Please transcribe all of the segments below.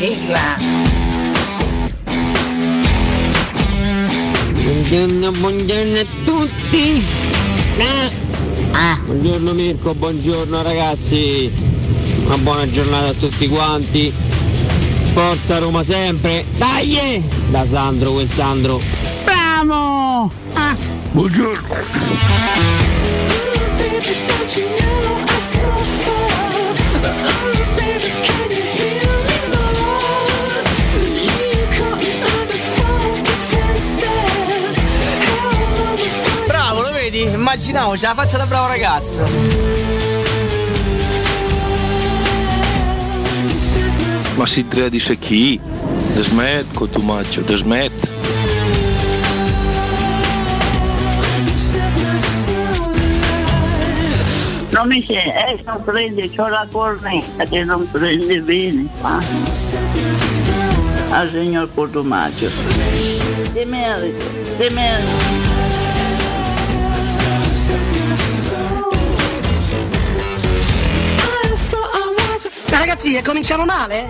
Sigla. Buongiorno, buongiorno a tutti. Ah. Buongiorno Mirko, buongiorno ragazzi. Una buona giornata a tutti quanti. Forza Roma sempre. Dai! Da Sandro, quel Sandro. Bravo! Ah. Buongiorno. Bravo, lo vedi? Immaginavo, ce la faccia da bravo ragazzo. Ma si tradisce chi? Smet con tu maccio, smet. Non mi sente, eh, non prende, c'ho la cornetta che non prende bene. Ma... Al signor Cotumaccio. Di merito, eh, cominciamo male?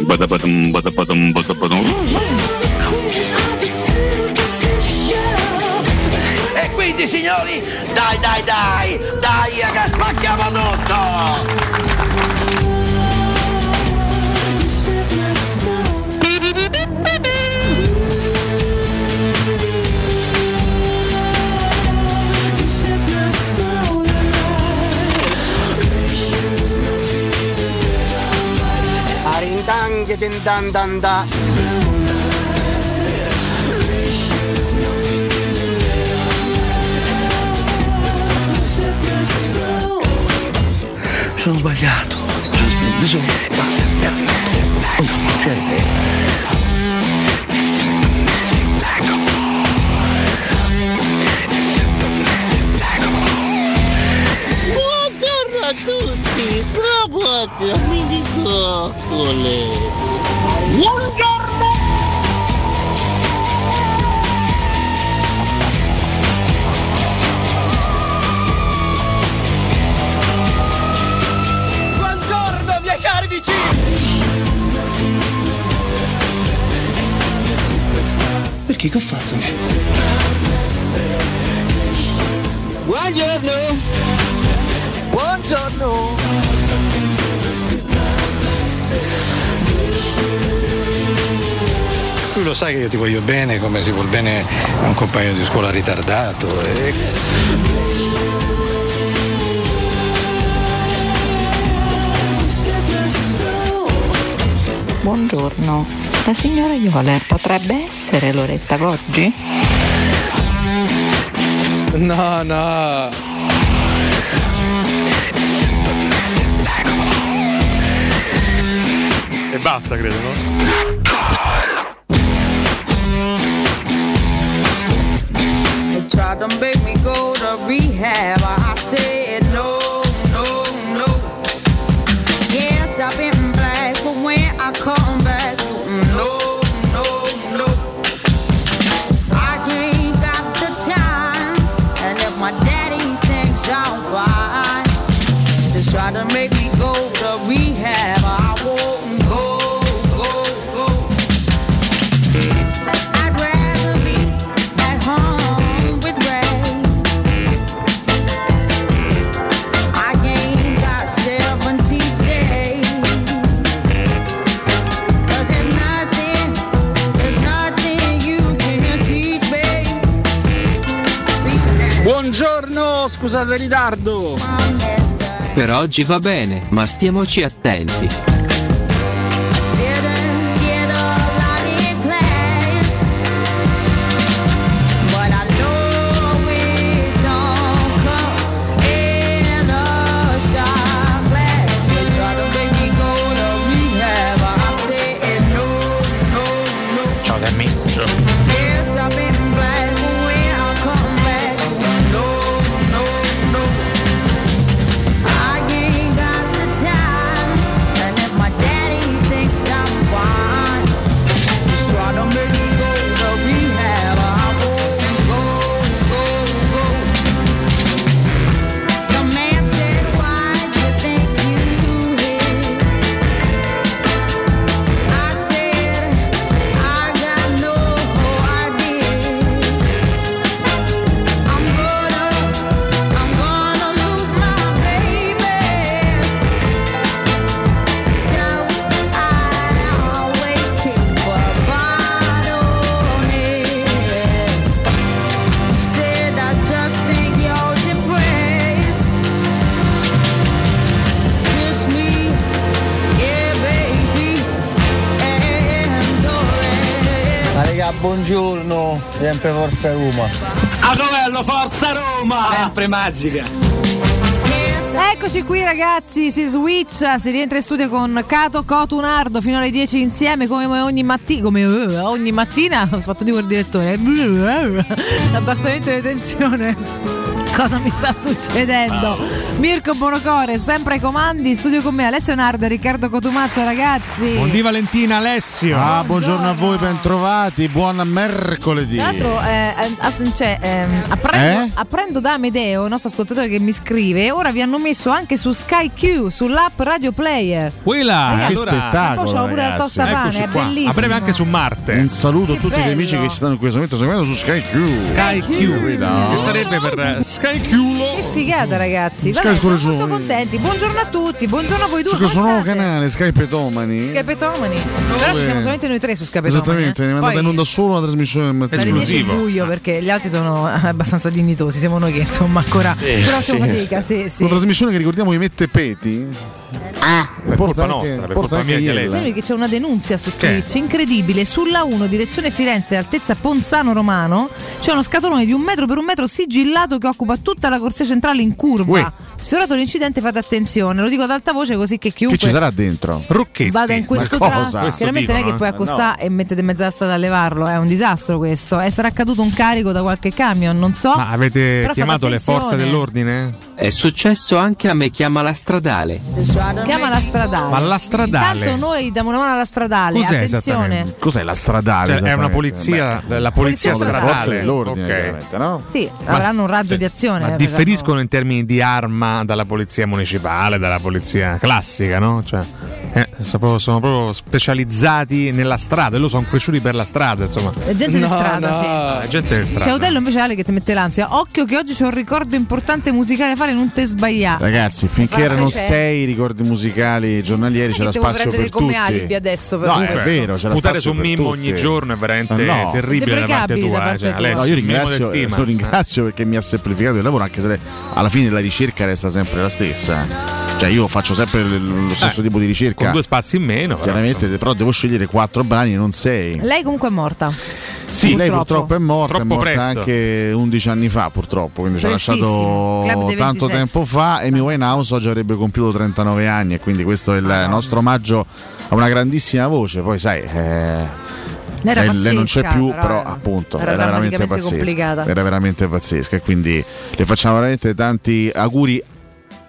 Badabadum, badabadum, badabadum. E quindi signori, dai dai dai, dai che spacchiamo tutto! Arindang dan dan da. Sono sbagliato. Bisogna. Non succede. Buongiorno a tutti. Travolta, mi dico. Buongiorno! Buongiorno, miei cari vicini! Perché che ho fatto? Buongiorno. Buongiorno! Lo sai che io ti voglio bene come si vuol bene a un compagno di scuola ritardato. E... Buongiorno, la signora Iole potrebbe essere Loretta Goggi? No, no. E basta, credo, no? Rehab. Ritardo. Per oggi va bene, ma stiamoci attenti. Buongiorno, sempre Forza Roma. A Covello, Forza Roma! Sempre magica. Eccoci qui ragazzi, si switcha, si rientra in studio con Cato Cotunardo fino alle 10 insieme come ogni mattina, come eh, ogni mattina, ho fatto di quel direttore, l'abbassamento di tensione. Cosa mi sta succedendo? Mirko Bonocore, sempre ai comandi, in studio con me Alessio Nardo e Riccardo Cotumaccio ragazzi. Buondì Valentina Alessio. Ah, buongiorno a voi, bentrovati, buon mercoledì. Tra l'altro, eh, eh, ass- cioè, ehm, apprendo, Eh? apprendo da Amedeo, il nostro ascoltatore che mi scrive, ora vi hanno messo anche su Sky Q, sull'app Radio Player. Quella, Ragazzi, che e poi spettacolo, c'ho pure la tostapane, Eccoci è bellissimo. A breve anche su Marte. Un saluto a tutti gli bello. amici che ci stanno in questo momento seguendo su Sky Q. Sky Q. Che starebbe per Sky Q. Che figata ragazzi, Sky Vabbè, sono molto contenti. Buongiorno a tutti, buongiorno a voi due. C'è questo nuovo state? canale, Sky Petomani. Scapetomani. Però ci siamo solamente noi tre su Scapetomani. Esattamente, ne è mandata in onda solo una trasmissione del mattino. 10 luglio perché gli altri sono abbastanza dignitosi, siamo noi che insomma ancora però facciamo sì. fatica, sì, sì. Una trasmissione che ricordiamo vi mette peti. Ah, Per colpa nostra, per colpa mia e che c'è una denunzia su Twitch incredibile. Sulla 1, direzione Firenze, altezza Ponzano Romano, c'è uno scatolone di un metro per un metro sigillato che occupa tutta la corsia centrale in curva. Uè. Sfiorato l'incidente, fate attenzione. Lo dico ad alta voce così che Che chiunque ci sarà dentro? Rocchetti. vada in questo tratto. Chiaramente non è che puoi no. accostare e mettete in mezzo alla strada a levarlo. È un disastro questo. E sarà caduto un carico da qualche camion, non so. Ma avete Però chiamato le forze dell'ordine? È successo anche a me, chiama la stradale. Chiama la stradale. Ma la stradale? Intanto noi diamo una mano alla stradale. Cos'è Attenzione. Cos'è la stradale? Cioè, è una polizia, Beh, la polizia Polizia stradale. forze dell'ordine, Ok. chiaramente, no? Sì, Ma- avranno un raggio cioè, di azione. Ma eh, differiscono in termini di arma dalla polizia municipale, dalla polizia classica, no? Cioè, eh, sono, proprio, sono proprio specializzati nella strada, e loro sono cresciuti per la strada, insomma. È gente di strada, sì. La gente di strada. C'è Otello invece Ale che ti mette l'ansia. Occhio che oggi c'è un ricordo importante musicale fare, non te sbagliare. Ragazzi, finché Ma erano c'è? sei ricordi musicali giornalieri c'era spazio per come tutti. alibi adesso per no, questo. è vero, c'era Sputare su Mimmo ogni giorno è veramente No. terribile da parte Deprecabili da tua. eh, parte cioè, tua. No, io ringrazio, lo ringrazio perché mi ha semplificato il lavoro, anche se alla fine la ricerca resta sempre la stessa. Cioè, io faccio sempre lo stesso Eh, tipo di ricerca. Con due spazi in meno. però, Chiaramente, però devo scegliere quattro brani e non sei. Lei comunque è morta. Sì, lei purtroppo è morta, Troppo è morta presto. anche 11 anni fa purtroppo, quindi ci ha lasciato tanto 27. tempo fa. Amy Winehouse oggi avrebbe compiuto 39 anni e quindi questo è il nostro omaggio a una grandissima voce. Poi sai, eh, Lei era lei, lei non c'è pazzesca, più, però però, appunto era era, veramente pazzesca. complicata. Era veramente pazzesca e quindi le facciamo veramente tanti auguri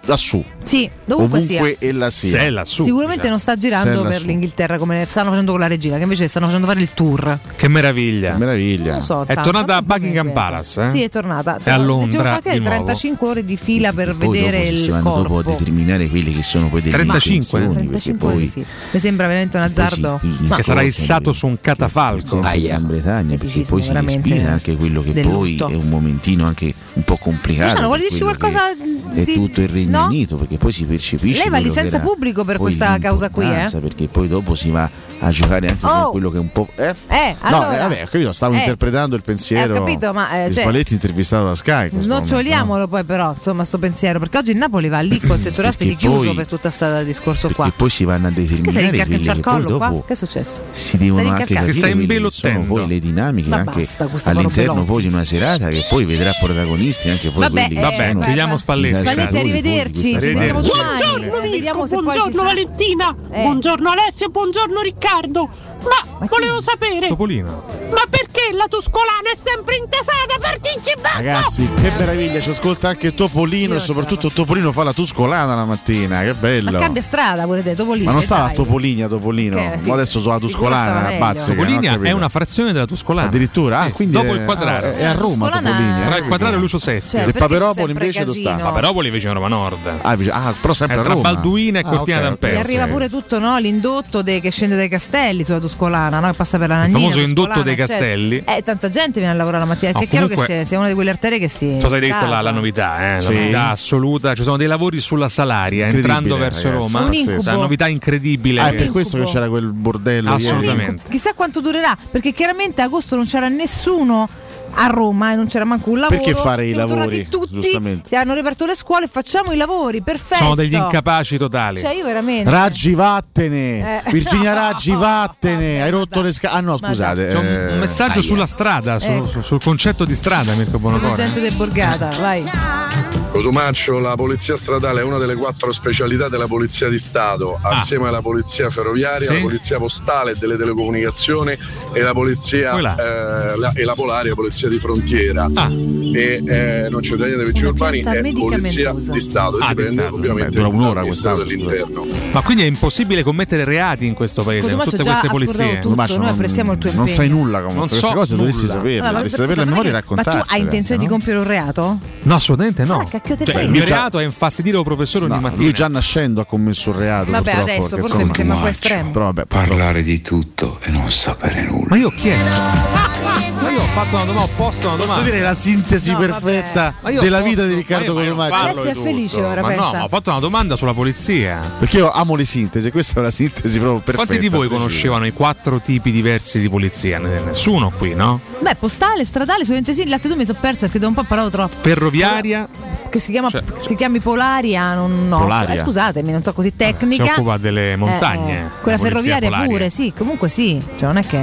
lassù, Sì, dovunque ovunque sia. ella sia. Se è lassù. Sicuramente non sta girando è per lassù. l'Inghilterra come stanno facendo con la regina, che invece stanno facendo fare il tour. Che meraviglia. Che meraviglia. So, È tanto, tornata a Buckingham. Palace, eh? Sì, è tornata. E a Londra nuovo. 35 ore di fila per Poi vedere dopo si il vanno dopo a corpo. determinare quelli che sono poi delle 35, intenzioni, perché 35 ore di poi fila. Mi sembra veramente un azzardo. Si- Che sarà issato su un catafalco. sempre in Gran Bretagna perché poi si respira anche quello che poi è un momentino anche un po' complicato Luciano, vuoi per dirci qualcosa di- è tutto il Regno no? Unito perché poi si percepisce Lei va licenza che pubblico per questa causa qui, eh? perché poi dopo si va a giocare anche Oh! con quello che è un po' eh? Eh, no, allora, eh, vabbè, ho capito, stavo eh, interpretando il pensiero eh, ho capito, ma, eh, di cioè- Spalletti intervistato da Sky. momento, no? Snoccioliamolo poi però, insomma, sto pensiero, perché oggi il Napoli va lì con il settore ospiti chiuso poi- per tutto questo discorso qua. Perché poi si vanno a Che sei determinare in quelli che poi collo qua? Che è successo? si devono Sei anche capire Si sta che poi le dinamiche Ma anche basta, all'interno poi di una serata che poi vedrà protagonisti anche poi Vabbè, quelli eh, che Vabbè, i Spalletti. Spalletti, calciatori di arrivederci. Ci domani. Buongiorno Eh, Vediamo Mirko, se poi ci buongiorno. Valentina, Eh. buongiorno Alessio, buongiorno Riccardo. Ma, volevo sapere, Topolino. ma perché la Tuscolana è sempre intesata per Tincibacco? Ragazzi, che meraviglia, ci ascolta anche Topolino Io e soprattutto Topolino fa la Tuscolana la mattina, che bello. Ma cambia strada pure te, Topolino. Ma non stava a. Topolinia Topolino, Che, sì. ma adesso sulla Sicuro Tuscolana, la. Bazzica, Topolinia è una frazione della Tuscolana. Addirittura, ah, quindi dopo è, il quadrato. ah, è a Roma Topolinia. Tra il quadrato e Lucio Sesti. Cioè, E perché Paperopoli invece dove sta? Paperopoli vicino a Roma Nord. Ah, ah, però sempre È a tra Roma. Balduina e Ah, Cortina ok. E d'Ampezzo. arriva pure tutto no, l'indotto che scende dai castelli sulla Tuscolana, no? che passa per la Nannina. famoso indotto Tuscolana, dei eccetera. Castelli. Eh, tanta gente viene a lavorare la mattina, No, è chiaro che sia, sia una di quelle arterie che si. Se avete visto la, la novità, eh? la Sì. novità assoluta. Ci sono dei lavori sulla Salaria entrando verso ragazzi. Roma. Una novità incredibile. Ah, è per questo che c'era quel bordello. Assolutamente. Chissà quanto durerà, perché chiaramente a agosto non c'era nessuno a Roma e non c'era manco un lavoro. Perché fare i Siamo lavori, Tutti ti hanno riaperto le scuole, facciamo i lavori, perfetto. Sono degli incapaci totali. Cioè, io veramente. Raggi vattene! Eh. Virginia Raggi vattene! Hai rotto le scale. Ah no, scusate. C'è un, eh, un messaggio aia. sulla strada, su- Ecco. su- sul concetto di strada, Mirko Sono Bonocore. gente deborgata, vai. Cotumaccio, la polizia stradale è una delle quattro specialità della polizia di Stato, assieme alla polizia ferroviaria, Sì. la polizia postale e delle telecomunicazioni e la polizia eh, la- e la polare, la polizia di frontiera. E eh, non c'è niente dei vigili urbani, è polizia di Stato, Ah, di dipende Stato. ovviamente Beh, un'ora quest'altro, dell'interno. Ma quindi è impossibile commettere reati in questo paese con Cotumaccio tutte queste polizie? tutto, Cotumaccio, noi non- apprezziamo il tuo Non impegno. sai nulla comunque, Non queste so cose dovresti nulla. saperle, Vabbè, ma dovresti per- saperle a memoria e Ma tu raccontarle. hai intenzione di compiere un reato? No, assolutamente no. Cacchio te Cioè, frega. il mio reato è infastidire un professore No, ogni mattina. lui già nascendo ha commesso un reato. Vabbè, adesso forse mi sembra un po' estremo. Però vabbè, Parlare di tutto e non sapere nulla. Ma io ho chiesto. Ma io ho fatto una domanda, ho posto una Posso domanda. dire la sintesi No, perfetta io della posso- vita di Riccardo io- io parlo Adesso è felice ora, ma pensa. no, ho fatto una domanda sulla polizia. Perché io amo le sintesi, questa è una sintesi proprio perfetta. Quanti di voi conoscevano i quattro tipi diversi di polizia? Ne- Nessuno qui, no? Beh, postale, stradale, solamente sì, l'altro due mi sono persa perché da un po' parlavo troppo. Ferroviaria Che si chiama Cioè- si chiami Polaria, non no. Polaria? Eh, scusatemi, non so così si tecnica. occupa delle montagne. Eh, eh, la quella ferroviaria polaria. pure, sì, comunque sì. Cioè, non è che.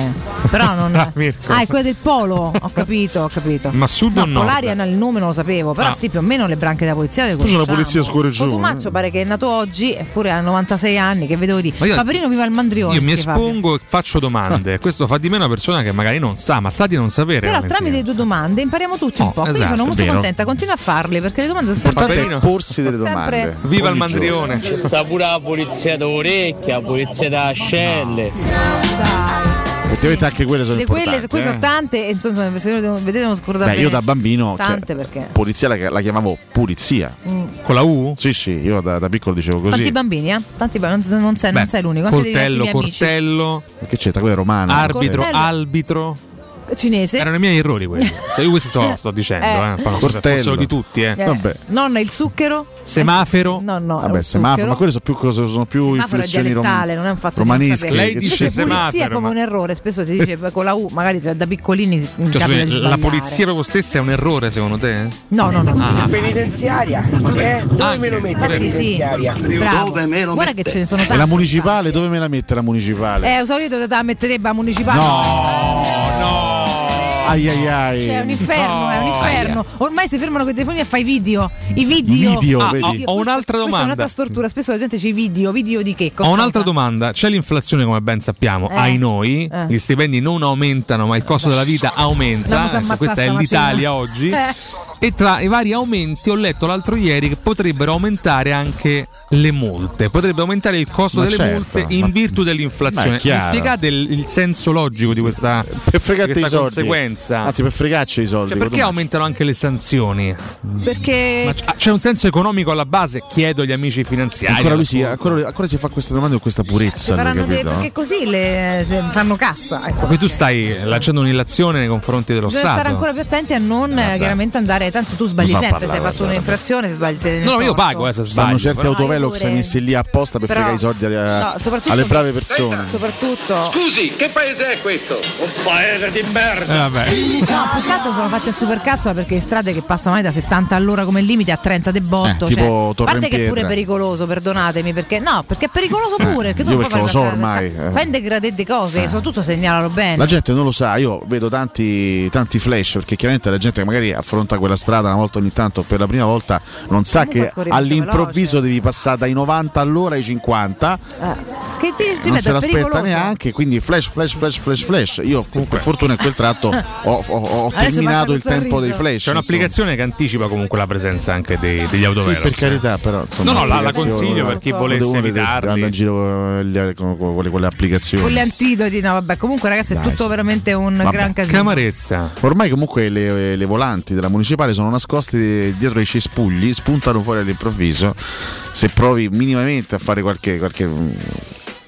Però non. Ah, ah, è quella del polo, ho capito, ho capito. Ma sud no, o nord? Polaria il nome non lo sapevo, però Ah. sì, più o meno le branche della polizia le conosciamo. polizia scorreggione. Cotumaccio pare che è nato oggi, eppure ha 96 anni, che vedevo di. Io- Paperino viva il mandrione. Io mi espongo e faccio domande. Questo fa di me una persona che magari non sa, ma sa di non sapere. Però tramite le tue domande impariamo tutti un Oh, po'. Quindi esatto, sono molto contenta. Continua a farle perché le domande sono sempre. Porsi delle Sempre- domande. Viva il mandrione. C'è sta pure la polizia d'orecchia, la polizia da ascelle. Effettivamente anche quelle sono quelle, quelle sono eh. tante, e insomma, se vedete non scordate. Beh, io da bambino cioè, Tante perché. polizia la, la chiamavo pulizia. Mm. Con la U? Sì, sì, io da, da piccolo dicevo così. Tanti bambini, eh? Tanti bambini, non, non sei, non Beh, sei l'unico. Amici. cortello, Che c'è? Quella è romana. arbitro, Coltello. arbitro. Cinese. Erano i miei errori quelli. Cioè, io questi sto, sto dicendo, Eh. eh. Poi non so se Cortello. fossero di tutti, eh. Eh, Vabbè. Nonna il zucchero. Semaforo. No, no. Vabbè, zucchero. ma quelle sono più, cose- sono più Semaforo è inflessioni rom- non è un fatto romanesche. Lei dice pulizia è proprio ma- un errore. Spesso si dice con la U, magari cioè, da piccolini Cioè, la polizia proprio stessa è un errore secondo te? No, no, no. Ah. Penitenziaria? Eh? Dove me lo metti la Infatti sì. penitenziaria? Bravo. Dove me lo Guarda che ce ne sono E la municipale, dove me la mette la municipale? Eh, lo so io te la metterebbe a municipale. No, no. Ai ai ai. Cioè, è un inferno, è un No. inferno. Ormai si fermano con i telefoni e fai video. I video. Video, Ah, vedi? ho, ho un'altra Questa è domanda. un'altra stortura. Spesso la gente dice i video. Video di che? Ho un'altra domanda. C'è l'inflazione, come ben sappiamo, Eh. ai noi. Eh. Gli stipendi non aumentano, ma il costo della vita aumenta. Ecco, questa è l'Italia oggi. Eh. E tra i vari aumenti ho letto l'altro ieri che potrebbero aumentare anche le multe. Potrebbe aumentare il costo Ma delle certo, multe in ma- virtù dell'inflazione. Mi spiegate il, il senso logico di questa, Per di i questa soldi. conseguenza? Anzi, per fregarci i soldi. Cioè, perché aumentano anche le sanzioni? Perché. Ma c'è un senso economico alla base? Chiedo agli amici finanziari. Ancora, lui si, ancora, ancora si fa queste domande con questa purezza. lui, capito? perché così le, se fanno cassa. Ecco. Poi tu stai lanciando un'illazione nei confronti dello Bisogna Stato. stare ancora più attenti a non eh, chiaramente andare. Tanto tu sbagli sempre. Se parlare, hai fatto un'infrazione, se sbagli. nel No, no, io pago eh, se sbaglio. certi però- autovelox pure. messi lì apposta per fregare i soldi alle, No, soprattutto- alle brave persone. Soprattutto. Scusi, che paese è questo? Un paese di merda. Eh, vabbè. No, altro sono fatti a supercazzo perché strade che passano mai da 70 all'ora come limite a 30 de botto. Eh, tipo cioè, a Torre parte che è pure pericoloso, perdonatemi, perché no, perché è pericoloso pure. che tu io perché lo so ormai, eh. Fai di cose, Eh. soprattutto segnalalo bene. La gente non lo sa, io vedo tanti, tanti flash perché chiaramente la gente che magari affronta quella strada una volta ogni tanto per la prima volta non sa Comunque che all'improvviso devi passare dai 90 all'ora ai 50, Eh, che ti, ti non se l'aspetta pericoloso. neanche, quindi flash, flash, flash, flash, flash. Io per fortuna in quel tratto ho, ho- ho terminato il tempo dei flash. C'è un'applicazione che anticipa comunque la presenza anche dei- degli autovelox. Sì, per carità, però. Insomma, No, no, la, consiglio per chi volesse evitarli. Andare in giro con, gli- con- con quelle, quelle applicazioni. Con gli antidoti, no, vabbè. Comunque, ragazzi, è Dai, tutto veramente un Vabbè, gran casino. Camarezza. Ormai comunque le, le volanti della municipale sono nascoste dietro ai cespugli, spuntano fuori all'improvviso. Se provi minimamente a fare qualche, qualche mm,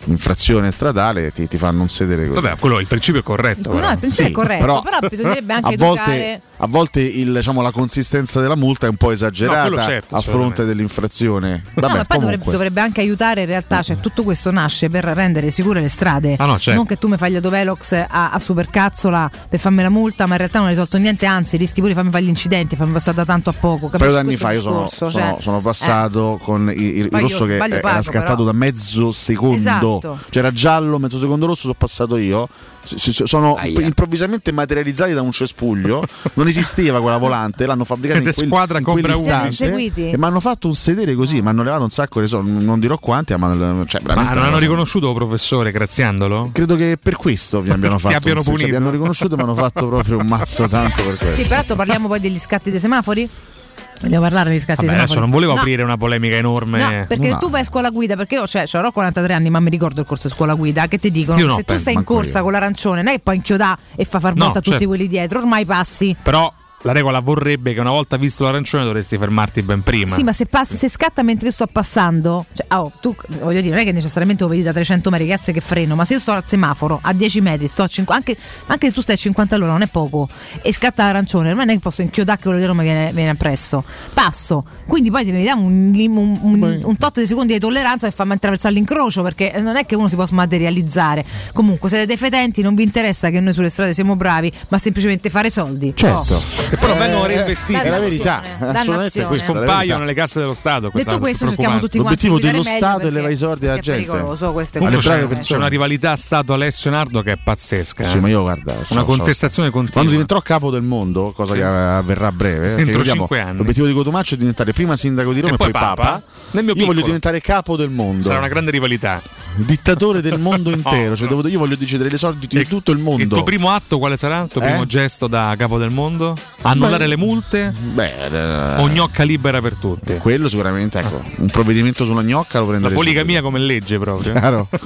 infrazione stradale ti, ti fanno un sedere così. Vabbè, quello il principio è corretto. No, però. il pensiero Sì, è corretto, però, però bisognerebbe anche a volte, educare. A volte il, diciamo, la consistenza della multa è un po' esagerata No, certo, a fronte dell'infrazione. Vabbè, no, ma poi dovrebbe, dovrebbe anche aiutare in realtà, cioè tutto questo nasce per rendere sicure le strade. Ah, no, certo. Non che tu mi fai gli autovelox a, a supercazzola per farmi la multa, ma in realtà non hai risolto niente, anzi rischi pure di farmi fare gli incidenti, farmi passare da tanto a poco. Un paio Capisci d'anni fa io sono, discorso? sono- Cioè, sono passato con il, il rosso che sbaglio era scattato però. da mezzo secondo. Esatto. C'era giallo, mezzo secondo rosso, sono passato io. Sono improvvisamente materializzati da un cespuglio. Non esisteva quella volante, l'hanno fabbricata in, quel, squadra in quell'istante e mi hanno fatto un sedere così. Mi hanno levato un sacco di soldi. Non dirò quanti, ma cioè, Ma non hanno riconosciuto professore graziandolo? Credo che per questo vi abbiano Ti fatto abbiano un- cioè, punito. mi hanno riconosciuto e mi hanno fatto proprio un mazzo tanto per questo. Sì, peraltro parliamo poi degli scatti dei semafori? Vogliamo parlare degli scatti Vabbè, adesso non volevo No, aprire una polemica enorme. No, perché tu vai a scuola guida, perché io cioè, avrò 43 anni, ma mi ricordo il corso di scuola guida, che ti dicono Io che no, se tu penso, stai in corsa io. con l'arancione, non è che poi inchiodà e fa far No, volta a tutti certo. quelli dietro, ormai passi. Però la regola vorrebbe che una volta visto l'arancione dovresti fermarti ben prima. Sì, ma se passi, se scatta mentre io sto passando, cioè, oh, tu voglio dire, non è che necessariamente lo vedi da 300 metri, cazzo che freno, ma se io sto al semaforo a 10 metri, sto a 5, anche, anche se tu stai a 50 all'ora, non è poco, e scatta l'arancione, ormai non è che posso inchiodare che quello dietro mi viene, viene appresso. Passo, quindi poi ti vediamo un, un, un, un tot di secondi di tolleranza che fa attraversare l'incrocio, perché non è che uno si può smaterializzare. Comunque, siete dei fetenti, non vi interessa che noi sulle strade siamo bravi, ma semplicemente fare soldi. Certo. Oh. E però Eh, vengono eh, reinvestiti. È la verità, assolutamente è questa. è la Compaiono verità. nelle casse dello Stato. Detto questo, cerchiamo tutti quanti L'obiettivo dello Stato è levare i soldi alla gente. pericoloso, questo è c'è, c'è una rivalità Stato-Alessio Nardo che è pazzesca. Sì, eh. ma io guarda, so- una so- contestazione continua. Quando diventerò capo del mondo, cosa Sì. che avverrà a breve, Entro vediamo, cinque anni. l'obiettivo di Cotumaccio è diventare prima sindaco di Roma E poi poi Papa. Papa. Nel mio io voglio diventare capo del mondo, Sarà una grande rivalità. dittatore del mondo intero. Cioè, devo- io voglio decidere le sorti di tutto il mondo. Il tuo primo atto quale sarà? Il tuo Eh? primo gesto da capo del mondo? Annullare Beh, le multe? Beh, eh, O gnocca libera per tutti? quello sicuramente, ecco, un provvedimento sulla gnocca lo La prenderei. poligamia come legge proprio. Chiaro.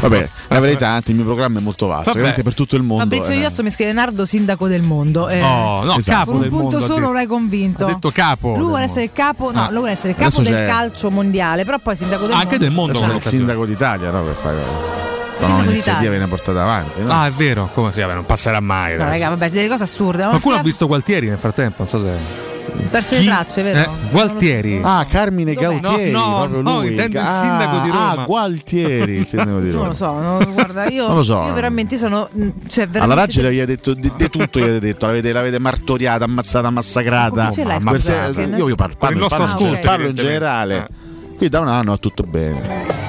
Vabbè, la verità, anzi, il mio programma è molto vasto, Vabbè. veramente per tutto il mondo. Fabrizio eh. Iozzo mi scrive Nardo sindaco del mondo. Eh, Oh, no, Esatto. capo con un del punto mondo. solo ha l'hai convinto. Ha detto capo. Lui del vuole mondo. essere il capo, no, Ah. lui vuole essere il capo Adesso del c'è- calcio mondiale, però poi sindaco del Anche mondo. del mondo. Un'occasione. sindaco d'Italia, no? Questa Sindaco no, d'Italia. l'iniziativa viene portata avanti. No? Ah, è vero. Come si chiama? Non passerà mai. No, raga, vabbè, delle cose assurde. Ma Qualcuno ha visto Gualtieri nel frattempo? Non so se. perse le tracce, vero? Eh, Gualtieri. Ah, Carmine Dov'è? Gautieri, No, no, proprio no, intendo il Ah, sindaco di Roma. Ah, Gualtieri, il sindaco di Roma. Non lo so, no, guarda, io, Non lo so. io veramente sono. mh, Cioè, veramente Alla Raggi l'avete detto di, di tutto, gli avete detto, l'avete, l'avete martoriata, ammazzata, massacrata. Ce l'hai, Per- scusa? Che io, io parlo, parlo, parlo, ascolto, parlo in generale. Qui da un anno va tutto bene.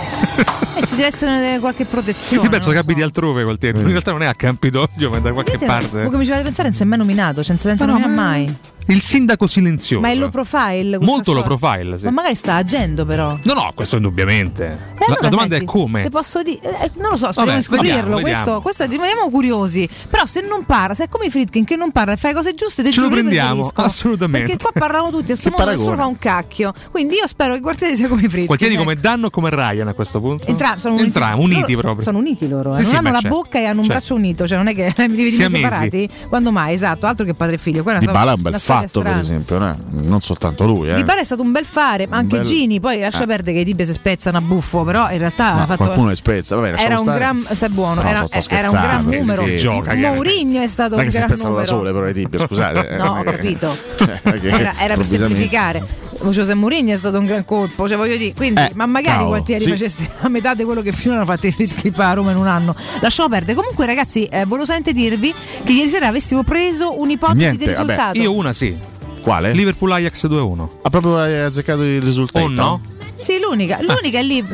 Ci deve essere qualche protezione. Io penso che lo so. abiti altrove Gualtieri. In realtà non è a Campidoglio, ma è da qualche Vedete, parte. Come mi ci fate pensare, non si è mai nominato, cioè, non si no, nominare ma- mai. Il sindaco silenzioso. Ma è low profile? Molto low profile, sì. Ma magari sta agendo, però. No, no, questo indubbiamente. E La, allora, la domanda senti, è come. Ti posso dire? eh, non lo so, speriamo Vabbè, di scoprirlo. vediamo, questo, questo rimaniamo curiosi. Però se non parla, se è come i Fritkin che non parla e fai cose giuste, te Ce lo prendiamo, assolutamente. Perché qua parlano tutti, a sto modo nessuno paragone. fa un cacchio. Quindi io spero che Guartieri sia come i Fritkin. Gualtieri ecco. come danno o come Ryan a questo punto? Entrambi sono uniti, Entrambi, uniti loro proprio. Sono uniti loro, eh. Sì, non sì, hanno la certo. bocca e hanno un Certo. braccio unito, cioè non è che li vedi separati. Quando mai, esatto, altro che padre e figlio. Quella è Di una Bala è fatto, per esempio, no? non soltanto lui. Eh. Di Bala è stato un bel fare, ma anche bel- Gini, poi lascia Eh. perdere che i tibi si spezzano a buffo, però in realtà Ma ha fatto qualcuno le spezza, vabbè, era un gran stai buono, No, era, era un gran numero. si gioca, che- Mourinho è stato Non è un che gran spezzano da numero. sole, però i tipi, scusate. eh, No, ho è che- capito. È che Era, era per semplificare. José Mourinho è stato un gran colpo, cioè voglio dire, quindi, Eh, ma magari cavolo, Gualtieri sì. facesse a metà di quello che finora hanno fatto i clip a Roma in un anno. Lasciamo perdere. Comunque, ragazzi, eh, volevo solamente dirvi che ieri sera avessimo preso un'ipotesi Niente, di vabbè. risultato. Io una sì. Quale? Liverpool Ajax 2-1. Ha proprio azzeccato il risultato. O no? Sì, l'unica, l'unica è lì.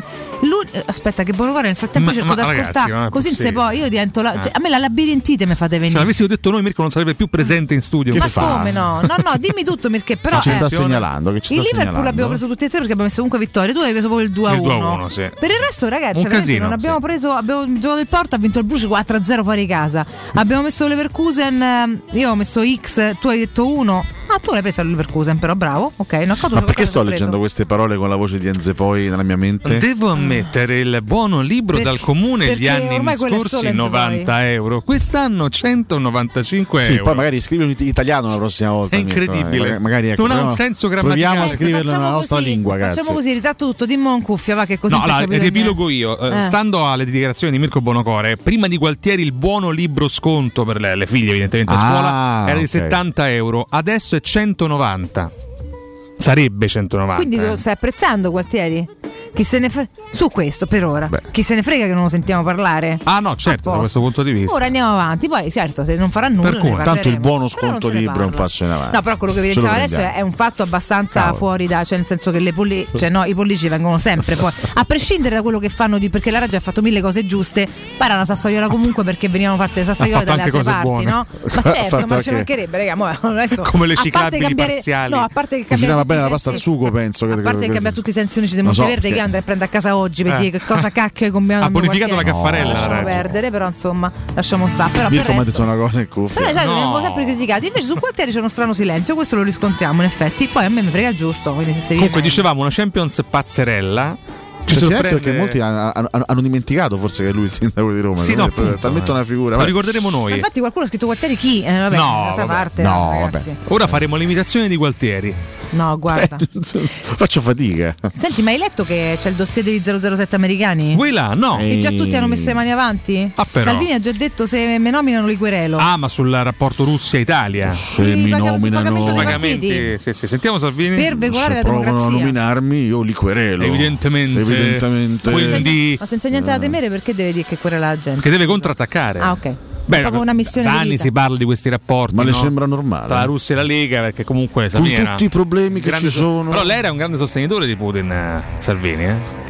L'un- Aspetta, che buono nel frattempo Ma- cerco di ascoltare. Così se poi io divento la. Eh. cioè, a me la labirintite mi fate Se venire. l'avessimo detto noi, Mirko non sarebbe più presente in studio. Che Ma fa? come no? No, no, dimmi tutto perché però. Che ci sta eh, segnalando? Che ci il sta Liverpool segnalando? abbiamo preso tutti e tre perché abbiamo messo comunque vittoria. Tu hai preso proprio il 2 a Il 1. 2 a 1, sì. Per il resto, ragazzi, casino, non abbiamo sì. preso. Abbiamo giocato il Porto, ha vinto il Bruce 4 a 0 fuori casa. Abbiamo messo Leverkusen. eh, Io ho messo X, tu hai detto 1. Ah, tu l'hai preso Leverkusen, però bravo. Ok, no, Ma perché sto leggendo queste parole con la voce di Enze poi nella mia mente? Devo ammettere il buono libro Perché- dal comune gli anni scorsi sono, Enzo, 90 euro, quest'anno 195 Sì, euro. poi magari scrivi in italiano la prossima volta. È eh, incredibile. Magari, ecco, Non ha un senso Proviamo a grammaticale. scriverlo Facciamo nella nostra così, lingua, grazie. Facciamo così, ritratto tutto, dimmo in cuffia, va che così No, allora, riepilogo io. Eh, Eh. Stando alle dichiarazioni di Mirko Bonocore, prima di Gualtieri il buono libro sconto per le, le figlie, evidentemente a Ah, scuola, era di ok. 70 euro, adesso è 190. Sarebbe 190. Quindi lo stai apprezzando, Gualtieri? Chi se ne frega? Su questo per ora. Chi se ne frega che non lo sentiamo parlare? Ah no, certo, da questo punto di vista. Ora andiamo avanti, poi certo, se non farà nulla. Per cui, Tanto il buono sconto libro è un passo in avanti. No, però quello che diceva adesso è un fatto abbastanza Cavolo. fuori da, cioè nel senso che le polli, cioè no, i pollici vengono sempre poi, a prescindere da quello che fanno di, perché la Raggi ha fatto mille cose giuste, para una sassaiola comunque perché venivano fatte le sassaiole fatto dalle altre parti, buone. no? Ma certo, ma ci anche- mancherebbe, raga, mo adesso Come le ciclabili cambiare- parziali. No, a parte che cambiare bene la pasta al sugo, penso. a parte che cambia tutti i sensi unici di Monteverde che io andrei a prendere a casa oggi per Eh. dire che cosa cacchio combiniamo Ha bonificato la caffarella, la lasciamo perdere però insomma lasciamo stare però per Mirko mi ha resto- detto una cosa in cuffia. però sai, No. sempre criticati invece su Gualtieri c'è uno strano silenzio questo lo riscontriamo in effetti poi a me mi frega giusto quindi se Comunque viene- dicevamo una Champions pazzerella. Ci sorprende- perché molti hanno, hanno- hanno dimenticato forse che è lui il sindaco di Roma. Sì, no, è appunto, talmente eh. una figura. Lo vabbè. ricorderemo Ma noi. infatti qualcuno ha scritto Gualtieri chi? Eh, vabbè, No, d'altra vabbè. parte No, ragazzi. Ora faremo l'imitazione di Gualtieri. No guarda Faccio fatica. senti ma hai letto che c'è il dossier degli 007 americani? Là? No. che già tutti hanno messo le mani avanti? Ah, però. Salvini ha già detto se me nominano li querelo Ah, ma sul rapporto Russia-Italia. Se Sì, mi nominano Pagamenti. Sì, sì. Sentiamo Salvini. per veicolare se la provano a democrazia nominarmi, io li querelo. Evidentemente. Evidentemente. Quindi. ma se non c'è niente da temere perché deve dire che querela la gente? Che deve contrattaccare. ah ok Beh, proprio una missione da anni vita. si parla di questi rapporti. Ma le no? sembra normale? Tra la Russia e la Lega, perché comunque Con tutti i problemi che ci so- sono. Però lei era un grande sostenitore di Putin, eh, Salvini. Eh?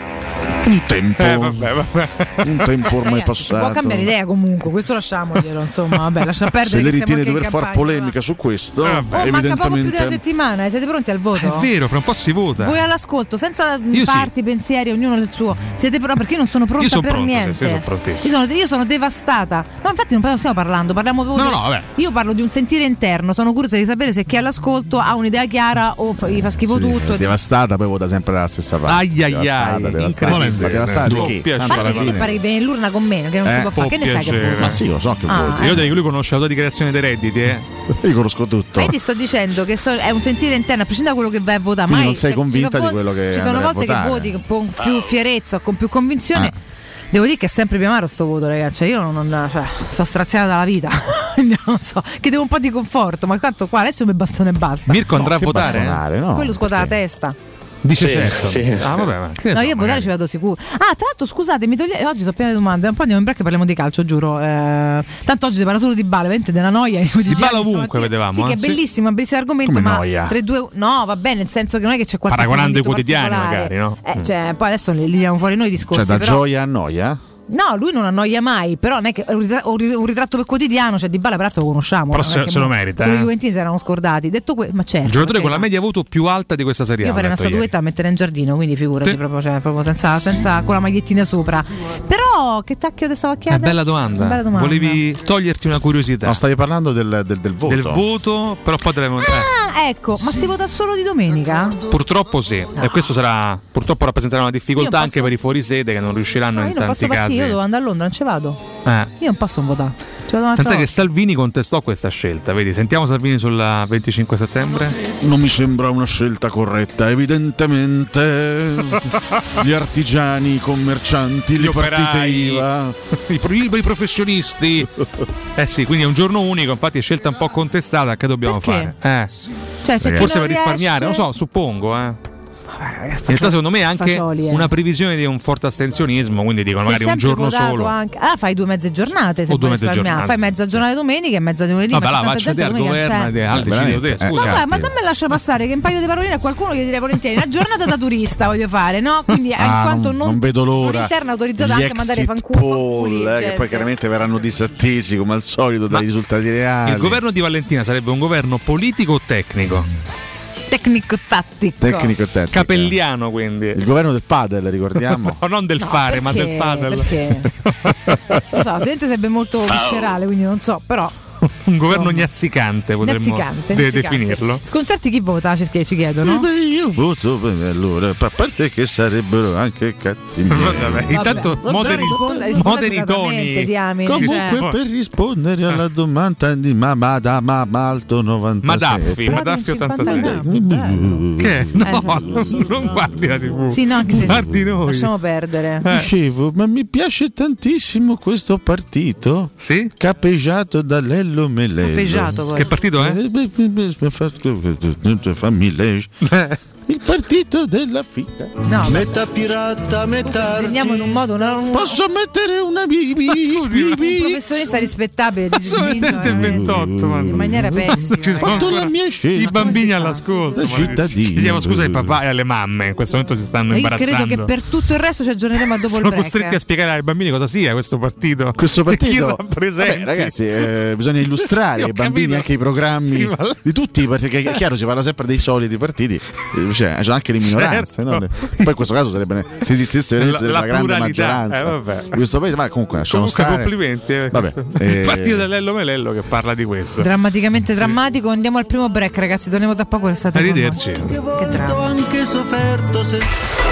Un tempo. Eh, vabbè, vabbè. Un tempo ormai Ragazzi, si può passato. cambiare idea comunque, questo lasciamoglielo, insomma, vabbè, lascia perdere Se siamo ritiene di dover fare polemica su questo, Eh, va. Oh, manca poco più di una evidentemente. settimana, eh, siete pronti al voto? È vero, fra un po' si vota. Voi all'ascolto, senza Io sì. parti, pensieri, ognuno il suo. Siete pronti? Perché io non sono pronta Io sono per pronto, sì, niente. sì, io sono. Io sono, io sono devastata. No, infatti non stiamo parlando, parliamo proprio No, di- no, vabbè. Io parlo di un sentire interno, sono curiosa di sapere se chi è all'ascolto ha un'idea chiara o fa- gli fa schifo Sì, tutto. devastata, poi vota sempre dalla stessa parte. Ai, ai, ai, devastata. Incredibile. Ma devastata di alla Guarda che fine. pare che viene l'urna con me, che non si Eh, può fare. Che ne sai che voto? Ma sì, lo so che Ah, voti. eh. Io dico che lui conosce la tua dichiarazione dei redditi, eh? Io conosco tutto. Ma io ti sto dicendo che so- è un sentire interno, a prescindere da quello che vai a votare. Quindi mai- non sei cioè, convinta di quello che Ci sono a volte che voti con più fierezza o con più convinzione. Devo dire che è sempre più amaro sto voto, ragazzi. Cioè, io non, non- cioè, sono straziata dalla vita. Non so. Che devo un po' di conforto, ma tanto qua adesso mi bastone e basta. Mirko andrà a che votare? bastonare, no? Quello scuota la testa. Dice Sì, certo. sì. Ah, vabbè, ma che No, so, io a votare ci vado sicuro. Ah, tra l'altro, scusate, mi toglie... oggi sono piena di domande. Un po' andiamo in break e parliamo di calcio, giuro. Eh, tanto oggi si parla solo di Bala, veramente della noia. di ovunque, stamattina. vedevamo, Sì, che eh. è Sì. bellissimo, un bellissimo argomento. Come ma noia? 3-2 No, va bene, nel senso che non è che c'è qualche Paragonando i quotidiani, magari, no? Eh, cioè, poi adesso li, li diamo fuori noi i discorsi. Cioè, da però- gioia a noia? No, lui non annoia mai, però non è che un ritratto, per quotidiano, cioè di Bala peraltro lo conosciamo. Però è se- se lo merita, Solo eh. i Juventini si erano scordati. Detto questo, ma certo. Il giocatore con la media voto più alta di questa serie. Io farei una letto ieri. statuetta a mettere in giardino, quindi figurati Sì. proprio, cioè, proprio senza, senza- con la magliettina sopra. Però che tacchio ti stavo a È chiedere? bella domanda. Bella domanda. Volevi toglierti una curiosità No, stavi parlando del, del- del voto. del voto, però poi te l'abbiamo- eh, Ah, ecco, ma si vota solo di domenica? Purtroppo sì. E questo sarà purtroppo rappresenterà una difficoltà posso- anche per i fuorisede che non riusciranno No, in io non tanti posso partire, casi. io devo andare a Londra, non ci vado. Eh. Io non posso votare. Ci vado un'altra Tant'è che. Salvini contestò questa scelta, vedi? Sentiamo Salvini sul 25 settembre. Non mi sembra una scelta corretta. Evidentemente gli artigiani, i commercianti, Gli le partite operai. IVA. I, pro- i professionisti. Eh sì, quindi è un giorno unico, infatti è scelta un po' contestata, che dobbiamo Perché? fare? Eh. Cioè, Forse per risparmiare, non riesce- so, suppongo, eh. Vabbè, In realtà secondo me è anche fagioli, eh. una previsione di un forte astensionismo, quindi dicono magari un giorno solo. anche- Ah, fai due mezze giornate se O due mezze giornate. Fai mezza giornata domenica e mezza lunedì. Vabbè, ma tanta vacciati gente al domenica governo c'è. al decido te, veramente, eh, scusa. Ma, ma dammi lascia passare che un paio di paroline a qualcuno gli direi volentieri. Una giornata da turista voglio fare, no? Quindi in Ah, quanto non, non, vedo l'ora. interna autorizzata Gli anche a mandare fanculo. eh, che poi chiaramente verranno disattesi come al solito dai risultati reali. Il governo di Valentina sarebbe un governo politico o tecnico? Tecnico tattico. tecnico e tecnico. Capelliano quindi. Il governo del padel, ricordiamo. No, non del No, fare, ma perché- del padel. Perché? Lo so, la gente sarebbe molto viscerale, quindi non so, però un governo Insomma. gnazzicante potremmo Nazzicante, de- definirlo. Sconcerti chi vota? Ci, ci chiedono. Eh beh, io voto beh, allora, a parte che sarebbero anche cazzi miei. Vabbè, intanto Vabbè, moderi, risponda- moderi i toni. diamine, Comunque cioè. per rispondere alla domanda di Mamma da Malto 97 Madaffi, Madaffi 86. Che? No, non guardi la TV. Sì, no, anche se Guardi noi. lasciamo perdere. Dicevo, ma mi piace tantissimo questo partito sì? capeggiato da Lello Melello. Poi. Che partito è? Eh, fammi lei. Il partito della figa. No, Metà pirata, metà disegniamo in un modo. una- un- Posso mettere una bibi? scusi, un professionista rispettabile di Sono le disegno, 7 e eh, 28, ma in maniera pessima. Ci sono fatto la mia scelta. I bambini all'ascolto. Ma-. Chiediamo scusa ai papà e alle mamme, in questo momento si stanno Ma io imbarazzando. credo che per tutto il resto ci aggiorneremo a dopo sono il break. costretti a spiegare ai bambini cosa sia questo partito. Questo partito. Vabbè, ragazzi, eh, bisogna illustrare ai bambini capito. anche i programmi Sì, ma- di tutti, perché è chiaro, si parla sempre dei soliti partiti, eh, cioè, c'è anche le minoranze. Certo. no? Poi in questo caso sarebbe se esistesse La- la la, grande maggioranza eh, di questo paese, ma comunque lasciamo Comunque stare. complimenti. eh, Vabbè, eh, Il partito dell'Ello Melello che parla di questo. Drammaticamente drammatico. Andiamo al primo break, ragazzi. Torniamo tra poco. Con noi. Arrivederci. Che dramma. anche sofferto se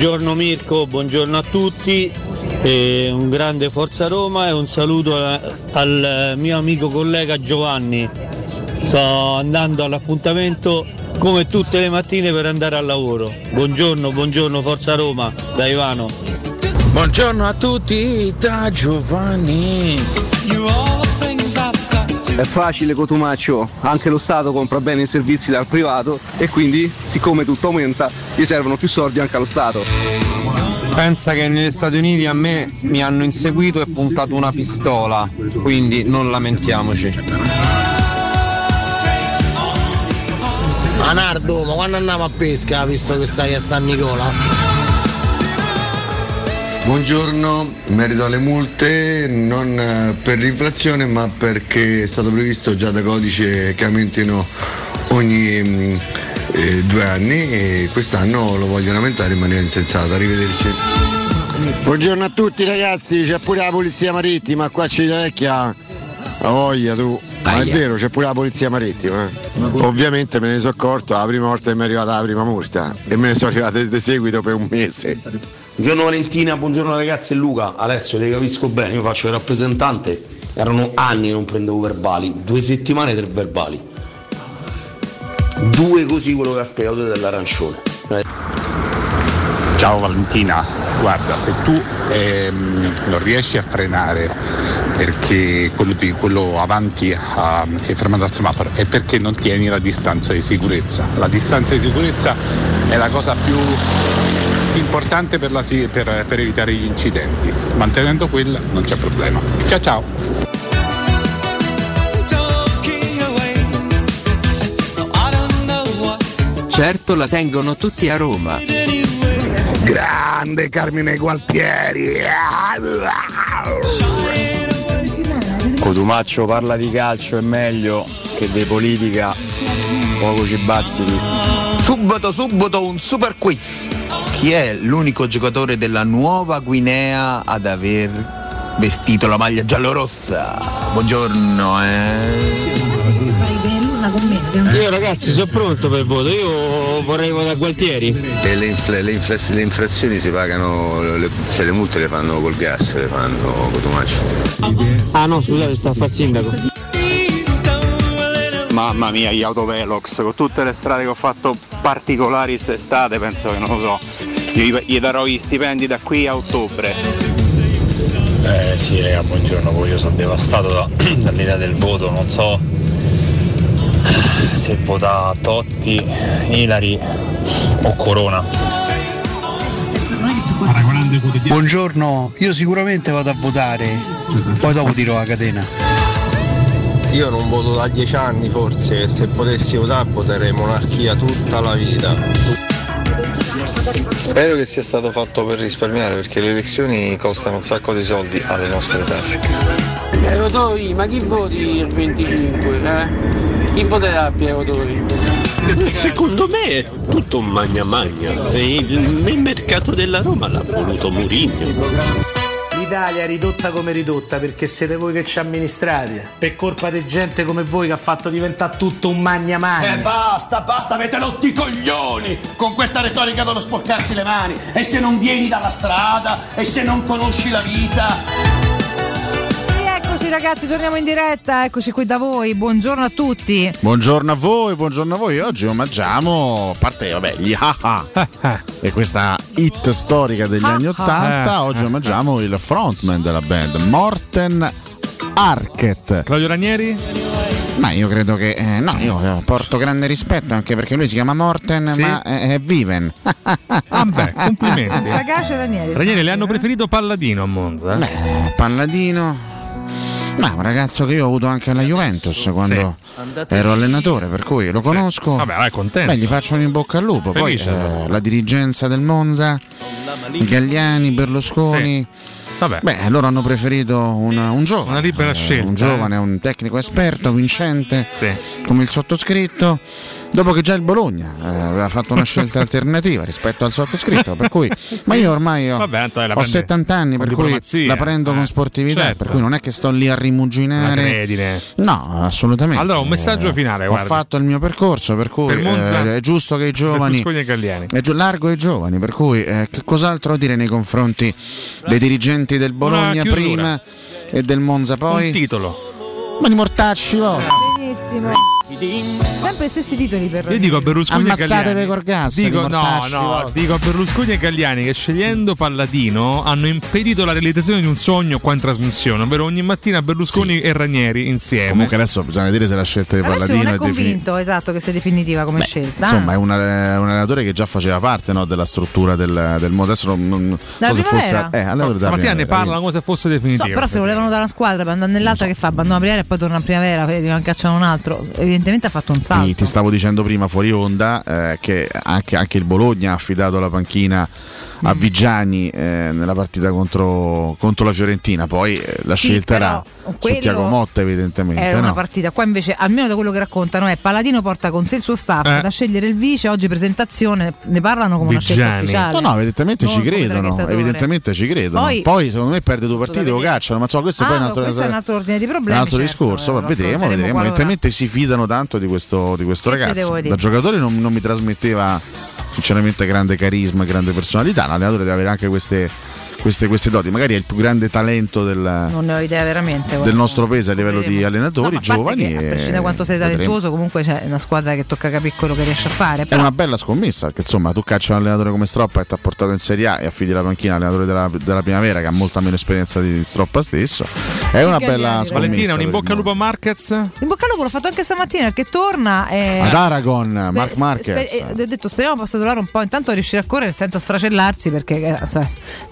Buongiorno Mirko, buongiorno a tutti, e un grande Forza Roma e un saluto al mio amico collega Giovanni. Sto andando all'appuntamento come tutte le mattine per andare al lavoro. Buongiorno, buongiorno Forza Roma, da Ivano. Buongiorno a tutti da Giovanni. È facile Cotumaccio, anche lo Stato compra bene i servizi dal privato e quindi, siccome tutto aumenta, gli servono più soldi anche allo Stato. Pensa che negli Stati Uniti a me mi hanno inseguito e puntato una pistola, quindi non lamentiamoci. Anardo, ma quando andiamo a pesca, visto che stai a San Nicola? Buongiorno, merito alle multe non eh, per l'inflazione ma perché è stato previsto già da codice che aumentino ogni mm, eh, due anni e quest'anno lo vogliono aumentare in maniera insensata. Arrivederci. Buongiorno a tutti ragazzi, c'è pure la polizia marittima qua a Civitavecchia. La voglia tu. Ma è vero, c'è pure la polizia marittima. eh. Ovviamente me ne sono accorto la prima volta che mi è arrivata la prima multa e me ne sono arrivate di seguito per un mese. Buongiorno Valentina, buongiorno ragazzi e Luca. Alessio, ti capisco bene, io faccio il rappresentante, erano anni che non prendevo verbali, due settimane tre verbali. due così quello che ha spiegato dell'arancione. Ciao Valentina, guarda, se tu ehm, non riesci a frenare perché quello, quello avanti ah, si è fermato al semaforo è perché non tieni la distanza di sicurezza. La distanza di sicurezza è la cosa più importante per, la per- per evitare gli incidenti. Mantenendo quella non c'è problema. Ciao ciao! Certo la tengono tutti a Roma. Grande Carmine Gualtieri. Cotumaccio parla di calcio è meglio che di politica, poco ci bazzichi. Subito, subito un super quiz. Chi è l'unico giocatore della nuova Guinea ad aver vestito la maglia giallorossa? Buongiorno, eh. Io ragazzi sono pronto per il voto, io vorrei votare Gualtieri. E le, infle- le infle- le infrazioni si pagano, le, cioè le multe le fanno col gas, le fanno Cotumaccio. Ah no, scusate, sta a far sindaco. Mamma mia, gli autovelox, con tutte le strade che ho fatto particolari quest'estate, penso che non lo so. Io gli- gli darò gli stipendi da qui a ottobre. Eh sì, raga, buongiorno, poi io sono devastato da- dall'idea del voto, non so se vota Totti, Ilari o Corona. Buongiorno, io sicuramente vado a votare, poi dopo dirò la catena. Io non voto da dieci anni forse, se potessi votare voterei monarchia tutta la vita. Spero che sia stato fatto per risparmiare perché le elezioni costano un sacco di soldi alle nostre tasche. Eh, votori, ma chi voti il 25? Eh? Chi voterà per i votori? Secondo me è tutto un magna magna. Il, il mercato della Roma l'ha voluto Mourinho. L'Italia è ridotta come ridotta perché siete voi che ci amministrate. Per colpa di gente come voi che ha fatto diventare tutto un magna magna. E basta, basta, avete rotti i coglioni con questa retorica dello sporcarsi le mani. E se non vieni dalla strada, e se non conosci la vita. Ragazzi, torniamo in diretta, eccoci qui da voi, buongiorno a tutti. Buongiorno a voi, buongiorno a voi. Oggi omaggiamo, a parte vabbè, gli haha e questa hit storica degli anni Ah, Ottanta, ah. oggi omaggiamo il frontman della band, Morten Arket. Claudio Ranieri? Ma io credo che. eh, no, io eh, porto grande rispetto anche perché lui si chiama Morten, Sì. ma è, è Viven. Ah beh, complimenti. Sagace Ranieri. Ranieri le hanno preferito Palladino a Monza? eh? Eh, Palladino. Ma è un ragazzo che io ho avuto anche alla Juventus quando ero allenatore, per cui lo conosco. Vabbè, vai, contento. Beh, gli faccio un in bocca al lupo. Poi Felice, eh, allora. la dirigenza del Monza, i Galliani, Berlusconi. Beh, loro hanno preferito un, un giovane. Una libera eh, scelta, Un giovane, un tecnico esperto, vincente, Sì. come il sottoscritto. Dopo che già il Bologna eh, aveva fatto una scelta alternativa rispetto al sottoscritto, per cui, ma io ormai ho, Vabbè, ho prende 70 anni, con per cui la prendo con eh, sportività, certo. per cui non è che sto lì a rimuginare. No, assolutamente. Allora, un messaggio Eh, finale, Ho guarda. fatto il mio percorso, per cui Per Monza, eh, è giusto che i giovani. E. È giu- largo ai giovani, per cui eh, che cos'altro dire nei confronti dei dirigenti del Bologna prima e del Monza poi? Un titolo. Ma di mortacci, va. Benissimo. Sempre gli stessi titoli per Io dico a Berlusconi e Galliani. Ammazzatevi col gas, Dico, di no, no, dico a Berlusconi e Galliani che scegliendo Palladino hanno impedito la realizzazione di un sogno qua in trasmissione, ovvero ogni mattina Berlusconi e Ranieri insieme. Comunque adesso bisogna vedere se la scelta di Adesso non Palladino è convinto, esatto, che sia definitiva come scelta. Insomma, è un, eh, un allenatore che già faceva parte no, della struttura del, del Monza. Adesso non, non so se fosse. Eh, allora No, stamattina ne parlano come se fosse So, definitiva. però se volevano dare una squadra per andare nell'altra che fa? Abbandona la primavera e poi torna in primavera, ne cacciano un altro. Evidentemente ha fatto un salto. Ti, ti stavo dicendo prima fuori onda eh, che anche, anche il Bologna ha affidato la panchina a. Vigiani eh, nella partita contro, contro la Fiorentina. Poi eh, la Sì, scelta era su Tiago Motta, evidentemente. Era una no? partita. Qua invece, almeno da quello che raccontano, è Paladino porta con sé il suo staff Eh. da scegliere il vice. Oggi presentazione, ne parlano come una scelta ufficiale. No, no, evidentemente Non ci credono. Evidentemente ci credono. Poi- Poi, secondo me perde due partite lo cacciano. Ma insomma, questo Ah, poi è un no, altro, questo è un altro ordine di problemi. un altro certo, discorso. eh, ma lo vedremo, vedremo. Evidentemente si fidano tanto di questo, di questo ragazzo. Da giocatore non, non mi trasmetteva sinceramente grande carisma, grande personalità. L'allenatore deve avere anche queste queste, queste doti. Magari è il più grande talento del, Non ne ho idea veramente. del nostro paese a livello di allenatori No, giovani. che, a prescindere da quanto sei vedremo. talentuoso, comunque c'è una squadra che tocca capire quello che riesce a fare. È Però una bella scommessa perché insomma tu cacci un allenatore come Stroppa e ti ha portato in Serie A e affidi la panchina all'allenatore della, della primavera che ha molta meno esperienza di Stroppa stesso. È una bella scommessa. Valentina, un in bocca al lupo a Marquez? in bocca al lupo l'ho fatto anche stamattina perché torna. E... Ad Aragon, Spe- Mark Marquez. spe- eh, ho detto speriamo possa durare un po'. Intanto riuscire a correre senza sfracellarsi perché eh,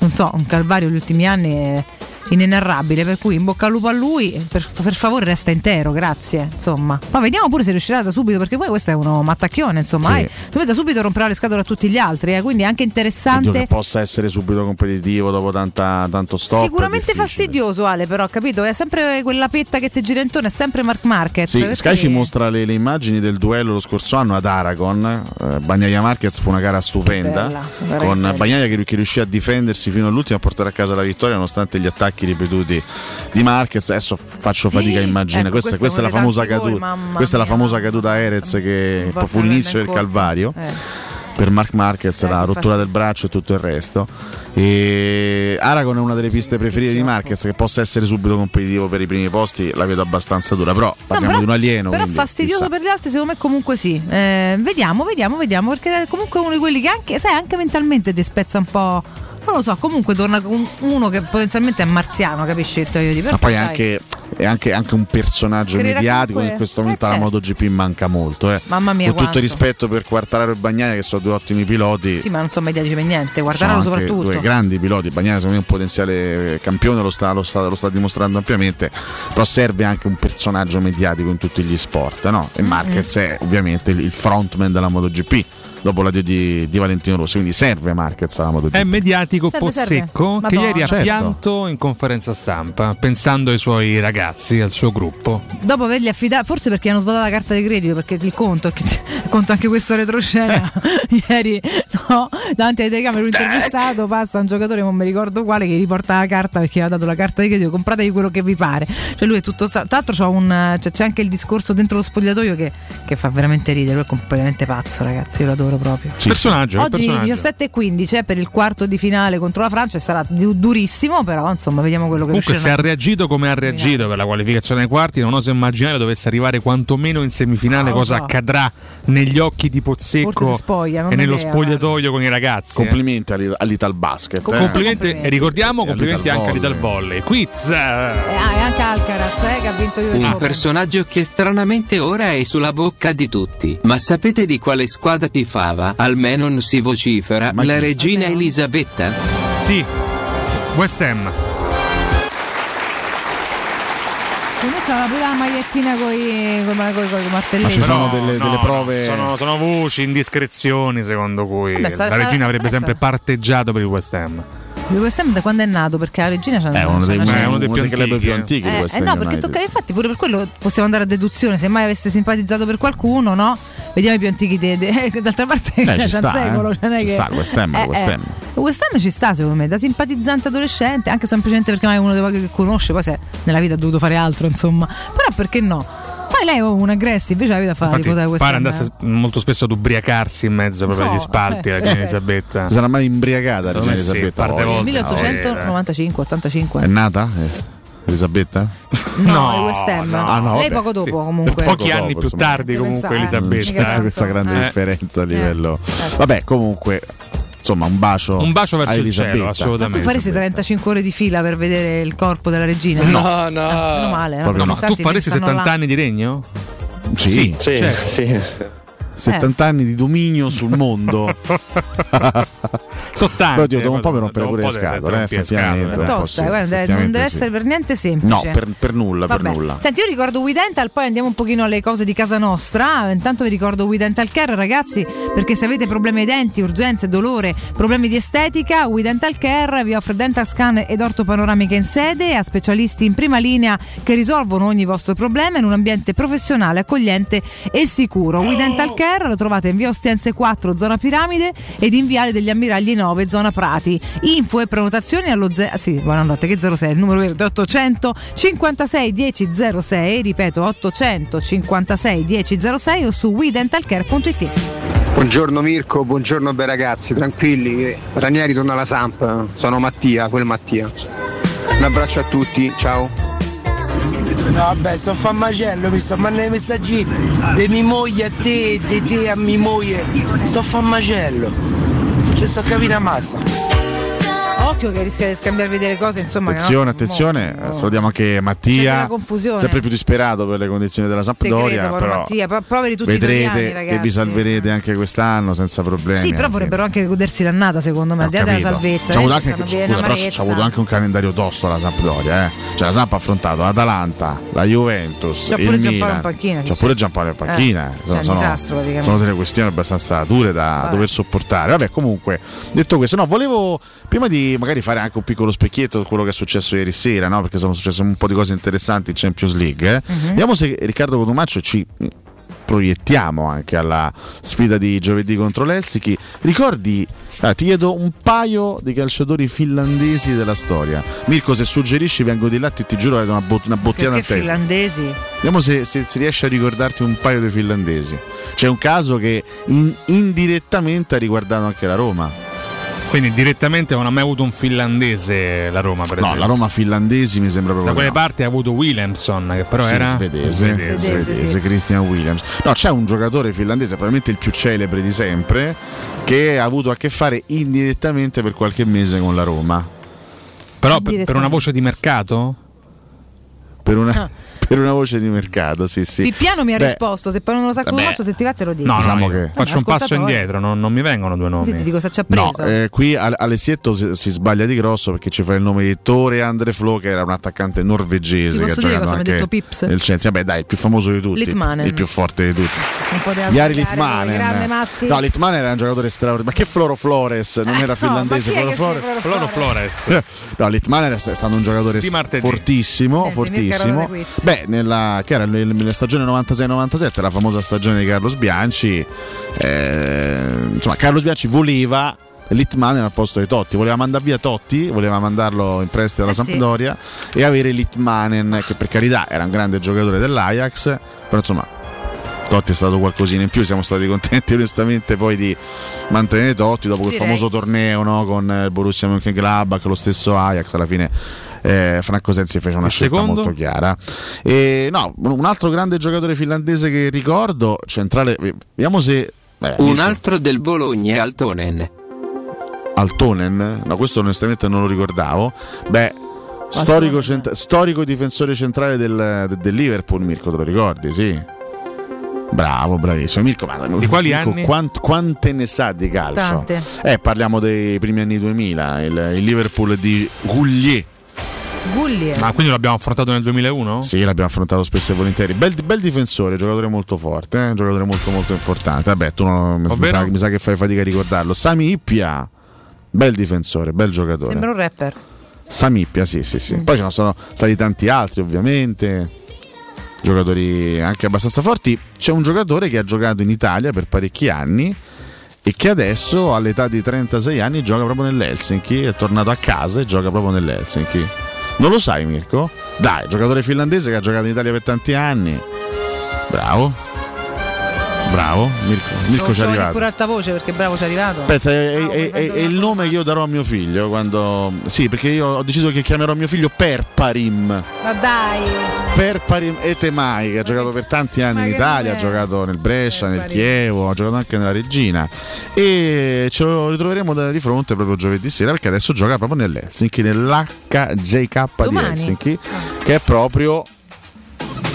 non so, un calvario gli ultimi anni è inenarrabile. Per cui in bocca al lupo a lui. Per, per favore, resta intero, grazie. Insomma, ma vediamo pure se riuscirà da subito perché poi questo è uno mattacchione. Insomma, Sì. eh. Da subito romperà le scatole a tutti gli altri. eh, quindi è anche interessante. che possa essere subito competitivo dopo tanta, tanto stop. Sicuramente fastidioso Ale però capito è sempre quella petta che ti gira intorno è sempre Mark Marquez Sì, Per Sky ci mostra le, le immagini del duello lo scorso anno ad Aragon. Eh, Bagnaia Marquez fu una gara stupenda. Bella, con. Bagnaia che, che riuscì a difendersi fino all'ultimo a portare a casa la vittoria nonostante gli attacchi ripetuti di Marquez. Adesso faccio fatica a immaginare. ecco, questa, questa è la famosa caduta. Questa è la famosa caduta a Erez che fu l'inizio del in calvario. Eh. Per Mark Marquez, la che rottura del braccio e tutto il resto. E Aragon è una delle piste preferite di Marquez. Che possa essere subito competitivo per i primi posti, la vedo abbastanza dura. Però parliamo però- di un alieno. però quindi, fastidioso chissà. per gli altri secondo me comunque sì Eh, vediamo vediamo vediamo perché è comunque uno di quelli che anche sai anche mentalmente ti spezza un po' non lo so comunque torna con uno che potenzialmente è marziano capisci che dire Ma poi sai, anche, è anche, anche un personaggio Creerà mediatico comunque- in questo eh, momento alla certo. MotoGP manca molto. eh. Mamma mia, Con tutto quanto. il rispetto per Quartararo e Bagnaia, che sono due ottimi piloti. sì ma non sono mediatici per niente anche soprattutto due grandi piloti. Bagnaia, secondo me, è un potenziale campione, lo sta, lo sta- lo sta dimostrando ampiamente. Però serve anche un personaggio mediatico in tutti gli sport. No? E Marquez è ovviamente il frontman della MotoGP. Dopo l'addio di, di Valentino Rossi, quindi serve Marquez alla MotoGP. È mediatico Serve, serve. Possecco che Madonna. ieri ha Certo. pianto in conferenza stampa pensando ai suoi ragazzi, al suo gruppo. dopo avergli affidato forse perché hanno svuotato la carta di credito perché il conto che conto anche questo retroscena ieri no, davanti alle telecamere lui intervistato passa un giocatore non mi ricordo quale che riporta la carta perché aveva dato la carta di credito compratevi quello che vi pare cioè lui è tutto sta- tra l'altro c'ha un, cioè, c'è anche il discorso dentro lo spogliatoio che, che fa veramente ridere lui è completamente pazzo ragazzi io lo adoro proprio personaggio, oggi personaggio. 17 e 15 eh, per il quarto di finale contro la Francia sarà du- durissimo però insomma vediamo quello che Comunque, se ha reagito come ha reagito per la qualificazione ai quarti, non oso immaginare dovesse arrivare quantomeno in semifinale lo cosa so. accadrà negli occhi di Pozzecco spoglia, e nello idea, spogliatoio con i ragazzi. eh. Complimenti all'I- all'Ital Basket. eh. Complimenti, e ricordiamo E complimenti anche all'Ital Volley. Quiz! Eh, ah, e anche Alcaraz eh, che ha vinto US Un personaggio che stranamente ora è sulla bocca di tutti. Ma sapete di quale squadra tifava? Almeno non si vocifera. Ma la chi? regina Elisabetta? Sì, West Ham. C'era pure la magliettina con i martelletti. Ma ci sono No, delle, no, delle prove. sono, sono voci, indiscrezioni secondo cui Vabbè, sta- la sta- regina avrebbe adesso- sempre parteggiato per il West Ham. Di West Ham da quando è nato? Perché la regina c'ha È uno dei, una uno, uno dei più dei club antichi, più eh. antichi di Eh, eh no, perché tocca, infatti pure per quello possiamo andare a deduzione, se mai avesse simpatizzato per qualcuno, no? Vediamo i più antichi de- d'altra parte Eh, c'è ci un sta, secolo, eh. non è Ci che- sta, West Ham, Eh, West eh. Ham. West Ham ci sta secondo me, da simpatizzante adolescente, anche semplicemente perché magari uno dei pochi che conosce, poi se nella vita ha dovuto fare altro, insomma. Però perché no? Poi lei è un aggressive, invece la vita fa Infatti, pare Ham. andasse molto spesso ad ubriacarsi in mezzo proprio No, agli spalti eh, la regina eh. Elisabetta. Si sarà mai imbriagata Secondo Regina sì, Elisabetta? Poi? volte. 1895, 85. È nata? Eh, Elisabetta? No, No, West Ham. no. Ah, no, Lei poco dopo sì. comunque. Pochi dopo, anni più insomma. tardi comunque eh. Elisabetta. C'è tanto. questa grande Eh. differenza a livello. Eh. Vabbè, comunque, insomma, un bacio. Un bacio verso il cielo, assolutamente. Tu faresti 35 ore di fila per vedere il corpo della regina? No, Ah, no. Meno male, no? Proprio no. Tanti Tu faresti stanno 70 là. anni di regno? Sì, Sì, certo. sì. 70 anni di dominio sul mondo. Sono tanti. Però Dio, eh, devo un po' per rompere pure le scatole, eh, effettivamente. scatole. un po' Tosta, guarda, non effettivamente deve sì. essere per niente No, semplice. per, per nulla, per Vabbè. nulla. Senti, io ricordo We Dental, poi andiamo un pochino alle cose di casa nostra. Intanto vi ricordo We Dental Care, ragazzi, perché se avete problemi ai denti, urgenze, dolore, problemi di estetica, We Dental Care vi offre dental scan ed ortopanoramica in sede a specialisti in prima linea che risolvono ogni vostro problema in un ambiente professionale, accogliente e sicuro. We Dental Care lo trovate in via Ostiense 4, zona Piramide ed in viale degli Ammiragli 9 9 zona Prati. Info e prenotazioni allo 0 sì, buonanotte che 06, il numero verde 800 56 10 06, ripeto 800 56 10 06 o su WeDentalCare.it. Buongiorno Mirko, buongiorno bei ragazzi, tranquilli, Ranieri torna alla Samp, sono Mattia, quel Mattia. Un abbraccio a tutti, ciao. No, vabbè, sto a fare macello, mi sto mandando i messaggi di mia moglie a te, di te a mia moglie. Sto a fare macello. Ci sto a capire una mazza. Occhio che rischia di scambiarvi delle cose, insomma. che Attenzione, no? attenzione, mo- salutiamo anche C'è Mattia, sempre più disperato per le condizioni della Sampdoria, credo, però Mattia, po- poveri tutti vedrete italiani, che ragazzi. vi salverete anche quest'anno senza problemi. Sì, però anche. vorrebbero anche godersi l'annata, secondo me, al di là della salvezza. Avuto eh, anche, stanno scusa, però c'ha avuto anche un calendario tosto la Sampdoria, eh. Cioè la Samp ha affrontato l'Atalanta, la Juventus, il pure Giampaolo in panchina, sì. pure Giampaolo in panchina. Eh, Sono- cioè, sono, disastro, sono delle questioni abbastanza dure da Vabbè. dover sopportare. Vabbè, comunque, detto questo, no, volevo prima di magari fare anche un piccolo specchietto di quello che è successo ieri sera, no? Perché sono successe un po' di cose interessanti in Champions League. eh. Mhm. Vediamo se Riccardo Cotumaccio ci proiettiamo anche alla sfida di giovedì contro l'Helsinki. Ricordi, ah, ti chiedo un paio di calciatori finlandesi della storia. Mirko, se suggerisci, vengo di là e ti giuro che una, bot- una bottiglia a testa. finlandesi? Vediamo se, se si riesce a ricordarti un paio dei finlandesi. C'è un caso che in- indirettamente ha riguardato anche la Roma. Quindi direttamente non ha mai avuto un finlandese la Roma, per No, esempio. la Roma finlandesi mi sembra Da proprio. quelle di no. parti ha avuto Williamson, che però Sì, era svedese, svedese. svedese, sì. Christian Williams. No, c'è un giocatore finlandese, probabilmente il più celebre di sempre, che ha avuto a che fare indirettamente per qualche mese con la Roma. Però per, per una voce di mercato? Per una, Ah. Per una voce di mercato, sì, sì. Pippiano mi ha Beh, risposto, se poi non lo sa come faccio, se ti va te lo dico. No, Diciamo no, che- io faccio un passo indietro, non, non mi vengono due nomi. Sì, ti dico se ci ha preso. No, eh, qui Al- Alessietto si, si sbaglia di grosso perché ci fa il nome di Tore Andre Flo, che era un attaccante norvegese Ti che ha posso dire giocato cosa mi ha anche detto Pips? nel Chelsea. Vabbè, dai, il più famoso di tutti, Litmanen. il più forte di tutti. Sbagliare, Litmanen. Grande Massi. No, Litmanen era un giocatore straordinario. Ma che Floro Flores? Non era finlandese, Floro che Flores. Floro Flores. No, Litmanen è stato un giocatore fortissimo, fortissimo. Quiz. Beh, nella, che era nel- nella stagione 96-97, la famosa stagione di Carlo Sbianci, eh, insomma, Carlo Sbianci voleva Litmanen al posto di Totti, voleva mandare via Totti, voleva mandarlo in prestito alla Eh sì. Sampdoria e avere Litmanen, che per carità era un grande giocatore dell'Ajax, però insomma Totti è stato qualcosina in più, siamo stati contenti onestamente poi di mantenere Totti dopo quel Direi. famoso torneo no, con Borussia Mönchengladbach, lo stesso Ajax, alla fine eh, Franco Sensi fece una Il scelta secondo? molto chiara. E, no, un altro grande giocatore finlandese che ricordo, centrale, vediamo se... beh, Un Mirko, altro del Bologna è Altonen. Altonen, no, questo onestamente non lo ricordavo. Beh, storico, cent- storico difensore centrale del, de- del Liverpool, Mirko, te lo ricordi? Sì. Bravo, bravissimo. Mirko, ma Di quali Mirko, anni? quant- quante ne sa di calcio? Tante. Eh, parliamo dei primi anni 2000, il, il Liverpool di Goulier. Gulli. Ma quindi l'abbiamo affrontato nel 2001? Sì, l'abbiamo affrontato spesso e volentieri. Bel, bel difensore, giocatore molto forte, eh? giocatore molto molto importante. Vabbè, tu non, mi, sa, mi sa che fai fatica a ricordarlo. Sami Ippia, bel difensore, bel giocatore. Sembra un rapper. Samippia, sì, sì, Mm. sì. Poi ce ne sono stati tanti altri, ovviamente. Giocatori anche abbastanza forti. C'è un giocatore che ha giocato in Italia per parecchi anni e che adesso all'età di 36 anni gioca proprio nell'Helsinki. È tornato a casa e gioca proprio nell'Helsinki. Non lo sai, Mirko? Dai, giocatore finlandese che ha giocato in Italia per tanti anni. Bravo. Bravo, Mirko, Mirko ci è arrivato. pure alta voce perché bravo ci è arrivato. Pensa, è, Ah, è- è- è il nome che io darò a mio figlio quando. Sì, perché io ho deciso che chiamerò mio figlio Perparim. Ma dai. Perparim Etemai, che ha giocato per tanti anni in Italia, ha giocato nel Brescia, nel Perparim. Chievo, ha giocato anche nella Regina. E ce lo ritroveremo da- di fronte proprio giovedì sera perché adesso gioca proprio nell'Helsinki, nell'HJK di Domani? Helsinki, che è proprio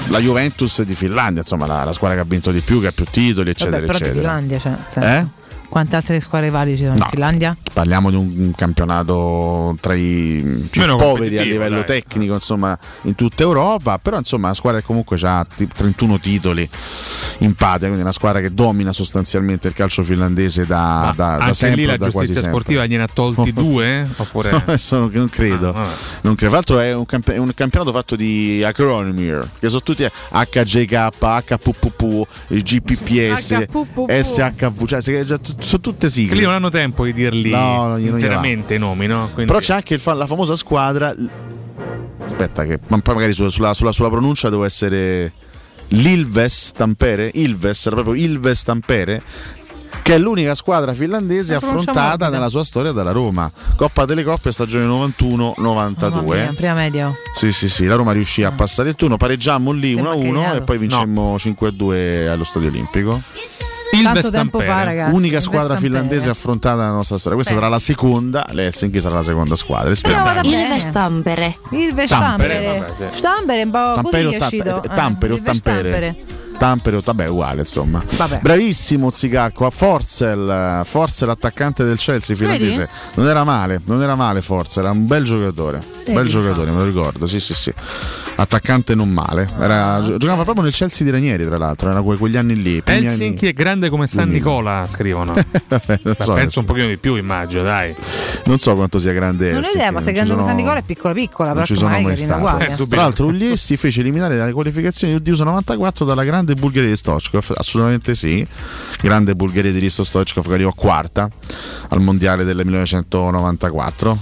la Juventus di Finlandia, insomma la, la squadra che ha vinto di più, che ha più titoli, eccetera, Vabbè, però di eccetera. Finlandia, cioè. Eh? Quante altre squadre valide ci sono No. in Finlandia? Parliamo di un campionato tra i più Meno poveri a livello dai. tecnico, insomma, in tutta Europa, però insomma, una squadra che comunque ha 31 titoli in patria, quindi una squadra che domina sostanzialmente il calcio finlandese da, da, da Anche sempre, lì la da quasi giustizia sempre. sportiva gliene ha tolti due? Oppure... No, adesso non, non credo. Ah, non credo. Tra l'altro è un, camp- un campionato fatto di acronimi, che sono tutti HJK, HPPP, GPPS. SHV, cioè già t- sono tutte sigle. Che lì non hanno tempo di dirli No, va. interamente i nomi, no? Quindi- Però c'è anche il fa- la famosa squadra. Aspetta, che ma poi magari sulla, sulla- sulla- sulla pronuncia devo essere l'Ilves Tampere. Ilves, era proprio Ilves Tampere. Che è l'unica squadra finlandese affrontata nella sua storia dalla Roma. Coppa delle Coppe stagione 91-92. Mamma mia, prima media. oh. Sì, sì, sì, la Roma riuscì a passare il turno, pareggiammo lì Che 1-1 macchinato. e poi vincemmo 5-2 allo Stadio Olimpico. Tanto tempo fa, ragazzi. Unica squadra finlandese affrontata nella nostra storia. Questa sarà la seconda, l'Helsinki sarà la seconda squadra. Però Speriamo. bene. Il Stampere. Il Tampere, Stampere. vabbè, sì. Stampere è un po' Tampere così è uscito. Tampere o il Verstampere. Tampere? Tampere o vabbè, uguale insomma. Vabbè. Bravissimo Zicacco, a Forzel, Forzel attaccante del Chelsea finlandese. Vedi? Non era male, non era male Forzel, era un bel giocatore. Vedi? Bel giocatore, me lo ricordo, sì sì sì. Attaccante non male. Era- gio- giocava proprio nel Chelsea di Ranieri, tra l'altro, era que- quegli anni lì. primi anni- Helsinki è grande come San Nicola, scrivono. Vabbè, so, penso un pochino di più, immagino, dai. non so quanto sia grande. Non ho Helsinki, idea, ma se ci grande come sono- San Nicola è piccola piccola, non però ci sono mai stato. uguale. Tra l'altro, Uglies si fece eliminare dalle qualificazioni di USA 94 dalla grande Bulgaria di Stoichkov. Assolutamente sì. Grande Bulgaria di Risto Stoichkov che arrivò quarta al mondiale del 1994.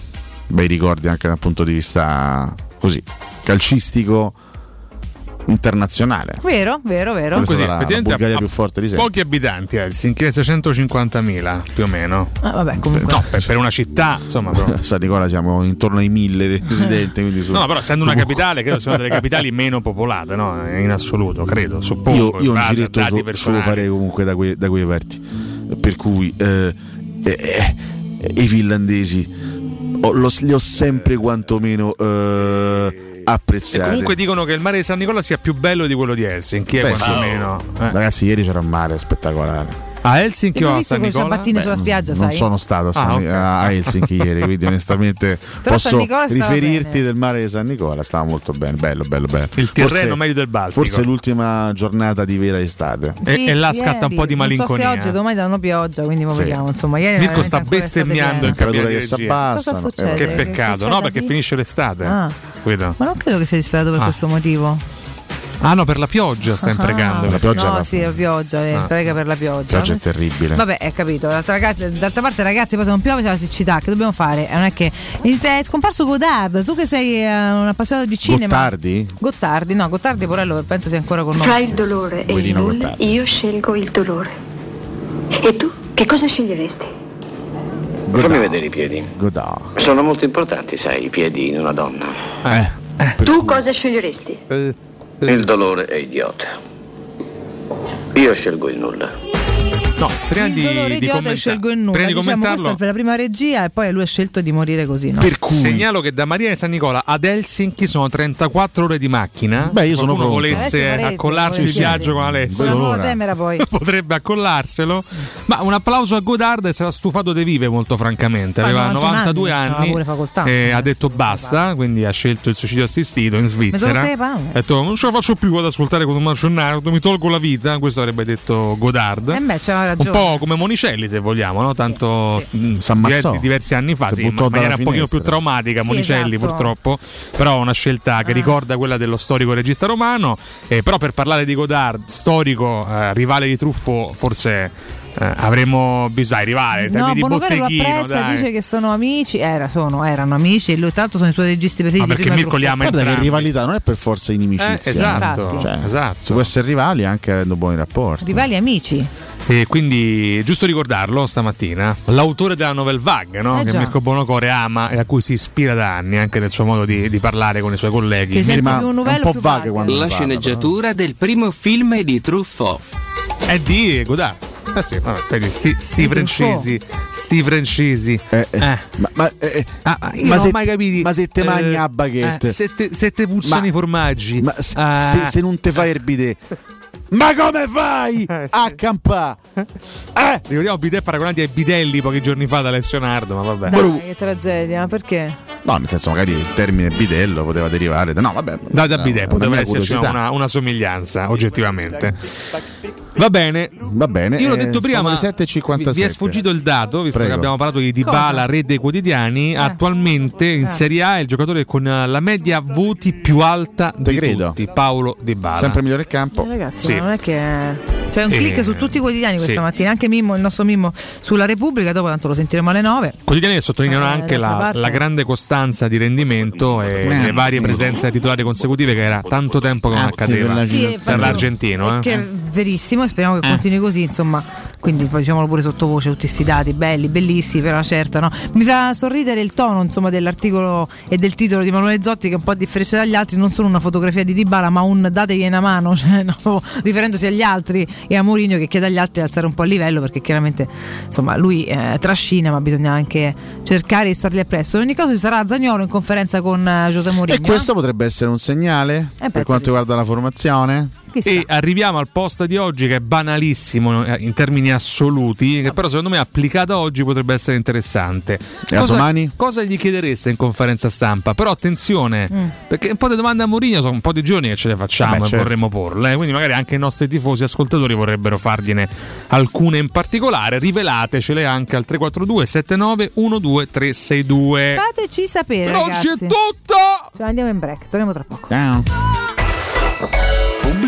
Bei ricordi anche dal punto di vista così calcistico internazionale. Vero, vero, vero. Questa Così, è la- Bulgaria ha- più forte di sempre. Pochi abitanti Helsinki, 650.000 più o meno. Ah, vabbè, comunque. No, per, per una città, insomma. però- San Nicola siamo intorno ai mille residenti. quindi su- No, però essendo una capitale, credo sia una delle capitali meno popolate, no? In assoluto, credo, suppongo. io, io un a giretto so- lo personali. farei comunque da quei, da quei verti. Per cui eh, eh, eh, i finlandesi ho- lo- li ho sempre quantomeno eh, E apprezzati. comunque dicono che il mare di San Nicola sia più bello di quello di Helsinki, eh, Beh, sì. quantomeno. Eh. Ragazzi, ieri c'era un mare spettacolare. A Helsinki o a San Nicola? ciabattine sulla spiaggia, non sai? sono stato a, San- Ah, ok. a Helsinki ieri, quindi onestamente Però posso riferirti bene. del mare di San Nicola. Stava molto bene, bello, bello, bello. Il Tirreno meglio del Baltico. Forse l'ultima giornata di vera estate. E- Sì, e là ieri. scatta un po' di Non so malinconia. se oggi domani danno pioggia, quindi Sì. vediamo. Insomma, ieri Mirko sta bestemmiando il cabina che si succede? Che peccato, no? Perché finisce l'estate. Ah. Ma non credo che sia disperato per Ah. questo motivo. Ah, no, per la pioggia sta imprecando. La pioggia no, va- sì, la pioggia, eh, Ah. prega per la pioggia. Pioggia è terribile. Vabbè, è capito. D'altra, ragazzi- d'altra parte, ragazzi, poi se non piove c'è la siccità. Che dobbiamo fare? Eh, Non è che. È scomparso Godard. Tu che sei eh, un appassionato di cinema. Gottardi? Gottardi, no, Gottardi Porello penso sia ancora con noi. Tra il dolore e il nulla, Gottardi. io scelgo il dolore. E tu che cosa sceglieresti? Godard. vedere i piedi. Godard. Sono molto importanti, sai, i piedi in una donna. Eh. Tu cosa sceglieresti? Il dolore è idiota. Io scelgo il nulla. No, prima il di, dolore di idiota commenta- e scelgo il nulla. prima di Diciamo, commentarlo, questa è la prima regia e poi lui ha scelto di morire così. No? Per cui segnalo che da Maria di San Nicola ad Helsinki sono 34 ore di macchina. Beh, io sono pronto. volesse farete, accollarsi il viaggio con Alessio. Temera poi. Potrebbe accollarselo, ma un applauso a Godard si era stufato di vive molto francamente. Aveva 91 92 anni, anni, e ha detto basta, quindi ha scelto il suicidio assistito in Svizzera. Ha detto non ce la faccio più ad ascoltare con un Marcennardo, mi tolgo la vita. Questo avrebbe detto Godard. Eh beh, un ragione. po' come Monicelli, se vogliamo, no? tanto mh, S'ammazzò. diversi, diversi anni fa, Si sì, in maniera un pochino più traumatica. Sì, Monicelli, esatto. purtroppo, però una scelta che ricorda quella dello storico regista romano. Eh, però per parlare di Godard, storico, eh, rivale di Truffo, forse. Eh, avremo bisogno rivale in No, di Bonocaro lo apprezza, dai. dice che sono amici. Era, sono, erano amici e lui, l'altro, sono i suoi registi preferiti. Ma perché Mirko li ama Guarda che rivalità non è per forza inimicizia. Eh, esatto. Cioè, esatto. Si può essere rivali anche avendo buoni rapporti. Rivali amici. E quindi, giusto ricordarlo stamattina, l'autore della novel Vague, no? Eh che già. Mirko Bonocore ama e a cui si ispira da anni, anche nel suo modo di, di parlare con i suoi colleghi. Che sente ma un è un novello po' vaga vaga. quando La parla, sceneggiatura del primo film di Truffaut. È di Godard. Eh sì, vabbè, vedi, sti, sti francesi, sti francesi. Eh, eh, Eh. Ma, ma, eh, Ah, ah, io ma non ho se- mai capito. ma se te mangi a baguette? eh, se, te, se te puzzano Ma- i formaggi. Ma s- Ah. se, se non te fai il bidet, ma come fai Eh, sì. a campare? Eh, Ricordiamo bidet paragonati ai bidelli pochi giorni fa da Alessio Nardo, ma vabbè. Dai, che tragedia, perché? No, nel senso, magari il termine bidello poteva derivare da. No, vabbè. Da, da eh, bidet una poteva esserci una, una somiglianza, oggettivamente. Va bene. Va bene. Io l'ho eh, detto prima, sono ma le 7.57. vi è sfuggito il dato, visto Prego. che abbiamo parlato di Dybala, re dei quotidiani. Attualmente in Eh. Serie A è il giocatore con eh, la media voti più alta Te di credo. tutti, Paolo Dybala. Sempre migliore il campo. Eh, ragazzi, Sì. ma non è che. C'è un E- click su tutti i quotidiani questa sì. mattina, anche Mimmo, il nostro Mimmo sulla Repubblica, dopo tanto lo sentiremo alle 9. Quotidiani che sottolineano Eh, anche la, la grande costanza di rendimento e Eh, le varie sì. presenze da titolare consecutive che era tanto tempo che non accadeva Sì, per l'argentino. Che Eh. è verissimo e speriamo che continui così, insomma. Quindi poi diciamolo pure sottovoce, tutti questi dati belli, bellissimi, per una certa, no? Mi fa sorridere il tono, insomma, dell'articolo e del titolo di Manuele Zotti, che è un po' differisce dagli altri, non solo una fotografia di Dybala, ma un dategli una mano, cioè, no, riferendosi agli altri e a Mourinho che chiede agli altri di alzare un po' il livello, perché chiaramente insomma lui eh, trascina, ma bisogna anche cercare di stargli appresso. In ogni caso ci sarà Zagnolo in conferenza con eh, José Mourinho. E questo potrebbe essere un segnale per penso quanto riguarda la formazione? E arriviamo al post di oggi che è banalissimo eh, in termini assoluti, che però secondo me applicato oggi potrebbe essere interessante. E a domani? Cosa gli chiedereste in conferenza stampa? Però attenzione, Mm. perché un po' di domande a Mourinho sono un po' di giorni che ce le facciamo Vabbè, e certo. vorremmo porle, eh, quindi magari anche i nostri tifosi ascoltatori vorrebbero fargliene alcune in particolare, rivelatecele anche al 342 79 12362. Fateci sapere. Per oggi è tutto! Cioè, andiamo in break, torniamo tra poco.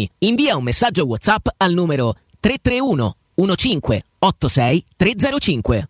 dell'Academy. Invia un messaggio WhatsApp al numero 331 15 86 305.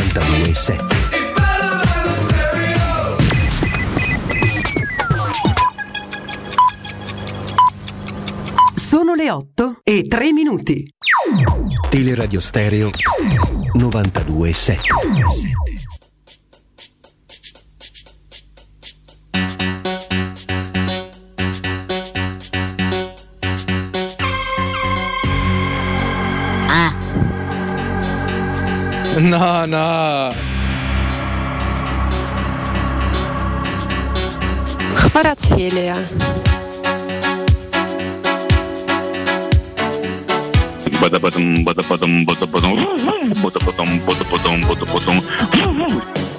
92.7 Sono le 8 e 3 minuti. Teleradio Stereo 92.7 No, no. Paracelia. Bada-badum, bada-badum, bada-badum, bada-badum, bada-badum, bada-badum.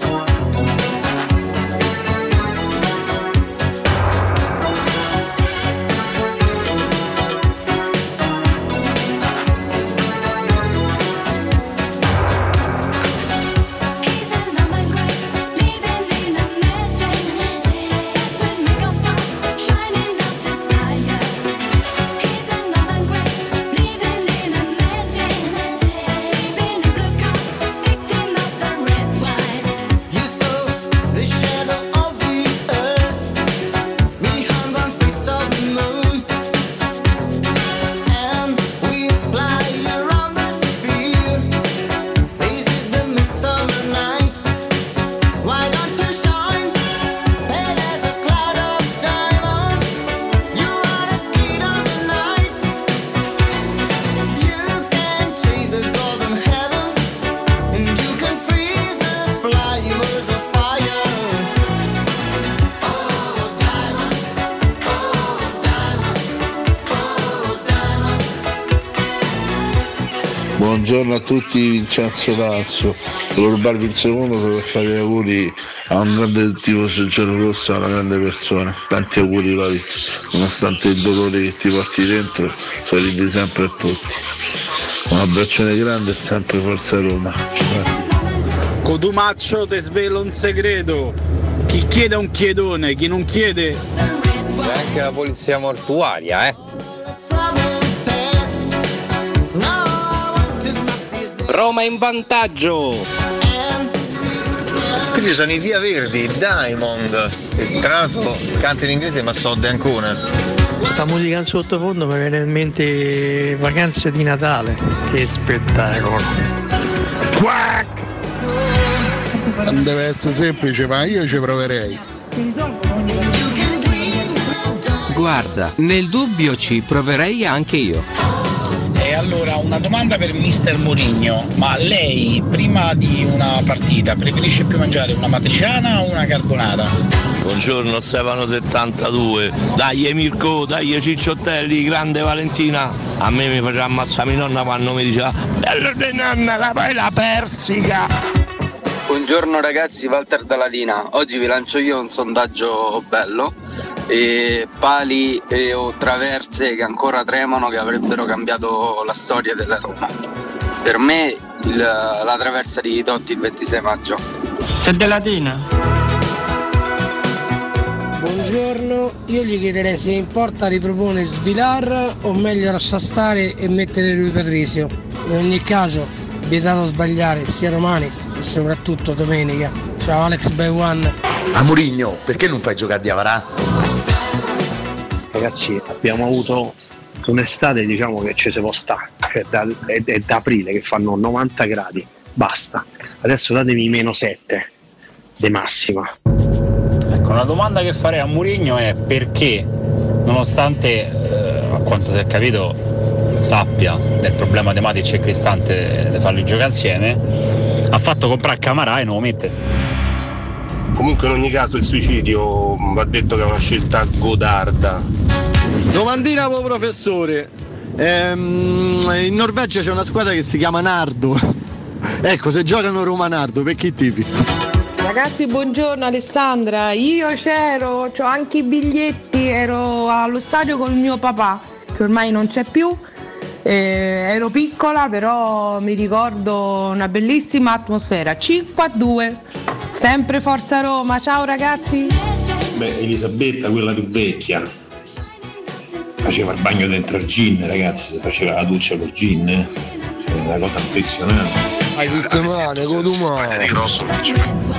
Buongiorno a tutti, Vincenzo Lazio. Volevo rubarvi un secondo per fare gli auguri a un grande tifoso giallorosso, a una grande persona. Tanti auguri Loris, nonostante il dolore che ti porti dentro, sorridi sempre a tutti. Un abbraccione grande e sempre Forza Roma. Codumaccio ti svelo un segreto. Chi chiede un chiedone, chi non chiede. C'è anche la polizia mortuaria, eh. Roma in vantaggio. Quindi sono i Via Verdi, Diamond. Tra l'altro canta in inglese ma so de Ancona. Sta musica in sottofondo mi viene in mente vacanze di Natale. Che spettacolo. Non deve essere semplice, ma io ci proverei. Guarda, nel dubbio ci proverei anche io. E allora una domanda per mister Mourinho, ma lei prima di una partita preferisce più mangiare una matriciana o una carbonara? Buongiorno Stefano 72. Dai Mirko, dai Cicciottelli, grande Valentina. A me mi faceva ammazzare mia nonna quando mi diceva Bello di nonna, la fai la persica. Buongiorno ragazzi, Walter Daladina. Oggi vi lancio io un sondaggio bello. E pali e o traverse che ancora tremano che avrebbero cambiato la storia della Roma. per me il- la traversa di Totti il 26 maggio. C'è della Latina. Buongiorno, io gli chiederei se importa ripropone Svilar o meglio lascia stare e mettere lui Patrizio. In ogni caso, vietato sbagliare sia domani e soprattutto domenica. Ciao Alex by One. A Murigno, perché non fai giocare di Avarà? Ragazzi, abbiamo avuto un'estate diciamo che ci si può stare, cioè da- è, è da aprile che fanno 90 gradi, basta. Adesso datevi meno 7 di massima. Ecco, una domanda che farei a Murigno è perché, nonostante eh, a quanto si è capito sappia del problema di Matic e Cristante di farli giocare insieme, ha fatto comprare Camarà e non lo mette. Comunque in ogni caso il suicidio va detto che è una scelta godarda. Domandina po' professore. Ehm, in Norvegia c'è una squadra che si chiama Nardo. Ecco, se giocano Roma Nardo, per che tipi? Ragazzi, buongiorno Alessandra. Io c'ero, ho anche i biglietti, ero allo stadio con mio papà, che ormai non c'è più. Eh, ero piccola, però mi ricordo una bellissima atmosfera. 5 a 2. Sempre Forza Roma. Ciao ragazzi. Beh, Elisabetta, quella più vecchia, faceva il bagno dentro il gin, ragazzi, si faceva la doccia col gin, eh. È una cosa impressionante. Hai tutto male, con male.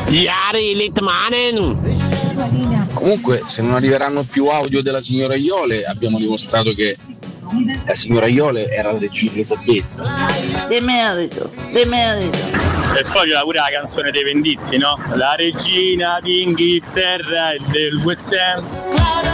Iari Litmanen! Comunque, se non arriveranno più audio della signora Iole, abbiamo dimostrato che la signora Iole era la regina Elisabetta. Di merito, di merito. E poi c'era pure la canzone dei venditti, no? La regina d'Inghilterra e del West Ham.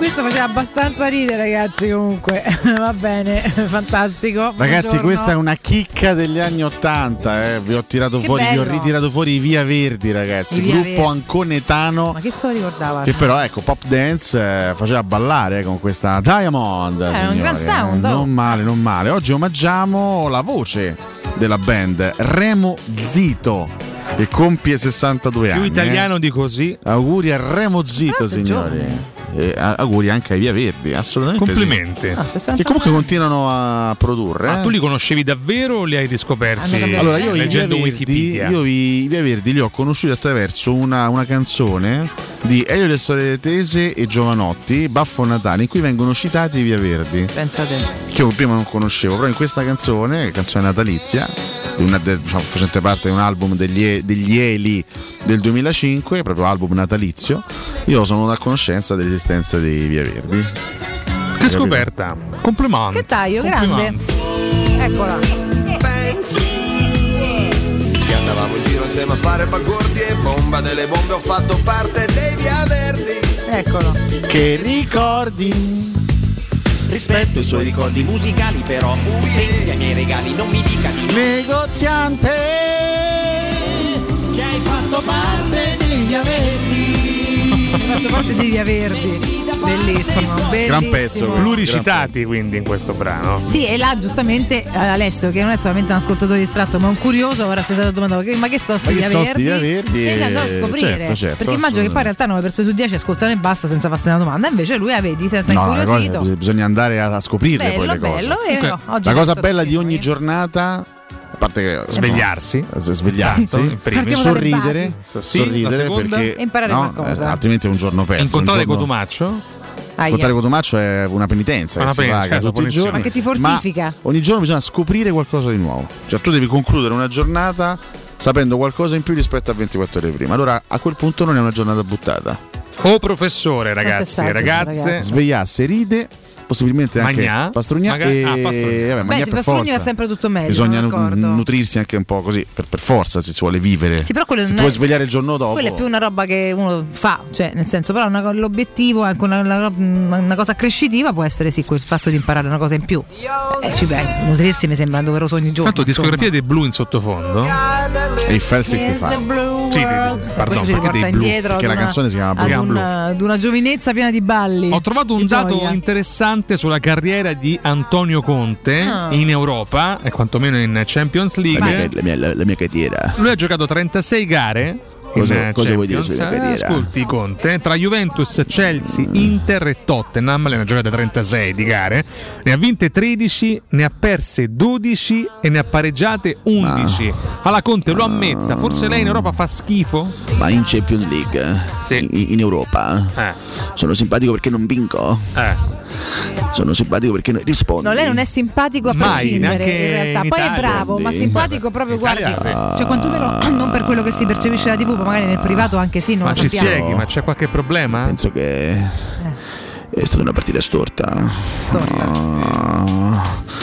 Questo faceva abbastanza ridere, ragazzi. Comunque, va bene, fantastico. Ragazzi, Buongiorno. questa è una chicca degli anni Ottanta, eh. vi ho tirato Che fuori, vi ho bello. ritirato fuori i Via Verdi, ragazzi. Via Gruppo Verdi. anconetano Ma che se lo ricordava? che però ecco, pop dance eh, faceva ballare eh, con questa Diamond. Eh, un signori, gran sound, oh. Non male, non male. Oggi omaggiamo la voce della band, Remo Zito, che compie 62 Più anni. italiano eh. di così. Auguri a Remo Zito, signori. E a- auguri anche ai Via Verdi, assolutamente. sì. Complimenti. Ah, Che comunque continuano a produrre. Ma eh. tu li conoscevi davvero o li hai riscoperti Allora, io i Via Verdi, io i, i Via Verdi li ho conosciuti attraverso una, una canzone di Elio Le Storie Tese e Giovanotti, Baffo Natale, in cui vengono citati i Via Verdi. Pensate. Che io prima non conoscevo, però in questa canzone, canzone natalizia, una- diciamo, facente parte di un album degli, degli Eli del 2005, proprio album natalizio, io sono a conoscenza dell'esistenza dei Via Verdi. Che scoperta! Complimenti. Che taglio, grande. Eccola. Che andavamo in giro insieme a fare bagordi e bomba delle bombe ho fatto parte dei via verdi Eccolo. Che ricordi? Rispetto i suoi ricordi musicali però Pensi ai miei regali, non mi dica di Negoziante Che hai fatto parte degli averti Ha fatto parte di Via Verdi. Bellissimo, bellissimo. Pluricitati quindi in questo brano. Sì, e là giustamente eh, Alessio, che non è solamente un ascoltatore distratto, ma un curioso, ora si sta domandando "Che- ma che sono sti Via sti Verdi? Via Verdi? E andò a scoprire. certo, certo, perché immagino che poi in realtà 9 persone su 10 ascoltano e basta senza farsi una domanda. Invece lui la vedi senza No, incuriosito. bisogna andare a, scoprirle poi Bello, le cose. bello, e no, oggi la cosa bella di ogni giornata, parte che Svegliarsi. insomma, svegliarsi, Esatto, sorridere. Sì, sorridere perché E imparare no, qualcosa. eh, altrimenti è un giorno perso. Incontrare giorno- Cotumaccio? Aia. Incontrare Cotumaccio è una penitenza Una che si penitenza, paga certo, tutti i giorni. Ma che ti fortifica. ogni giorno bisogna scoprire qualcosa di nuovo. Cioè tu devi concludere una giornata sapendo qualcosa in più rispetto a 24 ore prima. Allora a quel punto non è una giornata buttata. Oh professore, ragazzi, saggi, ragazze. Svegliasse, ride, possibilmente anche Magnà? pastrugna Maga- e ah, pastrugna. vabbè, Beh, Magnà sì, per Pastrugna forza. va sempre tutto meglio. Bisogna nu- nutrirsi anche un po' così, per, per forza se si vuole vivere. Sì, però quello se non ti è- vuoi svegliare il giorno dopo. Quella è più una roba che uno fa, cioè nel senso, però una l'obiettivo, anche una, una- una cosa accrescitiva può essere sì, quel fatto di imparare una cosa in più. Eh, ci beh, nutrirsi mi sembra doveroso ogni giorno. Tanto discografia dei blu in sottofondo. Eiffel Is the 65. Blue Sì, world. pardon, Questo ci perché riporta indietro ad la una- canzone si chiama ad Blue. una, ad una giovinezza piena di balli. Ho trovato un dato gioia. interessante sulla carriera di Antonio Conte Ah. in Europa e quantomeno in Champions La League. mia, la mia- la- la mia carriera. Lui ha giocato 36 gare Cosa- cosa vuoi dire sulla Eh, carriera? Ascolti Conte, tra Juventus, Chelsea, Inter e Tottenham, le ha giocate 36 di gare, ne ha vinte 13, ne ha perse 12 e ne ha pareggiate 11. Alla Conte lo ammetta, forse lei in Europa fa schifo? Ma in Champions League, in, in Europa, Eh. sono simpatico perché non vinco. Sono simpatico perché non rispondo. No, lei non è simpatico a Mai, prescindere in realtà. in Poi è Italia. bravo, ma simpatico proprio, guardi. Italia, sì. Cioè, quantomeno non per quello che si percepisce da TV, ma magari nel privato anche sì, non Ma lo ci sappiamo. spieghi, ma c'è qualche problema? Penso che è stata una partita storta. Ah,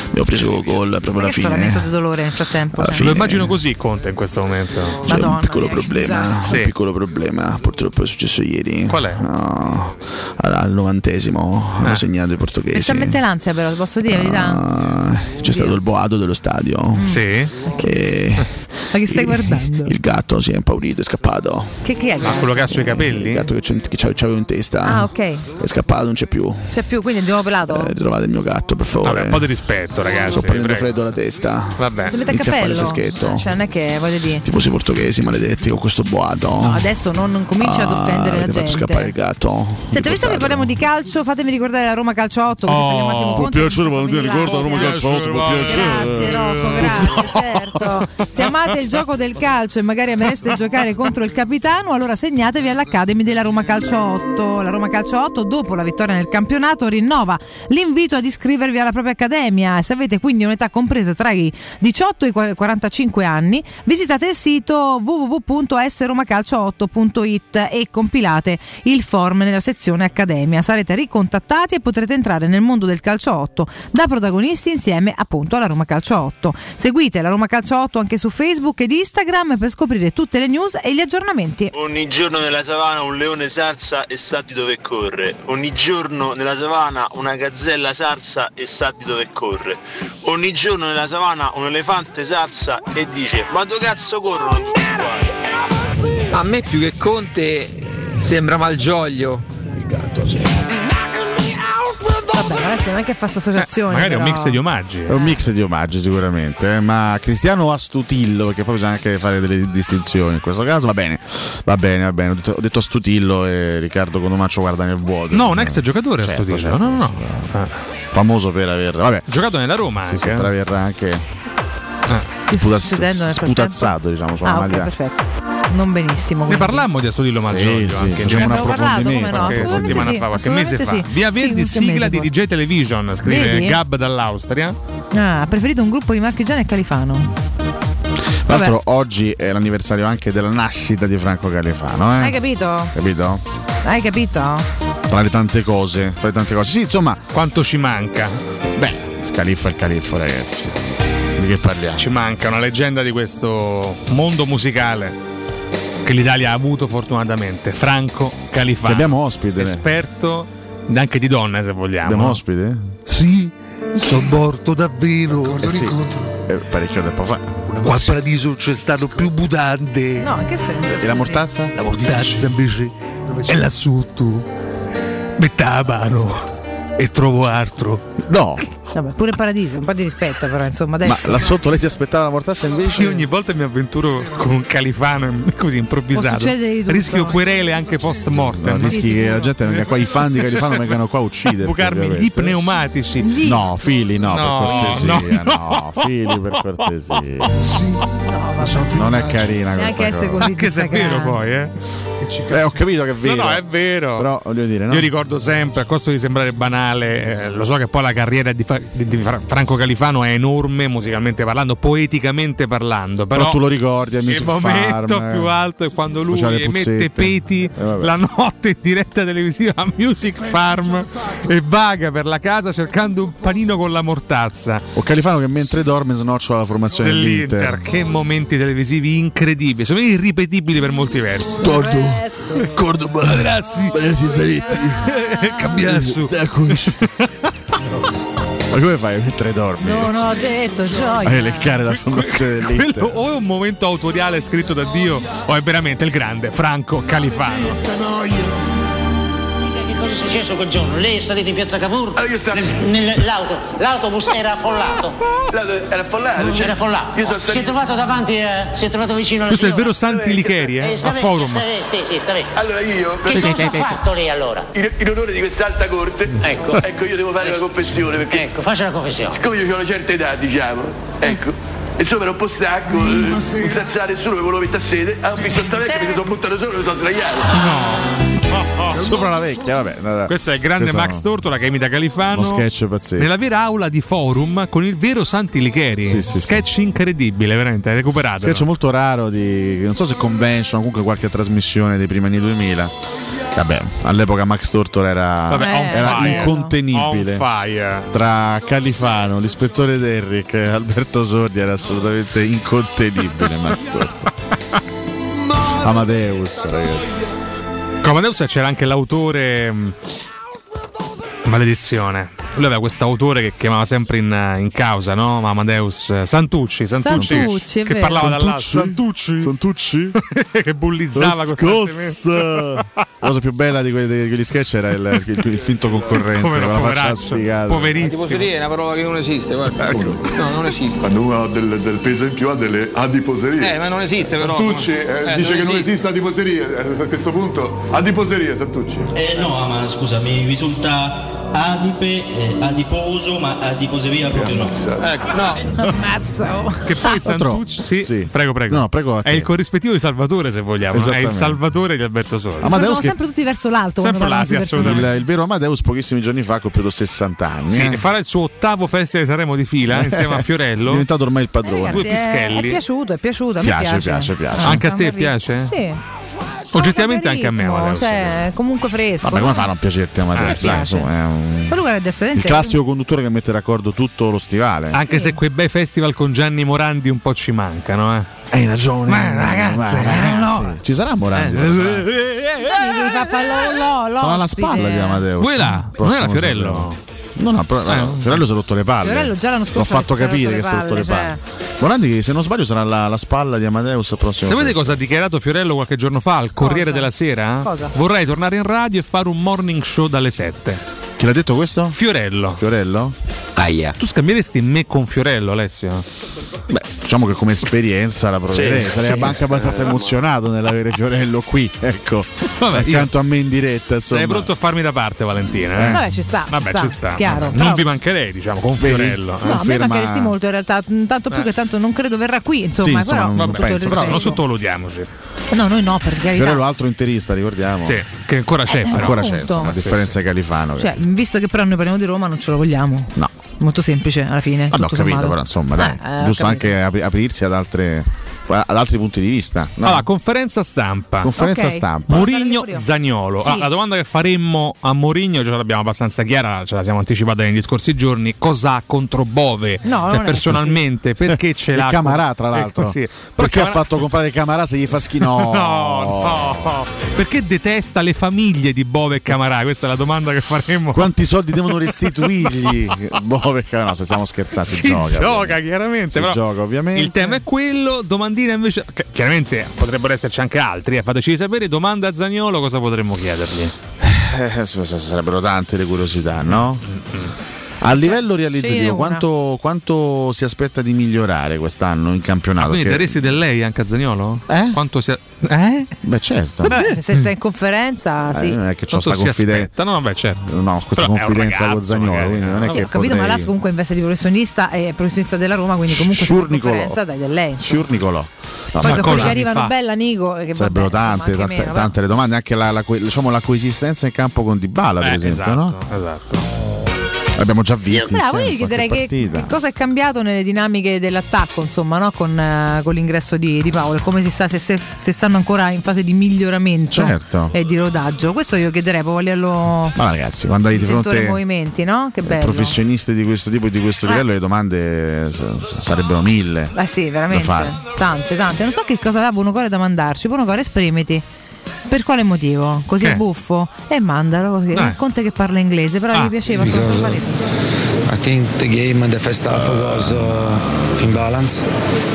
abbiamo preso gol proprio alla che sto lamento fine. di dolore nel frattempo. Alla fine. Lo immagino così Conte in questo momento. C'è Madonna, un piccolo che problema, disastro. un piccolo problema, purtroppo è successo ieri. Qual è? No, al novantesimo hanno segnato i portoghesi. sta mettendo l'ansia però, posso dire? Ah, c'è stato il boato dello stadio. Sì. E Ma che stai guardando? il gatto si è impaurito, è scappato. Che, che è? Ma quello che ha sui capelli? Il gatto che, che c'avevo in testa. Ah, ok. È scappato, non c'è più. C'è più, quindi andiamo pelato? Eh, ritrovate il mio gatto, per favore. Vabbè, un po' di rispetto, ragazzi. Sto prendendo prego. freddo alla testa. Vabbè. A Inizia a fare freschetto. Cioè, non è che voglio dire. Tifosi portoghesi maledetti con questo boato. No, adesso non, non cominci ad Ah, offendere la avete fatto gente. scappare il gatto. Senta, visto che parliamo di calcio, fatemi ricordare la Roma Calcio 8. Così togliamo un attimo Oh, piacere Valentina, ricorda Roma Calcio 8, con Grazie Rocco, grazie, certo. Se amate il gioco del calcio e magari amereste giocare contro il capitano, allora segnatevi all'Academy della Roma Calcio 8. La Roma Calcio 8, dopo la vittoria nel campionato, rinnova l'invito ad iscrivervi alla propria accademia. Se avete quindi un'età compresa tra i 18 e i 45 anni, visitate il sito www.sromacalcio8.it e compilate il form nella sezione Accademia. Sarete ricontattati e potrete entrare nel mondo del calcio 8 da protagonisti insieme appunto alla Roma Calcio 8. Seguite la Roma Calcio 8 anche su Facebook ed Instagram per scoprire tutte le news e gli aggiornamenti. Ogni giorno nella savana un leone sarsa e sa di dove corre. Ogni giorno nella savana una gazzella sarsa e sa di dove corre. Ogni giorno nella savana un elefante sarsa e dice ma dove cazzo corrono tutti quanti? A me più che Conte sembra Malgioglio. Il gatto, sì. Vabbè, adesso non è che fa sta associazione. magari è un però. mix di omaggi. È un mix di omaggi sicuramente, eh, ma Cristiano Astutillo, perché poi bisogna anche fare delle distinzioni in questo caso, va bene, va bene, va bene, ho detto, ho detto Astutillo e Riccardo Conomaccio guarda nel vuoto. No, un ex giocatore Certo, Astutillo. certo, no, no, no. certo. Famoso per aver, vabbè, Giocato nella Roma sì, sì, anche. per aver anche Che sta sputaz- succedendo nel sputazzato diciamo sulla Ah, maglia. perfetto. Non benissimo. Ne quindi. parlammo di Astudillo Maggioglio sì, anche facciamo un Abbiamo parlato, no? settimana sì, fa, qualche mese fa. sì. Via Sì, Verdi, qualche sigla di. DJ Television, scrive Vedi? Gab dall'Austria. Ah, ha preferito un gruppo di Marchigiani e Califano. Tra l'altro oggi è l'anniversario anche della nascita di Franco Califano, eh? Hai capito? Capito? Hai capito? Tra le tante cose, tra le tante cose. Sì, insomma, Quanto ci manca? beh, Scaliffo è il Califfo, ragazzi. Di che parliamo? Ci manca una leggenda di questo mondo musicale che l'Italia ha avuto fortunatamente. Franco Califano. Che abbiamo ospite. Esperto anche di donne se vogliamo. Abbiamo ospite? Sì, sono morto davvero. Eh sì, eh, parecchio tempo fa. Qua al paradiso c'è stato più mutante. No, in che senso? E la mortazza? La mortazza invece è là sotto. Metta la mano e trovo altro. No, Vabbè, pure Paradiso, un po' di rispetto però, insomma, ma adesso. là sotto lei si aspettava la mortazza invece? Io ogni volta mi avventuro con un califano così improvvisato. Rischio querele anche post mortem. No, rischi che la gente venga qua, i fan di Califano vengano qua a uccidere. Bucarmi gli pneumatici. No, fili no, No, per cortesia. no, No, fili per cortesia. non è carina questa cosa. così Anche se è vero poi, eh. Eh, ho capito che è No, vero. no, è vero. Però voglio dire, no? Io ricordo sempre, a costo di sembrare banale, eh, lo so che poi la carriera di, Fra- di- di Fra- Franco Califano è enorme musicalmente parlando, poeticamente parlando, però, Però tu lo ricordi al il momento Farm, eh. più alto è quando lui emette peti Eh, la notte in diretta televisiva a Music Farm e vaga per la casa cercando un panino con la mortazza O Califano che mentre dorme snocciola la formazione dell'Inter. dell'Inter. Che momenti televisivi incredibili, sono irripetibili per molti versi. Tordo. Cordoba. Grazie. Maledati Zanetti. Cambiasso. Ma come fai mentre dormi? No, no, ho detto, gioia. A leccare la formazione dell'Inter. Quello o è un momento autoriale scritto da Dio o è veramente il grande Franco Califano. Cosa è successo quel giorno? Lei è salito in piazza Cavour? Nel- nell'auto. L'autobus era affollato. Era affollato, cioè, Era affollato. io sono si è trovato davanti, a- si è trovato vicino alla Questo è il signora. vero Santi Licheri, eh, sta a forum. sta bene, sì, sì, sta bene. Allora io Che cosa ha fatto lei allora? in, in onore di questa alta corte, Ecco. ecco, io devo fare la confessione perché Ecco, faccia la confessione. siccome io ho una certa età, diciamo, ecco. Insomma era un po' stanco, eh, senza nessuno mi volevo mettere a sede, ho visto sta vecchia, mi sono buttato solo e mi sono sdraiato. Sopra la vecchia, vabbè. vabbè. Questo è il grande Questo Max Tortora che imita Califano. Uno sketch pazzesco. Nella vera aula di forum con il vero Santi Licheri. Sì, sì, sketch incredibile, veramente. Recuperato. sketch molto raro di non so se convention o comunque qualche trasmissione dei primi anni 2000 vabbè all'epoca Max Tortor era, Vabbè, era fire. incontenibile tra Califano l'ispettore Derrick e Alberto Sordi era assolutamente incontenibile Max Tortor Amadeus ragazzi Amadeus c'era anche l'autore. mh, Maledizione. Lui aveva questo autore che chiamava sempre in, in causa, no? Ma Amadeus eh, Santucci, Santucci, Santucci, che vero. parlava dall'alto. Santucci. Santucci che bullizzava costantemente. Scossa! La cosa più bella di quegli, di quegli sketch era il, il- il finto concorrente Povero con la faccia sfigata. poverissimo. Tifoseria è una parola che non esiste, guarda. No, non esiste. Quando uno ha del, del peso in più ha delle adiposerie. Eh, ma non esiste, però. Santucci eh, Eh, dice non che non esiste. esiste adiposeria. Eh, A questo punto, adiposeria, Santucci. Eh no, ma scusa, mi risulta adipe, eh, adiposo, ma adiposeria proprio no. Ecco, no. Ammazza. oh. Che poi Santucci, sì, prego, prego. No, prego È il corrispettivo di Salvatore, se vogliamo. È il. Salvatore di Alberto Sordi. Amadeus che- sempre tutti verso l'alto quando Sempre parlano là, sì, personaggi. il, il vero Amadeus pochissimi giorni fa ha compiuto 60 anni Sì, eh. farà il suo ottavo festival di Sanremo di fila insieme a è Fiorello. diventato ormai il padrone Ragazzi, due è, è pischelli. piaciuto, è piaciuto. Piace, piace, piace. Anche a te piace? Sì. Oggettivamente anche a me, Amadeus. Cioè, comunque fresco. Vabbè, come fa a non piacerti Amadeus? Ah, Dai, insomma, è un- Ma lui guarda, il classico conduttore che mette d'accordo tutto lo stivale. Anche se quei bei festival con Gianni Morandi un po' ci mancano, eh. Hai ragione. Ma ragazzi, Ma eh, ragazzi. no. Ci sarà Morandi? Lo- lo- Sarà alla l'ospite. spalla di Amadeus. Vuoi là? Non era Fiorello? sabato. No, no, però, no, Fiorello si è rotto le palle. Fiorello già l'anno scorso L'ho fatto capire che si è rotto le palle. Morandi, se non sbaglio, sarà alla, la spalla di Amadeus al prossimo. Sapete cosa ha dichiarato Fiorello qualche giorno fa al Corriere della Sera? Cosa? Vorrei tornare in radio e fare un morning show dalle 7. Chi l'ha detto questo? Fiorello. Fiorello? Aia. Tu scambieresti me con Fiorello, Alessio? Beh, diciamo che come esperienza la proverei. Sì, Sarei sì. anche abbastanza emozionato nell'avere Fiorello qui, ecco. Vabbè, io- accanto a me in diretta. Insomma. Sei pronto a farmi da parte, Valentina? eh? Vabbè, ci sta. Vabbè, ci sta, ci sta. Chiaro. Non Però- vi mancherei, diciamo, con Vedi? Fiorello. No, a me mancheresti molto in realtà, tanto più Eh. che tanto non credo verrà qui, insomma, Sì, insomma, però, non penso, Però non sottovalutiamoci. No, noi no, per carità. Fiorello altro interista, ricordiamo. Sì, che ancora c'è, Eh, però. Ancora c'è, a differenza di Califano. Cioè, visto che però noi parliamo di Roma, non ce lo vogliamo. No. Molto semplice alla fine. Ho tutto capito, però insomma, dai, Eh, eh, giusto anche apri- aprirsi ad altre ad altri punti di vista. no? Allora, conferenza stampa. Conferenza Ok. stampa. Murigno Zagnolo. Sì. Ah, la domanda che faremmo a Mourinho già l'abbiamo abbastanza chiara, ce la siamo anticipata negli scorsi giorni. Cosa ha contro Bove? No, Cioè, personalmente, perché ce E l'ha? Camarà, tra Eh, l'altro. sì. Però Perché ha Camarà- fatto comprare Camarà se gli fa schino? No, no, perché detesta le famiglie di Bove e Camarà? Questa è la domanda che faremmo. Quanti soldi devono restituirgli? boh, perché no, se stiamo scherzando, si, Si gioca. gioca, chiaramente. Si però gioca, ovviamente. Il tema è quello. Domandina invece. chiaramente potrebbero esserci anche altri. eh, fateci sapere. Domanda a Zagnolo, cosa potremmo chiedergli? Eh, s- sarebbero tante le curiosità, no? A livello realizzativo, quanto, quanto si aspetta di migliorare quest'anno in campionato? Quindi Perché- daresti del lei anche a Zagnolo? Eh? Quanto sia. Eh? Beh, certo. Vabbè, se, se stai in conferenza, Eh, sì. non è che ho Quanto sta si confidenza. aspetta? No, vabbè, certo. No, questa Però è confidenza con ragazzo, Zagnolo, magari, non è? Sì, che ho capito, potrei... ma Las comunque investe di professionista e professionista della Roma, quindi comunque Sciurnicolò. conferenza dai del lei. Sciurnicolò. No, Poi che anni arrivano fa? bella Nico, che Sarebbero tante, tante, meno, tante le domande, anche la, la, que- diciamo, la coesistenza in campo con Dybala, per Eh, esempio, esatto, no? esatto. L'abbiamo già visto. Bravo, io chiederei che, che cosa è cambiato nelle dinamiche dell'attacco, insomma, no? con, eh, con l'ingresso di, di Paolo, come si sta, se, se- se stanno ancora in fase di miglioramento Certo. e di rodaggio. Questo io chiederei, poi voglio Ma ragazzi, quando hai di fronte movimenti, no? Che eh, bello. professionisti di questo tipo e di questo Eh. livello, le domande sarebbero mille. Eh sì, veramente. Tante, tante. Non so che cosa aveva Buonocore da mandarci. Buonocore, esprimiti. Per quale motivo? Così Che? è buffo? E mandalo. Eh. Conte che parla inglese, però Ah, gli piaceva per cosa? fare- I think the game in the first half was uh, in balance.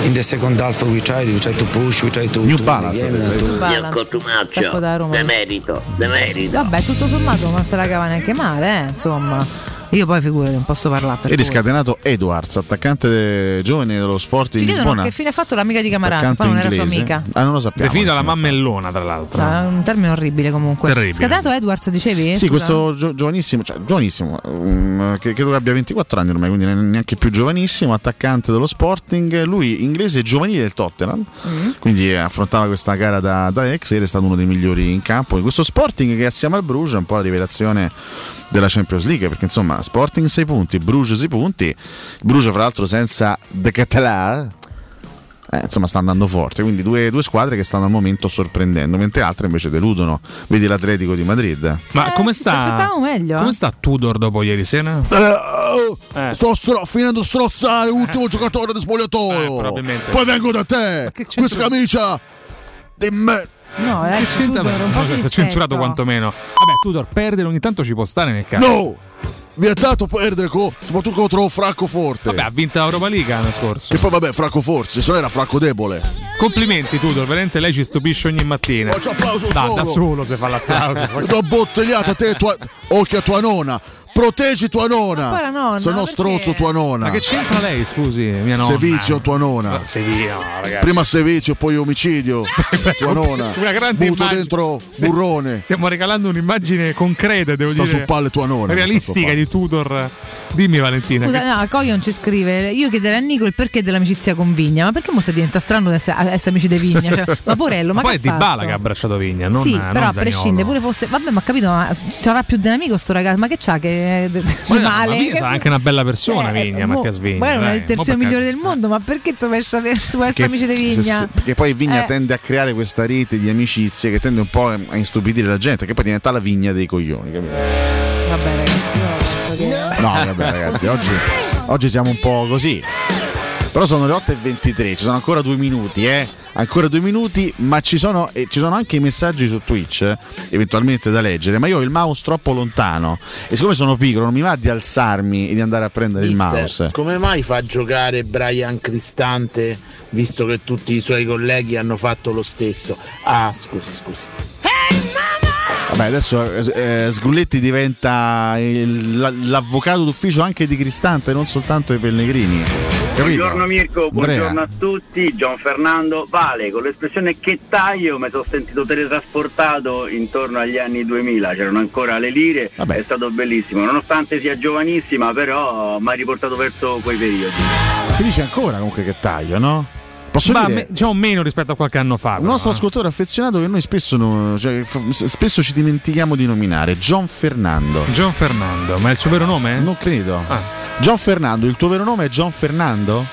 In the second half we tried, we tried to push, we tried to, New to balance, the game, avete to- Roma. demerito, demerito. Vabbè, tutto sommato non se la cava neanche male, eh, insomma. Io poi figurati, non posso parlare per E riscatenato Edwards, attaccante giovane dello Sporting Ci di Lisbona. che fine ha fatto l'amica di Camarano, attaccante poi non era sua inglese. amica. Ah, non lo sappiamo. Definita la mammellona, tra l'altro. Ah, un termine orribile comunque. Terribile. Scatenato Edwards, dicevi? Sì, Scusa. questo gio- giovanissimo, cioè giovanissimo, um, che credo che abbia 24 anni ormai, quindi neanche più giovanissimo, attaccante dello Sporting, lui inglese giovanile del Tottenham, Mm. quindi affrontava questa gara da, da ex ed è stato uno dei migliori in campo. In questo Sporting che assieme al Bruges è un po' la rivelazione della Champions League, perché insomma Sporting 6 punti, Bruges 6 punti, Bruges fra l'altro senza De Català. eh, insomma sta andando forte, quindi due, due squadre che stanno al momento sorprendendo, mentre altre invece deludono. Vedi l'Atletico di Madrid. Ma come Eh, Ci sta? aspettavamo meglio. Come sta Tudor dopo ieri sera? Eh. Sto stro- finendo a strozzare l'ultimo giocatore di spogliatoio. probabilmente. Poi vengo da te. Questa camicia di me. No, eh, c'entra? Tudor, un po' No, censurato quantomeno. Vabbè, Tudor perdere ogni tanto ci può stare nel caso. No! Vietato perdere, co- soprattutto contro Francoforte. Vabbè, ha vinto l'Europa League l'anno scorso. Che poi, vabbè, Francoforte, se no era Franco debole. Complimenti, Tudor, veramente lei ci stupisce ogni mattina. Faccio applauso da, solo. da solo se fa l'applauso. Do bottigliata a te, e tua, occhio a tua nonna. Proteggi tua nonna. nonna, Se no perché? strozzo tua nonna. Ma che c'entra lei, scusi, mia nonna? Servizio tua nonna. Servizio, no, ragazzi. Prima servizio, poi omicidio. tua nonna. Una grande Buto immagine. dentro burrone. Stiamo regalando un'immagine concreta, devo Sta dire. su palle tua nonna. Realistica sta di Tudor. Dimmi Valentina. Scusa, che- no, Coglion ci scrive: Io chiederei a Nico il perché dell'amicizia con Vigna. Ma perché mo sta diventa strano essere, essere amici di Vigna? Cioè, ma Porello, ma, poi è Di Bala che ha abbracciato Vigna, non sì, non però a prescindere, pure fosse. Vabbè, ma capito, ma sarà più di un amico sto ragazzo. Ma che c'ha che di Ma no, male? ma Vigna sarà anche una bella persona, Eh, Vigna, mo- Mattias Vigna. Magari non è il per migliore del mondo, ma perché insomma essere essere amici di Vigna? se- perché poi Vigna Eh. tende a creare questa rete di amicizie che tende un po' a istupidire la gente, che poi diventa la vigna dei coglioni. capito? Vabbè, ragazzi, che. No, vabbè, ragazzi, oggi, oggi siamo un po' così. Però sono le 8.23, ci sono ancora due minuti, eh? Ancora due minuti, ma ci sono, e ci sono anche i messaggi su Twitch, eh, eventualmente da leggere. Ma io ho il mouse troppo lontano e siccome sono piccolo non mi va di alzarmi e di andare a prendere il Mister, mouse. come mai fa giocare Brian Cristante visto che tutti i suoi colleghi hanno fatto lo stesso? Ah, scusi, scusi. Vabbè, adesso eh, Sgrulletti diventa il- la- l'avvocato d'ufficio anche di Cristante, non soltanto dei Pellegrini. Capito? Buongiorno Mirko, Andrea. buongiorno a tutti, Gian Fernando Vale, con l'espressione che taglio mi sono sentito teletrasportato intorno agli anni 2000, c'erano ancora le lire, è stato bellissimo, nonostante sia giovanissima però mi ha riportato verso quei periodi. Felice ancora comunque che taglio, no? Posso Ma dire? me- diciamo meno rispetto a qualche anno fa. Un nostro eh. ascoltatore affezionato che noi spesso, no- cioè, f- spesso ci dimentichiamo di nominare, John Fernando. John Fernando, ma è il suo vero nome? Non credo. Ah. John Fernando, il tuo vero nome è John Fernando?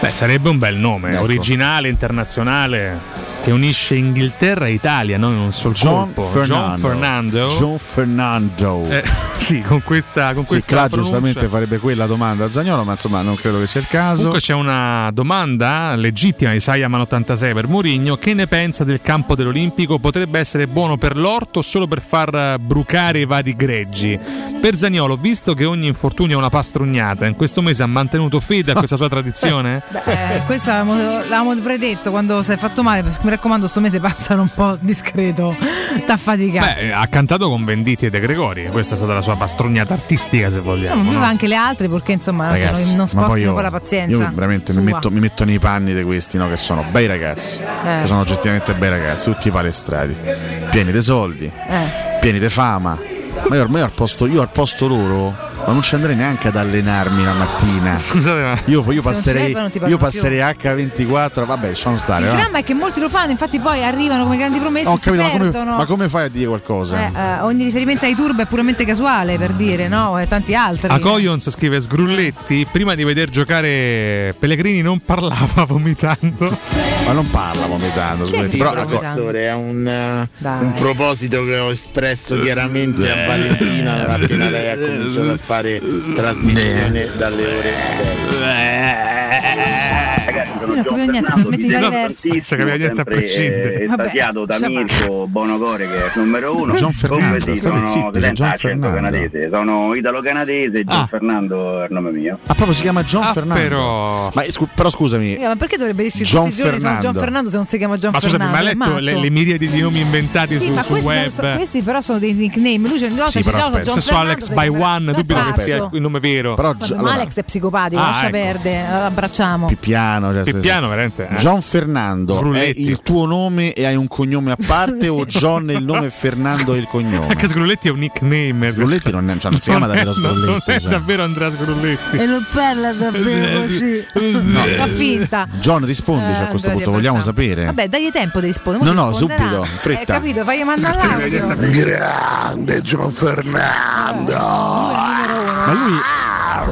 Beh, sarebbe un bel nome, Ecco. originale, internazionale, che unisce Inghilterra e Italia, no? in un sol John colpo. Fernando. John Fernando. John Fernando. Eh, sì, con questa, con Sì, questa Cla pronuncia. giustamente farebbe quella domanda a Zagnolo, ma insomma non credo che sia il caso. Comunque c'è una domanda legittima di Sayaman 86 per Mourinho. Che ne pensa del campo dell'Olimpico? Potrebbe essere buono per l'orto o solo per far brucare i vari greggi? Per Zagnolo, visto che ogni infortunio è una pastrugnata, in questo mese ha mantenuto fede a questa sua tradizione? Eh, questo l'avevamo, l'avevamo predetto quando si è fatto male. Mi raccomando, sto mese passano un po' discreto. T'ha faticato. Beh, ha cantato con Venditti e De Gregori, questa è stata la sua pastrugnata artistica, se vogliamo. ma no? viva anche le altre perché insomma Ragazzi, non poi io, poi la pazienza. io veramente mi metto, mi metto nei panni di questi no, che sono bei ragazzi, Eh. che sono oggettivamente bei ragazzi, tutti palestrati, pieni di soldi, Eh. pieni di fama. Ma io ormai al posto, io al posto loro, ma non ci andrei neanche ad allenarmi la mattina. Scusate, ma io, io passerei, vai, io passerei H24, vabbè, lasciamo stare. Il va. dramma è che molti lo fanno, infatti poi arrivano come grandi promesse si capito, ma come, ma come fai a dire qualcosa? Eh, eh, ogni riferimento ai turbi è puramente casuale per dire, no? E tanti altri. A Coyons scrive Sgrulletti, prima di vedere giocare Pellegrini non parlava vomitando. Ma non parla vomitando, Sì, Però, ecco, professore, è un, eh, un proposito che ho espresso chiaramente a Valentina non appena lei ha cominciato a fare trasmissione dalle ore 6. Ragazzi, sono non John capivo niente, Fernando, smetti di fortissimo, Non niente a sempre, prescindere. eh, Vabbè, Estasiato da Mirko Bonocore che è il numero uno. John Fernando, sì, sono senta, John accento Fernando. canadese, sono italo-canadese, John Ah. Fernando è il nome mio. Ah, proprio si chiama John Ah, Fernando. però- Ma, scu- però scusami, Ma perché dovrebbe dirci John tutti i giorni sono John Fernando. Fernando se non si chiama John Ma scusami, Fernando? ma hai È letto matto. le, le miriadi di nomi inventati Sì, su, ma su questi, web? sono- questi però sono dei nickname. Lui c'è volta Sì, però aspetta, John Se so Fernando. Alex by One, dubito che sia il nome vero. però ma Alex è psicopatico, Ah, lascia ecco. perdere, abbracciamo. Pippiano, cioè, Pippiano, veramente. eh. John Fernando è Sgrulletti. il tuo nome e hai un cognome a parte o John è il nome e Fernando è il cognome? Anche Sgrulletti è un nickname. Sgrulletti non, è- cioè, non si chiama davvero Non è- Non Sgrulletti. è cioè. davvero Andrea Sgrulletti. E non parla davvero così. Fa finta. John rispondici a Eh, questo Andrea, punto, vogliamo sapere. Vabbè, dagli tempo di rispondere. No, no, risponderà. subito, in fretta. Eh, capito, fagli mandare l'audio. Grande John Fernando. Ma lui,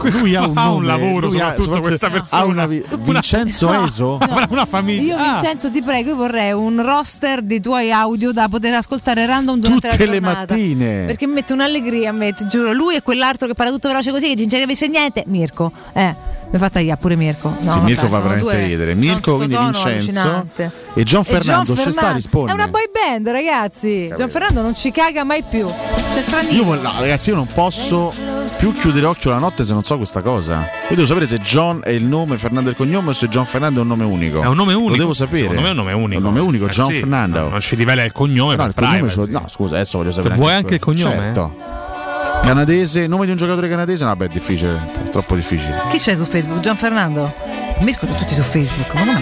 lui ha un, Ha un lavoro, lui ha- soprattutto questa persona. Ha una vi- Vincenzo No. Eso? Avrà una famiglia. Io Vincenzo ti prego, io vorrei un roster di tuoi audio da poter ascoltare random durante Tutte la le giornata. mattine. Perché mi mette un'allegria a me, ti giuro. Lui e quell'altro che parla tutto veloce così, che non capisce niente. Mirko. Eh, mi fa tagliare pure Mirko. No, sì, vabbè, Mirko fa veramente due- ridere. Mirko, quindi Vincenzo allucinante. e John E John Fernando ci sta a Fernando- rispondere. È una boy band, ragazzi. John Fernando non ci caga mai più. C'è stranissimo. Io, no, ragazzi, io non posso più chiudere occhio la notte se non so questa cosa. Io devo sapere se John è il nome, Fernando è il cognome o se John Fernando è un nome unico. È un nome unico. Lo devo sapere. Secondo me è un nome unico. È un nome unico, Eh John sì, Fernando. no, non ci rivela il cognome No, per il cognome privacy. no, scusa, adesso voglio sapere. Vuoi anche anche il cognome? Certo. Canadese, nome di un giocatore canadese? No, beh, è difficile, è troppo difficile. Chi c'è su Facebook? Gian Fernando? Mirko tutti su Facebook, ma? Ma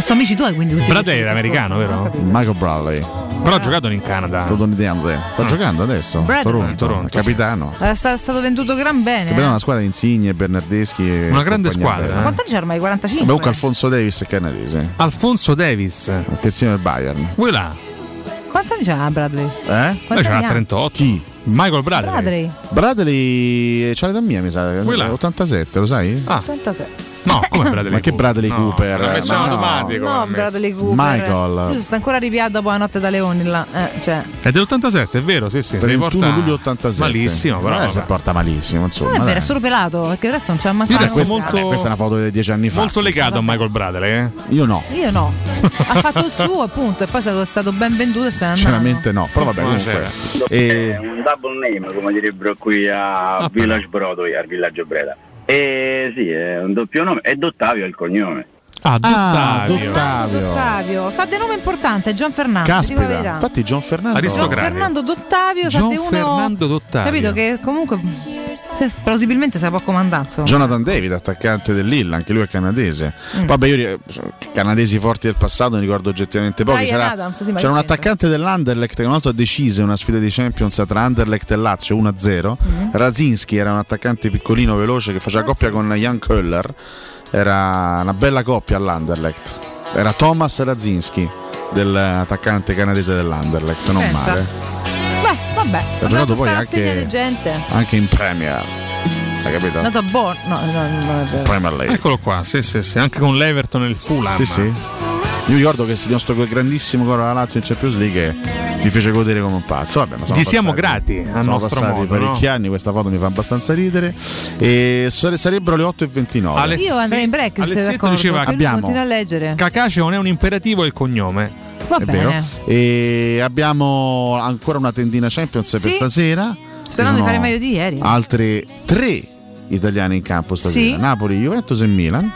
sono amici tuoi quindi tutti Bradley era si americano, vero? Michael Bradley, Però ha giocato in Canada. statunitense. Sta Ah. giocando adesso. Bradley. Toronto, Toronto. capitano. È sta- stato venduto gran bene. Capitano eh. una squadra di Insigne, Bernardeschi Una grande squadra. Ma quanti anni c'ha ormai? 45? Vabbè, comunque Alfonso Davis è canadese. Alfonso Davis. Attenzione al Bayern. Vuoi là? Quanti anni c'ha Bradley? Eh? Beh, Quanti ce anni n'ha ha? 38. Chi? Michael Bradley. Bradley? Bradley c'ha l'età mia, mi sa. Là? 87, lo sai? Ah, 86. No, come Bradley? Ma che Bradley No, Cooper? l'ha messo no. automatico. l'ha No. Bradley Cooper. Michael. Lui si sta ancora ripiando dopo la notte da leoni là. Eh, cioè. È dell'87, è vero, sì, sì. si 31 riporta luglio 87. Malissimo, però. Eh, si porta malissimo, insomma. È vero, dai. è solo pelato, perché adesso non la resto nostra. molto- Vabbè, questa è una foto di dieci anni fa. Molto legato a Michael Bradley, eh? Io no. Io no. ha fatto il suo appunto e poi è stato, è stato ben venduto e se andato. Sinceramente no, però vabbè comunque. È E un double name, come direbbero qui a Village Broadway, al villaggio Breda. E sì, è un doppio nome. E Dottavio è il cognome. Ah, Ah, Dottavio. Dottavio. Ottavio, sa di nome importante, Gian Fernando. ti dico la Caspita, infatti John Fernando Gian Aristocratico. Fernando Dottavio, Gian uno Fernando Dottavio. Capito che comunque se- plausibilmente sa può comandare. insomma. Jonathan David, attaccante dell'Illa, anche lui è canadese. Mm. Vabbè, io canadesi forti del passato ne ricordo oggettivamente pochi. Brian C'era, Adams, sì, c'era un attaccante dell'Anderlecht che una volta decise una sfida di Champions tra Anderlecht e Lazio 1-0. Mm. Razinski era un attaccante piccolino, veloce, che faceva coppia con Jan Köller. Era una bella coppia all'Anderlecht. Era Thomas Razinski, dell'attaccante canadese dell'Anderlecht, non Pensa. male. Beh, vabbè, è giocato poi anche- rassegna di gente. È Anche in Premier. Hai capito? andato a Born. No, no, non è vero. Premier League. Eccolo qua, sì, sì, sì. Anche con l'Everton e il Fulham. Sì, sì. Io ricordo che il nostro grandissimo coro alla Lazio in Champions League mi fece godere come un pazzo. Vabbè, ma sono Gli siamo passati- grati al sono nostro passati modo, parecchi no? anni, questa foto mi fa abbastanza ridere. E sare- sarebbero le 8.29. Alle Io andrei in break Alessietto d'accordo. diceva lui abbiamo- continua a leggere. Cacace non è un imperativo, è il cognome. Va è bene. vero. E abbiamo ancora una tendina Champions per Sì. stasera. Sperando di fare meglio di ieri. Altre tre italiane in campo stasera: Sì. Napoli, Juventus e Milan.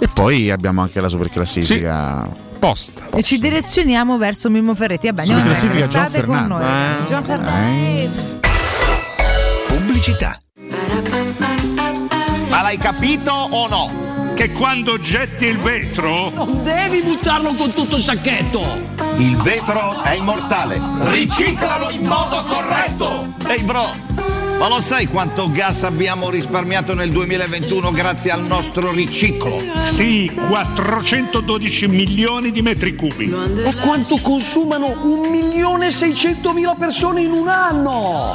E poi abbiamo anche la superclassifica. Post. E ci direzioniamo verso Mimmo Ferretti. Vabbè, andiamo classifica Restate con Fernando. noi. Gian Fernando. Eh. Pubblicità. Ma l'hai capito o no? Che quando getti il vetro Non devi buttarlo con tutto il sacchetto. Il vetro è immortale. Riciclalo in modo corretto. Ehi bro, ma lo sai quanto gas abbiamo risparmiato nel 2021 grazie al nostro riciclo? sì, 412 milioni di metri cubi. E quanto consumano 1.600.000 persone in un anno?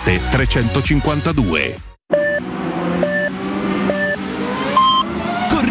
352. Corri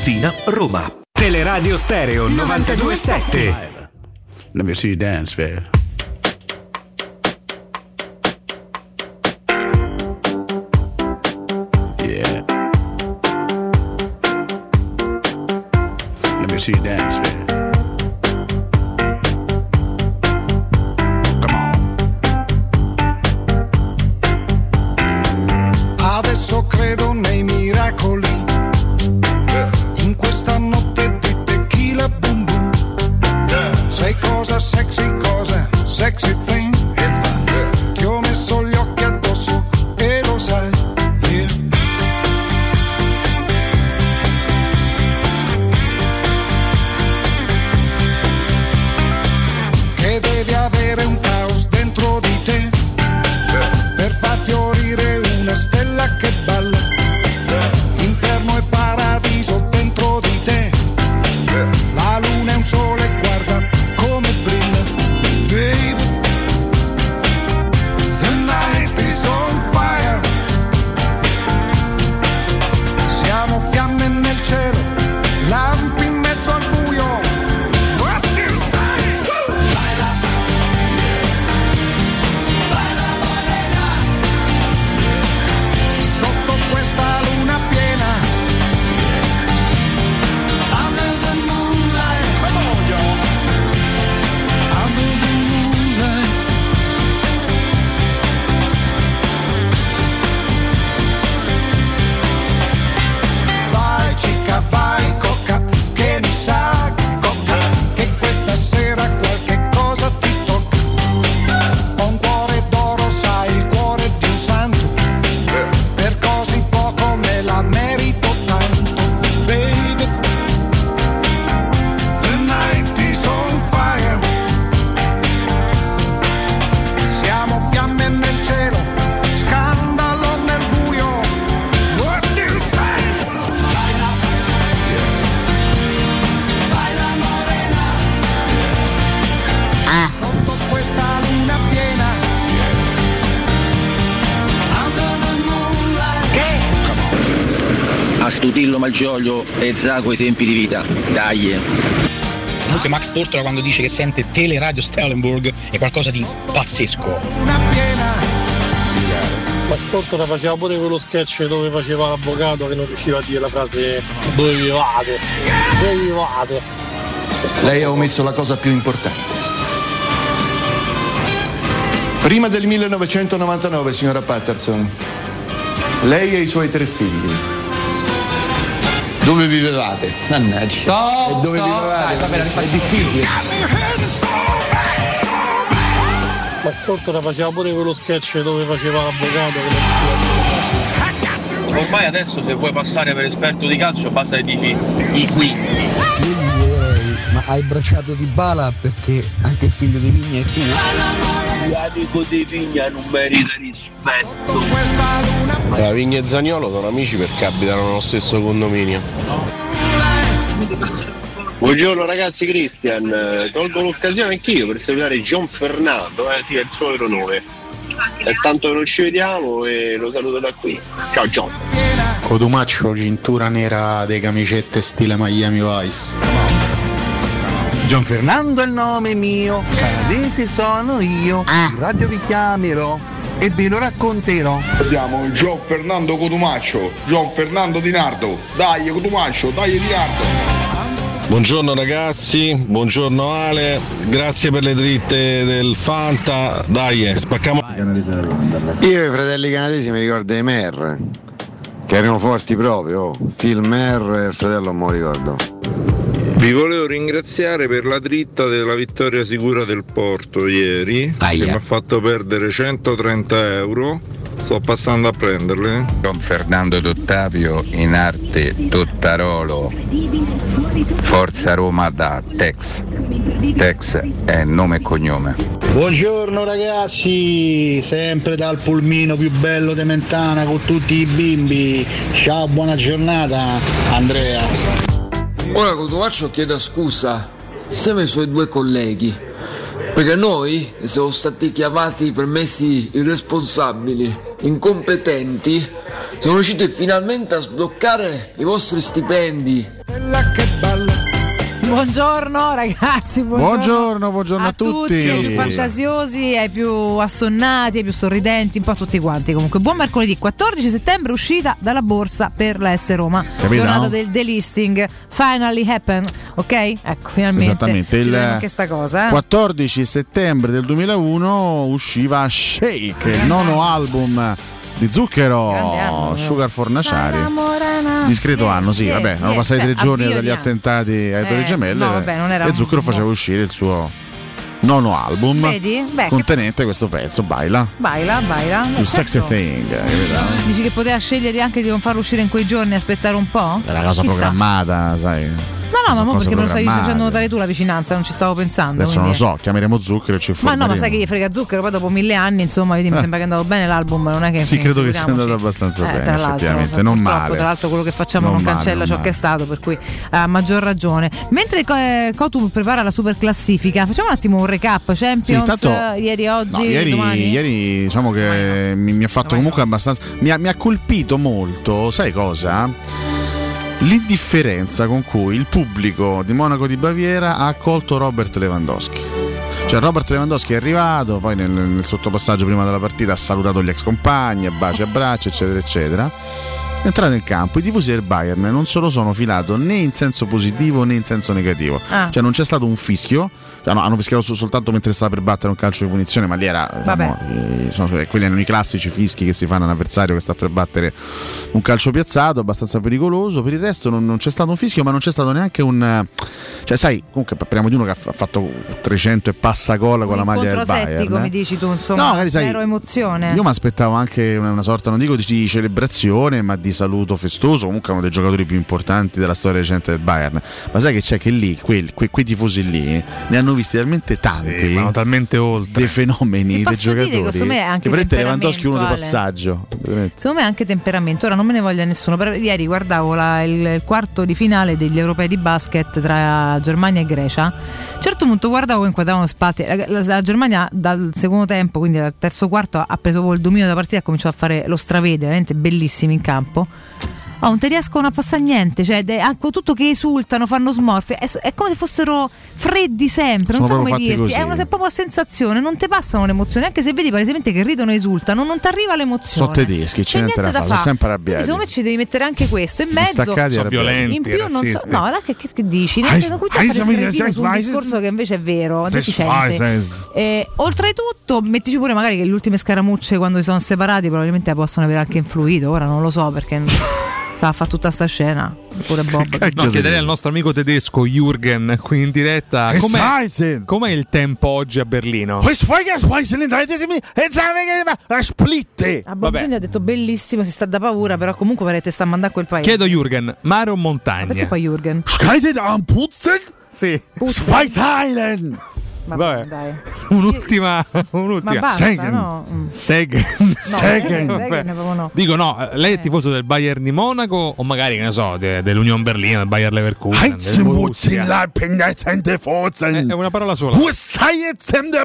Tiburtina, Roma. Teleradio Stereo 927. Let me see you dance, baby. Yeah. Let me see you dance, baby. E Zago esempi di vita. Dai. Comunque Max Tortora quando dice che sente Teleradio Stellenburg è qualcosa di pazzesco. Ma Stortora faceva pure quello sketch dove faceva l'avvocato che non riusciva a dire la frase dove vivate, dove vivate. Lei ha omesso la cosa più importante. Prima del 1999, signora Patterson, lei e i suoi tre figli. Dove vivevate? Mannaggia. Stop, e dove stop. vivevate? Dai, va bene, è difficile. Ma Stortora faceva pure quello sketch dove faceva l'avvocato Ormai adesso se vuoi passare per esperto di calcio basta che dici i qui. Ma hai bracciato di bala perché anche il figlio di Vigna è tuo? L'amico di Vigna non merita rispetto. La Vigna e Zagnolo sono amici perché abitano nello stesso condominio. Buongiorno ragazzi Cristian, colgo l'occasione anch'io per salutare John Fernando, eh sì è il suo vero nome. È tanto che non ci vediamo e lo saluto da qui. Ciao John. Codumaccio, cintura nera dei camicette stile Miami Vice. Gian Fernando è il nome mio, canadese sono io, in radio vi chiamerò e ve lo racconterò. Abbiamo Gian Fernando Cotumaccio, Gian Fernando Di Nardo. Dai Cotumaccio, dai Di Nardo. Buongiorno ragazzi, buongiorno Ale, grazie per le dritte del Fanta. Dai, eh, spacchiamo. Io i fratelli canadesi mi ricordo i Mer, che erano forti proprio. oh. Phil Mer e il fratello non me lo ricordo. Vi volevo ringraziare per la dritta della vittoria sicura del Porto ieri, che mi ha fatto perdere 130 euro. Sto passando a prenderle. Con Fernando Dottavio in arte Dottarolo, Forza Roma da Tex. Tex è nome e cognome. Buongiorno ragazzi, sempre dal pulmino più bello di Mentana con tutti i bimbi. Ciao, buona giornata, Andrea. Ora Cotumaccio chiede scusa. Insieme ai suoi due colleghi. Perché noi siamo stati chiamati per messi irresponsabili, incompetenti, siamo riusciti finalmente a sbloccare i vostri stipendi. Buongiorno ragazzi, buongiorno, Buongiorno, buongiorno a tutti. ai più fantasiosi, ai più assonnati, ai più sorridenti, un po' tutti quanti. Comunque, buon mercoledì 14 settembre, uscita dalla borsa per la S Roma. Capito? Giornata del delisting. Finally happen, ok? Ecco, finalmente. Esattamente, il anche sta cosa. Eh? 14 settembre del 2001 usciva Shake, il nono album di Zucchero, Sugar Fornaciari. Discreto anno, sì, vabbè, erano passati tre giorni dagli attentati ai Torri Eh, Gemelle no, vabbè, non era e Zucchero faceva uscire il suo nono album Vedi? Beh, contenente questo pezzo, Baila. Baila, baila. Sexy Certo. thing. capito? Dici che poteva scegliere anche di non farlo uscire in quei giorni e aspettare un po'? Era una cosa Chissà. programmata, sai. No, no, ma perché me lo stavi facendo notare tu la vicinanza, non ci stavo pensando. Adesso non lo quindi- so, chiameremo Zucchero e ci Ma informeremo. no, ma sai che gli frega zucchero, poi dopo mille anni, insomma, vedi, mi Eh. sembra che è andato bene l'album, non è che Sì, credo che sia andato abbastanza Eh, bene, tra effettivamente, non male. Tra l'altro quello che facciamo non, Non male, cancella non ciò male. che è stato, per cui ha maggior ragione. Mentre eh, prepara la super classifica, facciamo un attimo un recap. Sì, Champions intanto- eh, ieri, oggi, No, ieri, domani. ieri, diciamo che mi, mi ha fatto comunque abbastanza. Mi ha, mi ha colpito molto, sai cosa? L'indifferenza con cui il pubblico di Monaco di Baviera ha accolto Robert Lewandowski. Cioè Robert Lewandowski è arrivato, poi nel, nel sottopassaggio prima della partita ha salutato gli ex compagni, baci, abbracci, eccetera, eccetera. Entrato in campo, i tifosi del Bayern non se lo sono filato né in senso positivo né in senso negativo. Ah. Cioè non c'è stato un fischio, cioè, no, hanno fischiato sol- soltanto mentre stava per battere un calcio di punizione, ma lì era diciamo, eh, sono- quelli erano i classici fischi che si fanno a un avversario che sta per battere un calcio piazzato, abbastanza pericoloso. Per il resto non, non c'è stato un fischio, ma non c'è stato neanche un. Cioè, sai, comunque parliamo di uno che ha fatto 300 e passa gol con la maglia del Bayern. settico, eh. dici tu, insomma, No, magari sai, emozione. Io mi aspettavo anche una, una sorta, non dico di, di celebrazione, ma di saluto festoso. Comunque, uno dei giocatori più importanti della storia recente del Bayern. Ma sai che c'è che lì, quei, quei- quei tifosi lì, ne hanno visti talmente tanti. Sì, talmente oltre. Dei fenomeni, dei dire giocatori. secondo me è anche che veramente Lewandowski è uno di passaggio. veramente. Secondo me anche temperamento, ora non me ne voglia nessuno, però ieri guardavo la- il, il quarto di finale degli europei di basket tra Germania e Grecia. A un certo punto guardavo in quadravano spatti, la, la- la Germania dal secondo tempo, quindi dal terzo quarto, ha preso il dominio della partita e ha cominciato a fare lo stravede, veramente bellissimi in campo. tempo. Oh, non ti riescono a passare niente, cioè de- ecco, tutto che esultano, fanno smorfie, è, è come se fossero freddi sempre, non Sono so come dirti, è così. una è proprio sensazione, non ti passano le emozioni, anche se vedi palesemente che ridono e esultano, non ti arriva l'emozione. Sono tedeschi, c'è niente da fare, sono sempre Quindi arrabbiati. secondo me ci devi mettere anche questo in mezzo. Staccati Sono arrabbiati. violenti, In più non so, no, là che, che, che dici? Ah, Neanche non cominciare a ah, fare ah, su un ah, discorso che invece è vero, deficiente. Eh, oltretutto, mettici pure magari che le ultime scaramucce quando si sono separati probabilmente possono aver anche influito. Ora non lo so perché sta a fare tutta sta scena. Pure Bob. No, chiederei al nostro amico tedesco Jürgen qui in diretta com'è, com'è il tempo oggi a Berlino? A Bob Junior ha detto bellissimo, si sta da paura, però comunque parete sta a mandare a quel paese. Chiedo Jürgen, mare o montagna? Perché poi Jürgen? Scheisse da un putzen? Sì. Zweiteilen. Vabbè, dai. Un'ultima, un'ultima. Ma basta, Segen. no? Mm. Segen. Segen, Segen, no. Dico no, eh, lei è tifoso del Bayern di Monaco o magari che ne so, de- dell'Union Berlino, del Bayer Leverkusen, forzen. È una parola sola.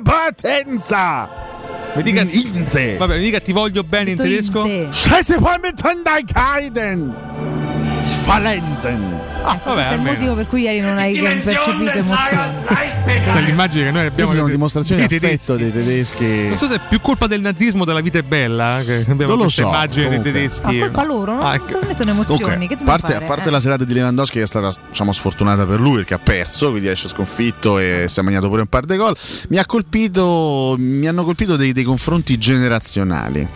Partenza? Mi dica, Inte. vabbè, mi dica ti voglio bene in tedesco? Scheiße, voll mit Tandai-Kaiden. Spalenten. Ah, Questo è il motivo per cui ieri non hai percepito emozioni. Questa è l'immagine che noi abbiamo Queste sono dimostrazioni di affetto dei tedeschi. Non so se è più colpa del nazismo della vita è bella, che abbiamo Non lo so, immagine comunque. dei Ma tedeschi. colpa loro, non Ah, trasmettono emozioni. Comunque, che parte, fare? a parte eh? la serata di Lewandowski che è stata diciamo, sfortunata per lui perché ha perso, quindi esce sconfitto e si è mangiato pure un par di gol, mi, ha colpito, mi hanno colpito dei, dei confronti generazionali.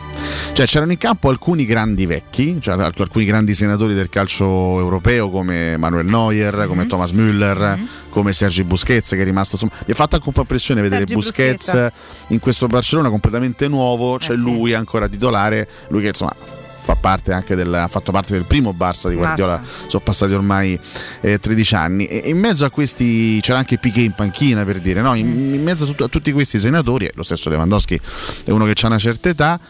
Cioè c'erano in campo alcuni grandi vecchi, cioè alc- alcuni grandi senatori del calcio europeo come Manuel Neuer, Mhm. come Thomas Müller, come Sergi Busquets che è rimasto insomma, mi ha fatto anche un po' impressione vedere Sergi Busquets Busquets. in questo Barcellona completamente nuovo, c'è Eh sì. lui ancora titolare, lui che insomma fa parte anche del, ha fatto parte del primo Barça di Guardiola, Mazza. sono passati ormai eh, 13 anni e in mezzo a questi c'era anche Piquet in panchina per dire, no? in, Mm. in mezzo a, tut- a tutti questi senatori, lo stesso Lewandowski è uno che ha una certa età,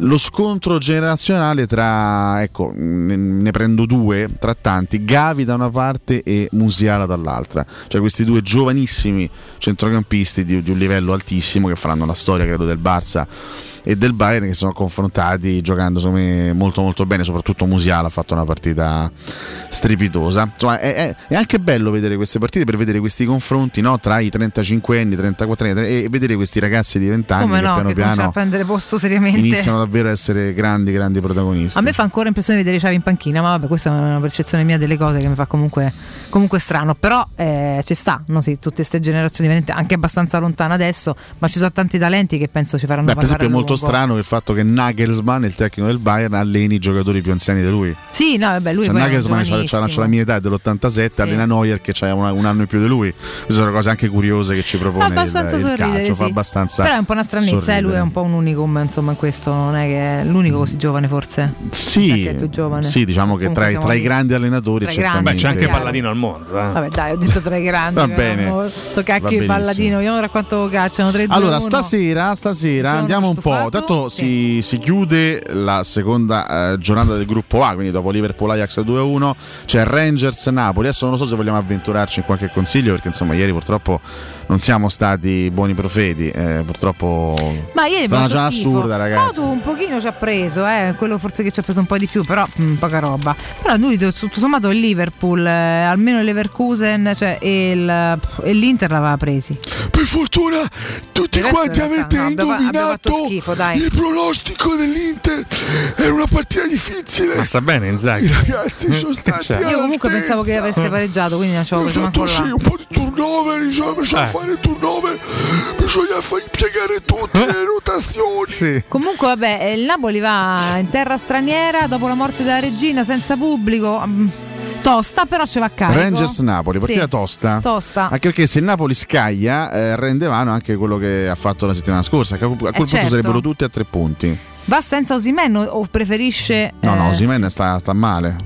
lo scontro generazionale tra, ecco, ne, prendo due tra tanti, Gavi da una parte e Musiala dall'altra, cioè questi due giovanissimi centrocampisti di, di un livello altissimo che faranno la storia credo del Barça e del Bayern che sono confrontati giocando me molto molto bene, soprattutto Musiala ha fatto una partita strepitosa. Insomma, è, è- è anche bello vedere queste partite per vedere questi confronti no, tra i 35 anni, 34 anni e vedere questi ragazzi di 20 anni Come che no, piano che piano a prendere posto seriamente. iniziano davvero a essere grandi, grandi protagonisti. A me fa ancora impressione vedere Xavi in panchina, ma vabbè, questa è una percezione mia delle cose che mi fa comunque, comunque strano. Però eh, ci sta, no? sì, tutte queste generazioni, anche abbastanza lontane adesso, ma ci sono tanti talenti che penso ci faranno Beh, per esempio è a molto strano il fatto che Nagelsmann, il tecnico del Bayern, alleni i giocatori più anziani di lui. Sì, no, vabbè, lui Cioè, Nagelsmann c'ha, c'ha- c'ha la mia età è dell'87, Sì. allena Neuer che ha una- un anno in più di lui. Queste sono cose anche curiose che ci propone Fa abbastanza il, il sorridere, calcio, sì. fa abbastanza Però è un po' una stranezza, eh, lui è un po' un unicum, insomma, in questo non è che è l'unico così giovane forse. Sì, Perché è più giovane. sì, diciamo che tra, tra i grandi allenatori Tra i certamente Beh, c'è anche Chiaro. Palladino al Monza. eh. Vabbè, dai, ho detto tra i grandi. Va però, bene. So cacchio di benissimo. palladino, vediamo tra quanto cacciano 3 Allora, stasera, stasera andiamo un po'. Stufato? Tanto si, si chiude la seconda eh, giornata del gruppo A, quindi dopo Liverpool Ajax 2-1 c'è Rangers Napoli. Adesso non so se vogliamo avventurarci in qualche consiglio, perché insomma, ieri purtroppo non siamo stati buoni profeti. eh, purtroppo Ma ieri è una abbiamo schifo. assurda, ragazzi. Cotu un pochino ci ha preso, eh, quello forse che ci ha preso un po' di più, però mh, poca roba. Però lui tutto sommato il Liverpool, eh, almeno il Leverkusen cioè, e, il- e l'Inter l'aveva presi. Per fortuna tutti quanti avete no, abbiamo- abbiamo indovinato fatto schifo, dai. il pronostico dell'Inter. Era una partita difficile. Ma sta bene Inzaghi? I ragazzi sono stati Cioè. Io comunque pensavo che aveste pareggiato, quindi non ci avevo Ho preso fatto sì, là. un po' di turnover, diciamo, bisogna Eh. fare turnover, bisogna far impiegare tutte le rotazioni. Sì. Comunque, vabbè, eh, il Napoli va in terra straniera dopo la morte della regina senza pubblico. Tosta, però ci va a carico. Rangers Napoli, partita Sì, tosta. Tosta. Anche perché se il Napoli scaglia eh, rende vano anche quello che ha fatto la settimana scorsa, che a quel, a quel punto certo. sarebbero tutti a tre punti. Va senza Osimen o preferisce. No, no, eh, Osimen sta, sta male.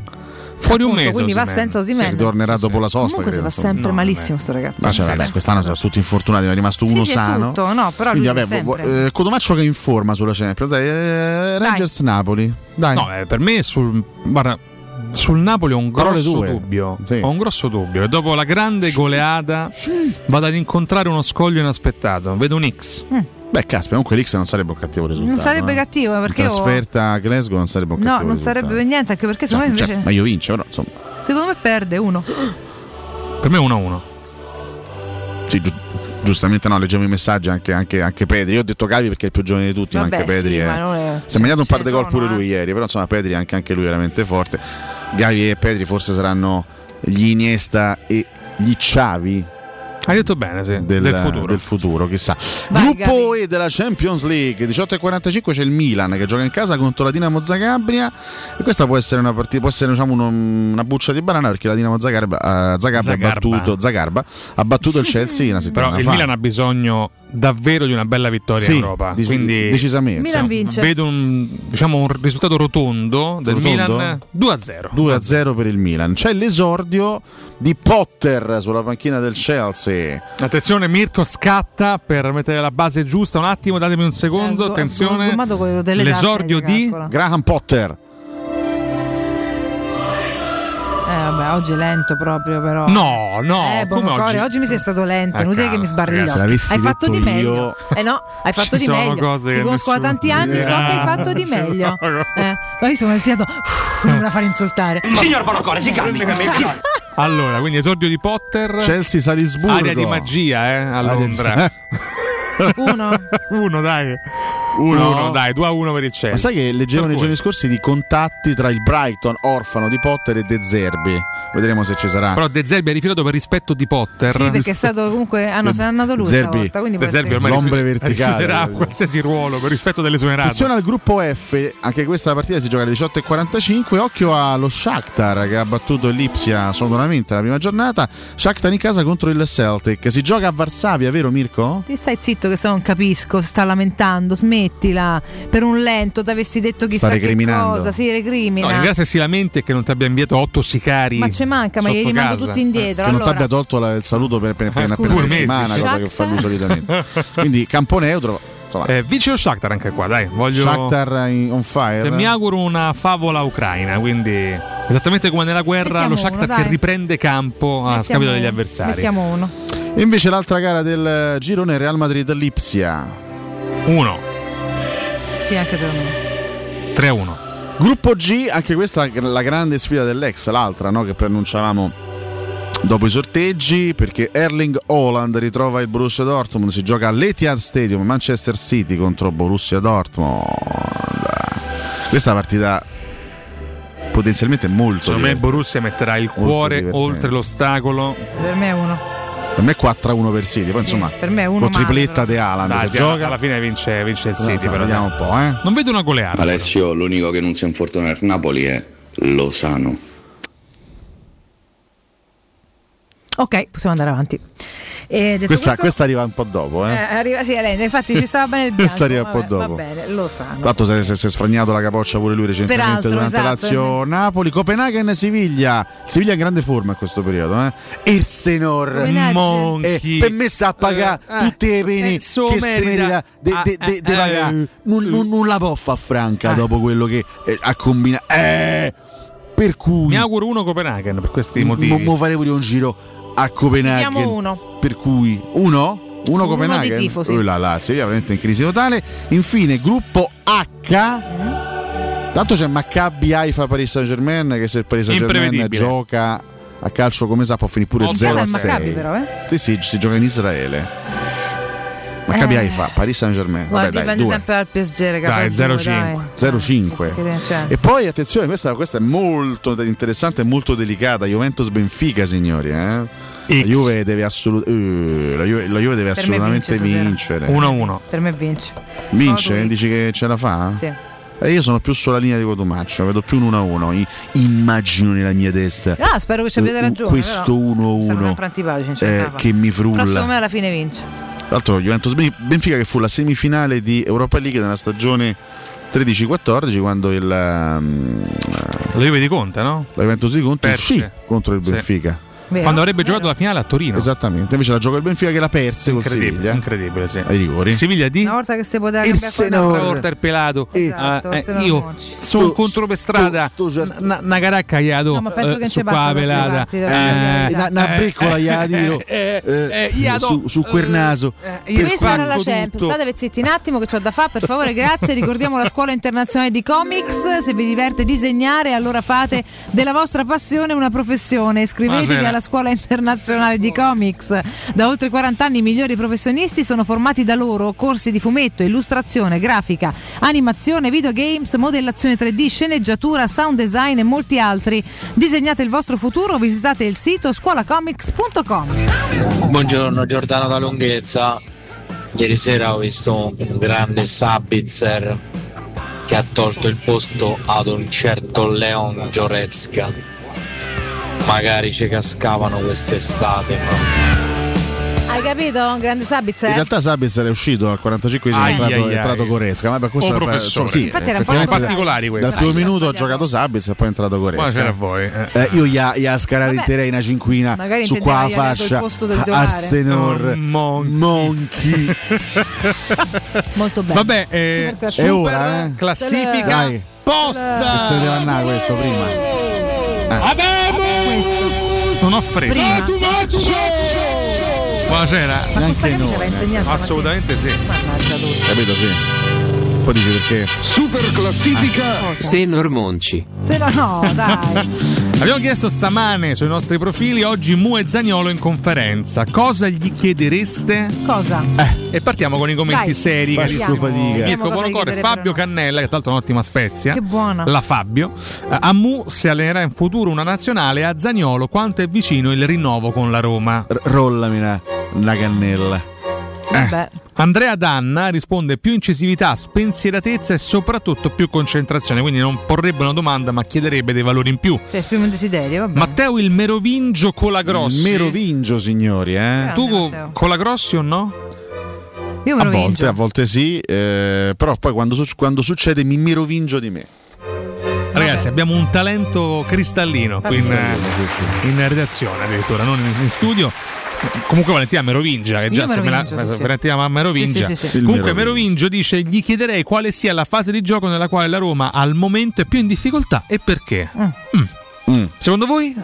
Fuori un mese. Quindi va senza Osimen. Sì, ritornerà dopo la sosta. Comunque si credo, fa insomma. sempre No, malissimo sto ragazzo. Ma cioè, vabbè, quest'anno sono tutti infortunati, ne è rimasto uno sì, sano. tutto, no, però Quindi, lui vabbè, eh, Cotomaccio che è in forma sulla Champions. Dai, eh, Rangers Napoli. Dai. No, eh, per me sul, guarda, sul Napoli ho un grosso dubbio. Sì. Ho un grosso dubbio. E dopo la grande goleata vado ad incontrare uno scoglio inaspettato. Vedo un X. Mm. Beh, caspita, comunque l'X non sarebbe un cattivo risultato. Non sarebbe eh. cattivo perché io- trasferta a Glasgow non sarebbe un No, cattivo non risultato. sarebbe per niente, anche perché secondo me Certo, invece. ma io vince, però insomma. Secondo me perde uno. Per me 1-1. Sì, giu- giustamente no, leggevo i messaggi anche, anche, anche Pedri. Io ho detto Gavi perché è il più giovane di tutti, ma Vabbè, anche Pedri sì, è... ma non è- Si è mangiato un ce par di gol pure eh. lui ieri, però insomma Pedri anche, anche lui veramente forte. Gavi e Pedri forse saranno gli Iniesta e gli Xavi Hai detto bene, sì. del, del futuro. del futuro, chissà. Vai, Gruppo E della Champions League 18.45 c'è il Milan che gioca in casa contro la Dinamo Zagabria e questa può essere una partita, può essere diciamo uno- una buccia di banana perché la Dinamo Zagabria, eh, Zagabria ha Zagarba. battuto, Zagarba ha battuto il Chelsea una settimana Però il fa. Milan ha bisogno davvero di una bella vittoria Sì, in Europa. dec- quindi decisamente. Milan vince. vedo un, diciamo, un risultato rotondo del Rotondo? Milan 2-0. 2-0 per il Milan. C'è l'esordio di Potter sulla panchina del Chelsea. Attenzione, Mirko scatta per mettere la base giusta. Un attimo, datemi un secondo. Eh, sgo- Attenzione. L'esordio di. Graham Potter. Vabbè, oggi è lento proprio però. No, no, Eh, come oggi? oggi? mi sei stato lento, Eh, inutile che mi sbarri Hai fatto di meglio. io- Eh no, hai fatto Ci di sono meglio. cose Ti conosco da tanti anni, so che hai fatto di meglio. Eh, ma io sono il fiato. Non me la fare insultare. Signor Bonocore, si calmi. Allora, quindi esordio di Potter. Chelsea Salisburgo. Area di magia, eh, a Londra. Uno. Uno, dai. Uno? Uno, dai, 2 a 1 per il Ma Chelsea. sai che leggevo Per nei cui- giorni scorsi di contatti tra il Brighton, orfano di Potter, e De Zerbi. Vedremo se ci sarà. Però De Zerbi ha rifilato per rispetto di Potter. Sì, perché è stato comunque. Ah no, se n'è andato lui Zerbi. stavolta. Quindi De Zerbi ormai L'ombre verticale. rifiuterà qualsiasi ruolo per rispetto delle sue Attenzione errate. al gruppo F, anche questa partita si gioca alle 18.45. Occhio allo Shakhtar che ha battuto Lipsia sonoramente la prima giornata. Shakhtar in casa contro il Celtic. Si gioca a Varsavia, vero Mirko? Ti stai zitto che se non capisco, sta lamentando, smettila. Per un lento ti avessi detto chissà Sta che cosa, si recrimina. No, in realtà si lamenta è che non ti abbia inviato otto sicari. ma ci manca, ma gli rimando casa. tutti indietro. che non ti allora, abbia tolto la- il saluto per, per, per, Eh, per scusa, una settimana, cosa che fa lui solitamente. Quindi campo neutro. Insomma, Eh, vince lo Shakhtar anche qua, dai. Voglio... Shakhtar in- on fire. Cioè, mi auguro una favola ucraina, quindi esattamente come nella guerra Mettiamo lo Shakhtar uno, che riprende campo a mettiamo scapito degli avversari. Mettiamo uno. E invece l'altra gara del girone Real Madrid-Lipsia. Uno, Sì, anche secondo me. 3 a 1. Gruppo G, anche questa è la grande sfida dell'ex, l'altra no, che preannunciavamo dopo i sorteggi, perché Erling Haaland ritrova il Borussia Dortmund, si gioca all'Etihad Stadium, Manchester City contro Borussia Dortmund. Questa partita potenzialmente molto Secondo me. Borussia metterà il cuore oltre l'ostacolo. Per me è uno. Per me è 4-1 per City, poi Sì, insomma per me è uno con male, tripletta però. di Dai, se gioca. alla fine vince, vince il City, so, però. vediamo dai. un po', eh. Non vedo una goleata. Alessio, l'unico che non si infortuna nel Napoli è Lozano. Ok, possiamo andare avanti. E detto Questa, questo, questa arriva un po' dopo, eh. eh, arriva, sì, Elena, infatti ci stava bene il bianco. Questa arriva un po' dopo. Va bene, lo sanno. Tanto si è, si è sfragnato la capoccia pure lui recentemente Peraltro, durante esatto. Lazio-Napoli. Copenaghen Siviglia. Siviglia in grande forma in questo periodo. Eh? Copenaghen. Monchi. per me sa pagare Eh, eh, tutte le pene eh, che si merita. de, Ah, eh, pagare. eh, non, non- non la può far franca Ah. dopo quello che eh, ha combinato. Eh, per cui Mi auguro uno Copenaghen per questi mo, motivi. mo faremo pure un giro a Copenaghen. Tiriamo uno. Per cui uno? Uno Uno Copenaghen? di tifosi. Oh là là, Sevilla veramente in crisi totale. Infine, gruppo H. Tanto c'è Maccabi Haifa Paris Saint Germain che se il Paris Saint Germain gioca a calcio come sa può finire pure In 0 casa a il 6. Maccabi però, eh. Sì, sì, si gioca in Israele. Maccabi Eh. Haifa, Paris Saint Germain. Guarda, dai, dipende due. sempre dal PSG, raga. Dai, poi due, 0,5. 0-5. Che ne c'è? E poi attenzione, questa, questa è molto interessante e molto delicata. Juventus Benfica, signori. Eh? La. Juve deve, assolut- eh, la Juve- la Juve deve assolutamente vincere. 1 a 1. Per me vince. Vince? Dici X. che ce la fa? Sì. Eh, io sono più sulla linea di Cotumaccio, vedo più un 1-1. I- immagino nella mia testa. Ah, spero che ci abbiate uh, ragione. Questo però. Sono 1-1 sempre antipatici, non ce la eh, che mi frulla. Però secondo me alla fine vince. Tra l'altro Juventus Ben- Benfica che fu la semifinale di Europa League nella stagione 13-14 quando il, ehm, La Juve di Conte, no? la Juventus di Conte uscì contro il Sì. Vero? Quando avrebbe giocato la finale a Torino. Esattamente, invece la gioca il Benfica che l'ha persa con Incredibile, Siviglia. incredibile, sì. Ai rigori. Siviglia di Una volta che si poteva Il cambiare Senor. volta il pelato. Esatto, Eh, eh, io sono contro per strada. sto- sto- Una caracca gli dato, No, ma penso eh, che su ci qua passa pelata. la Eh, verità. una, briccola gli eh, eh, eh, ha su, do- su quel naso. Questa era la Champions. State zitti un attimo che ho da fare, per favore, grazie. Ricordiamo la scuola internazionale di comics. Se vi diverte disegnare, allora fate della vostra passione una professione. Iscrivetevi bene. Alla scuola internazionale di comics. Da oltre 40 anni i migliori professionisti sono formati da loro. Corsi di fumetto, illustrazione, grafica, animazione, videogames, modellazione 3D, sceneggiatura, sound design e molti altri. Disegnate il vostro futuro, visitate il sito scuolacomics.com. Buongiorno Giordano da Lunghezza. Ieri sera ho visto un grande Sabitzer che ha tolto il posto ad un certo Leon Giorezka. Magari ci cascavano quest'estate, ma Hai capito? Grande Sabitzer? In realtà Sabitz era uscito al 45 è entrato, è entrato ai. Goretzka. Ma per questo Oh, era- professore. sì, Infatti era un po' particolari questi. Dal primo minuto ha giocato Sabitz e poi è entrato Goretzka. Buonasera a voi. eh. Eh, io gli scaravitterei una cinquina Magari su qua il fascia posto del giocare. Arsenor Oh, monkey. Monkey Molto bene. Vabbè, eh, Super super È ora, eh? classifica Dai. che se ne posta. deve andare questo prima Questo. Non ho fretta. Prima. Buonasera. Ma questa camicia noi, la insegnato Assolutamente sì. Mannaggia capito sì poi dici perché Super classifica. Senor Monci. Se no, no, dai. Abbiamo chiesto stamane sui nostri profili oggi Mu e Zagnolo in conferenza. Cosa gli chiedereste? Cosa? E partiamo con i commenti Dai, seri, faccio carissimo fatica. Mirko chiederebbero Fabio. Cannella, che tra l'altro è un'ottima spezia. Che buona. La Fabio. Eh, A Mu si allenerà in futuro una nazionale, a Zagnolo quanto è vicino il rinnovo con la Roma. R- rollami una, una cannella Vabbè. Andrea Danna risponde più incisività, spensieratezza e soprattutto più concentrazione, quindi non porrebbe una domanda ma chiederebbe dei valori in più. Cioè, esprime un desiderio, vabbè. Matteo il Merovingio Colagrossi. il merovingio signori eh Tu Grande, co- Matteo. Colagrossi o no? Io me a volte, vingio. a volte sì, eh, però poi quando, quando succede mi merovingio di me. Ragazzi, abbiamo un talento cristallino qui in, in redazione addirittura, non in, in studio. Comunque Valentina Merovingia, che già Io se me la, sì, sì. Valentina Merovingia. Sì, sì, sì, sì. Comunque Merovingio. Dice gli chiederei quale sia la fase di gioco nella quale la Roma al momento è più in difficoltà e perché. Mm. Secondo voi?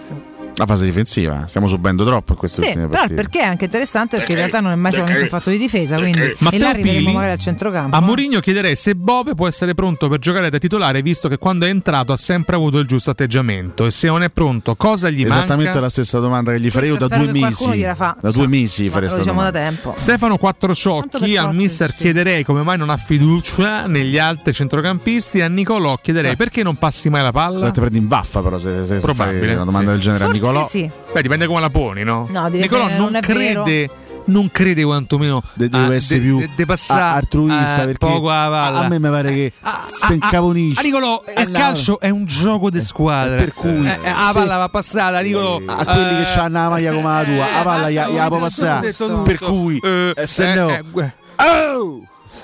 La fase difensiva, stiamo subendo troppo in queste Sì, ultime partite. perché è anche interessante perché in realtà non è mai solamente un fatto di difesa, quindi e Matteo là arriveremo magari al centrocampo. A Mourinho chiederei se Bove può essere pronto per giocare da titolare visto che quando è entrato ha sempre avuto il giusto atteggiamento e se non è pronto cosa gli Esattamente manca? la stessa domanda che gli farei io da due mesi. Da due mesi Ma farei lo diciamo da tempo. Stefano Quattrociocchi al mister sì. chiederei come mai non ha fiducia negli altri centrocampisti a Nicolò chiederei Eh. perché non passi mai la palla? Te prendi in vaffa però se, se, se Probabile, fai una domanda sì. del genere Forse a Nicolò. Sì. Beh, dipende come la poni, no? No, Nicolò non, non è vero. crede non crede quantomeno De- deve a- essere de- più de- de passare, a- altruista eh, perché poco la palla. a, a me mi pare che se incavonisce A Nicolò, Eh, il calcio è un gioco di squadra. per cui Eh, eh, la se- palla va passata, Nicolò. a quelli che hanno la maglia come la tua, la palla gli la può passare. Per cui Eh, eh, se eh, no eh, Oh!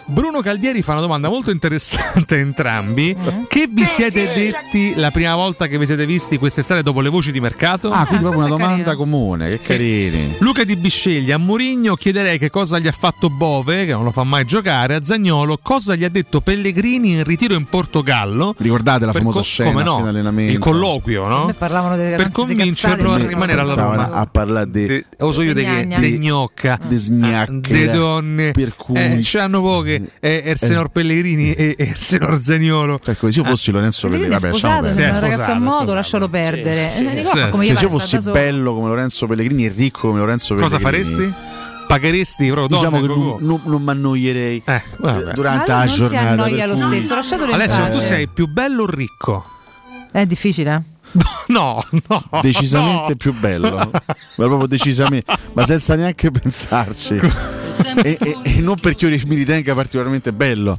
Bruno Caldieri fa una domanda molto interessante a entrambi. Che vi siete detti la prima volta che vi siete visti quest'estate dopo le voci di mercato? Ah, quindi proprio una domanda carina. comune, che Sì. carini. Luca Di Biscegli a Mourinho chiederei che cosa gli ha fatto Bove, che non lo fa mai giocare, a Zagnolo cosa gli ha detto Pellegrini in ritiro in Portogallo. Ricordate la famosa co- scena no? allenamento? Il colloquio, no? me parlavano delle Per convincerlo a rimanere alla Roma. a parlare di De, oso io di che? gnagna. De gnocca. di sgnacche, De donne. per cui Eh, c'hanno poche. Eh, Ersenor Pellegrini e Ersenor Zagnolo. Ecco, se io fossi Lorenzo Pellegrini è vabbè, lasciamo perdere. Sì, è ragazzo a è modo, lascialo perdere. Sì, sì, sì. Se io fossi bello come Lorenzo Pellegrini e ricco come Lorenzo Cosa Pellegrini faresti? Pagheresti proprio Diciamo che non, non, non mi annoierei Eh, durante Ma la lui non si giornata. annoia lo cui- stesso, lasciatelo Alessio, tu sei più bello o ricco? È difficile? No, no. decisamente no. più bello, ma proprio decisamente, ma senza neanche pensarci. e, e- e non perché io mi ritenga particolarmente bello,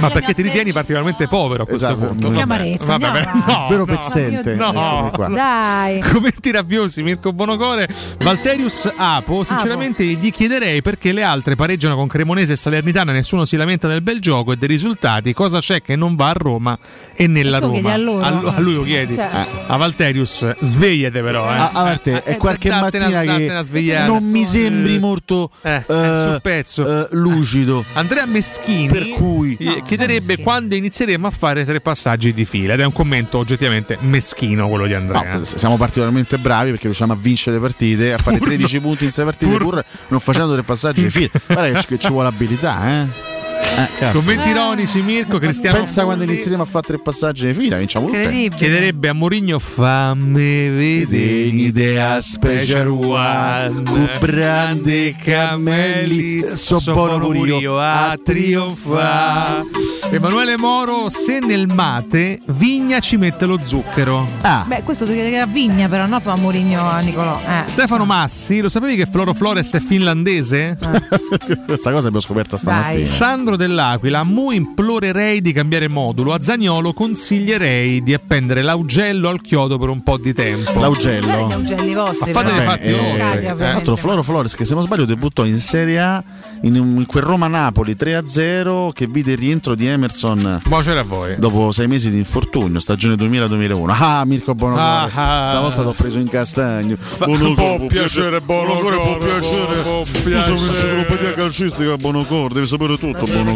Ma perché ti ritieni particolarmente povero a questo Esatto, punto? che Vabbè. amarezza, Vabbè, andiamo no, vero no. pezzente. Qua. Dai. Commenti rabbiosi, Mirko Bonocore. Valterius Apo, sinceramente gli chiederei perché le altre pareggiano con Cremonese e Salernitana, nessuno si lamenta del bel gioco e dei risultati, cosa c'è che non va a Roma e nella E Roma? a loro? lu- a lui lo chiedi. Cioè- A Valterius, svegliate però. Eh. Ah, ah, per te, è qualche dattene- mattina dattene a che non mi sembri molto Eh, eh, eh, sul pezzo. eh, lucido. Andrea Meschini Per cui- eh, chiederebbe quando inizieremo a fare tre passaggi di fila ed è un commento oggettivamente meschino quello di Andrea. No, siamo particolarmente bravi perché riusciamo a vincere le partite, a fare Pur 13 no- punti in 6 partite pur, non facendo tre passaggi di fila. Guarda che ci, che ci vuole abilità, eh. Eh. Commenti ironici, Mirko, Cristiano. Pensa quando inizieremo a fare tre passaggi di fila, vinciamo tutte. Chiederebbe a Mourinho fammi vedere un'idea special one Con brande cammelli, so buono pure io a trionfare. Emanuele Moro, se nel mate Vigna ci mette lo zucchero. Ah, Beh, questo ti chiede a Vigna, però no a Mourinho a Nicolò. Eh. Stefano Massi, lo sapevi che Floro Flores è finlandese? questa cosa l'abbiamo scoperta stamattina. Sandro dell'Aquila, mu implorerei di cambiare modulo. A Zagnolo consiglierei di appendere l'augello al chiodo per un po' di tempo. Guarda gli L'augello. augelli vostri. Ma fatene fatti Eh, vostri. Eh. tra l'altro Floro Flores che se non sbaglio debuttò in Serie A in, in quel Roma-Napoli 3-0 che vide il rientro di Emerson c'era a voi. dopo sei mesi di infortunio, stagione 2000-2001. Ah, Mirko Bonocore, Ah, ah. stavolta l'ho preso in castagno. può piacere, Bonocore, può piacere. può piacere. un'enciclopedia calcistica, Bonocore, devi sapere tutto, Bonocore. Fabri Piacere.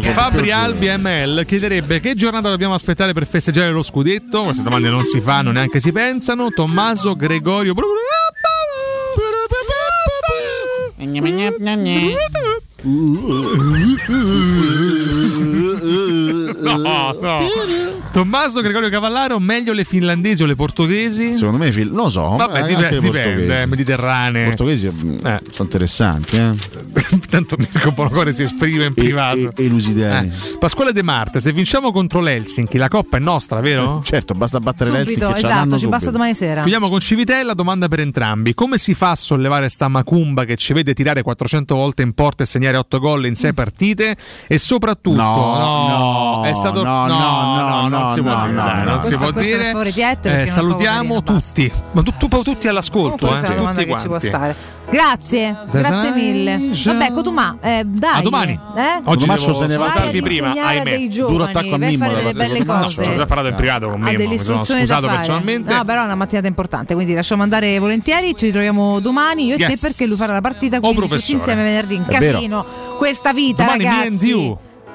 Albi ML chiederebbe che giornata dobbiamo aspettare per festeggiare lo scudetto. Queste domande non si fanno, neanche si pensano. Tommaso Gregorio. No, no. Tommaso Gregorio Cavallaro, meglio le finlandesi o le portoghesi? Secondo me, fil- non lo so. Vabbè, anche dipende, dipende, portoghesi. eh, mediterranee. Portoghesi mm, sono interessanti, eh? Tanto Mirko Bonocore si esprime in privato. E, e lusidani. Eh, Pasquale De Marte, se vinciamo contro l'Helsinki, la coppa è nostra, vero? Certo, basta battere l'Helsinki Subito, l'hanno esatto, ci subito. basta domani sera. Chiudiamo con Civitella, domanda per entrambi. Come si fa a sollevare sta macumba che ci vede tirare 400 volte in porta e segnare 8 gol in 6 partite? E soprattutto, No, no, è stato no, no, no, non no, si può no, dire, no, dai, no. non si può Eh, dire. non salutiamo tutti, ma tu- tu- tutti all'ascolto, eh, tutti che ci può quanti. stare. Grazie, grazie mille. Vabbè, Cotumà, eh, dai. A domani. Eh? Oggi devo se ne va ad prima, ahimè. Duro attacco a Mimmo fare da delle belle cose. Ho già parlato in privato con Mimmo, mi sono scusato fare. personalmente. No, però è una mattinata importante, quindi lasciamo andare volentieri. Ci ritroviamo domani io e te perché lui farà la partita. Quindi tutti insieme venerdì in È vero. casino. Questa vita, Domani me ragazzi.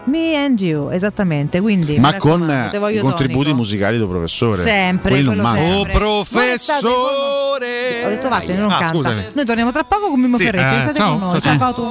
Me and you, esattamente. Quindi, Ma con i contributi tonico. musicali del professore. Sempre, quello mancano. sempre. Oh, professore! Ho detto vattene, non Ah, canta. scusami. Noi torniamo tra poco con Mimmo Sì, Ferretti. eh, State ciao, con noi. ciao, Ciao, ciao. Cotu.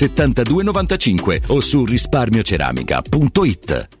72 95 o su risparmioceramica.it.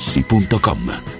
artigianamaterassi.com.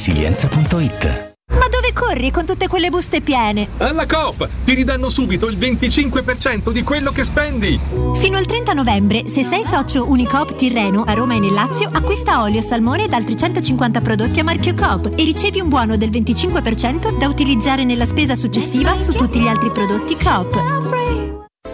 laresilienza.it. Ma dove corri con tutte quelle buste piene? Alla Coop ti ridanno subito il 25% di quello che spendi. Fino al 30 novembre, se sei socio Unicoop Tirreno a Roma e nel Lazio, acquista olio, salmone ed altri 150 prodotti a marchio Coop e ricevi un buono del 25% da utilizzare nella spesa successiva su tutti gli altri prodotti Coop.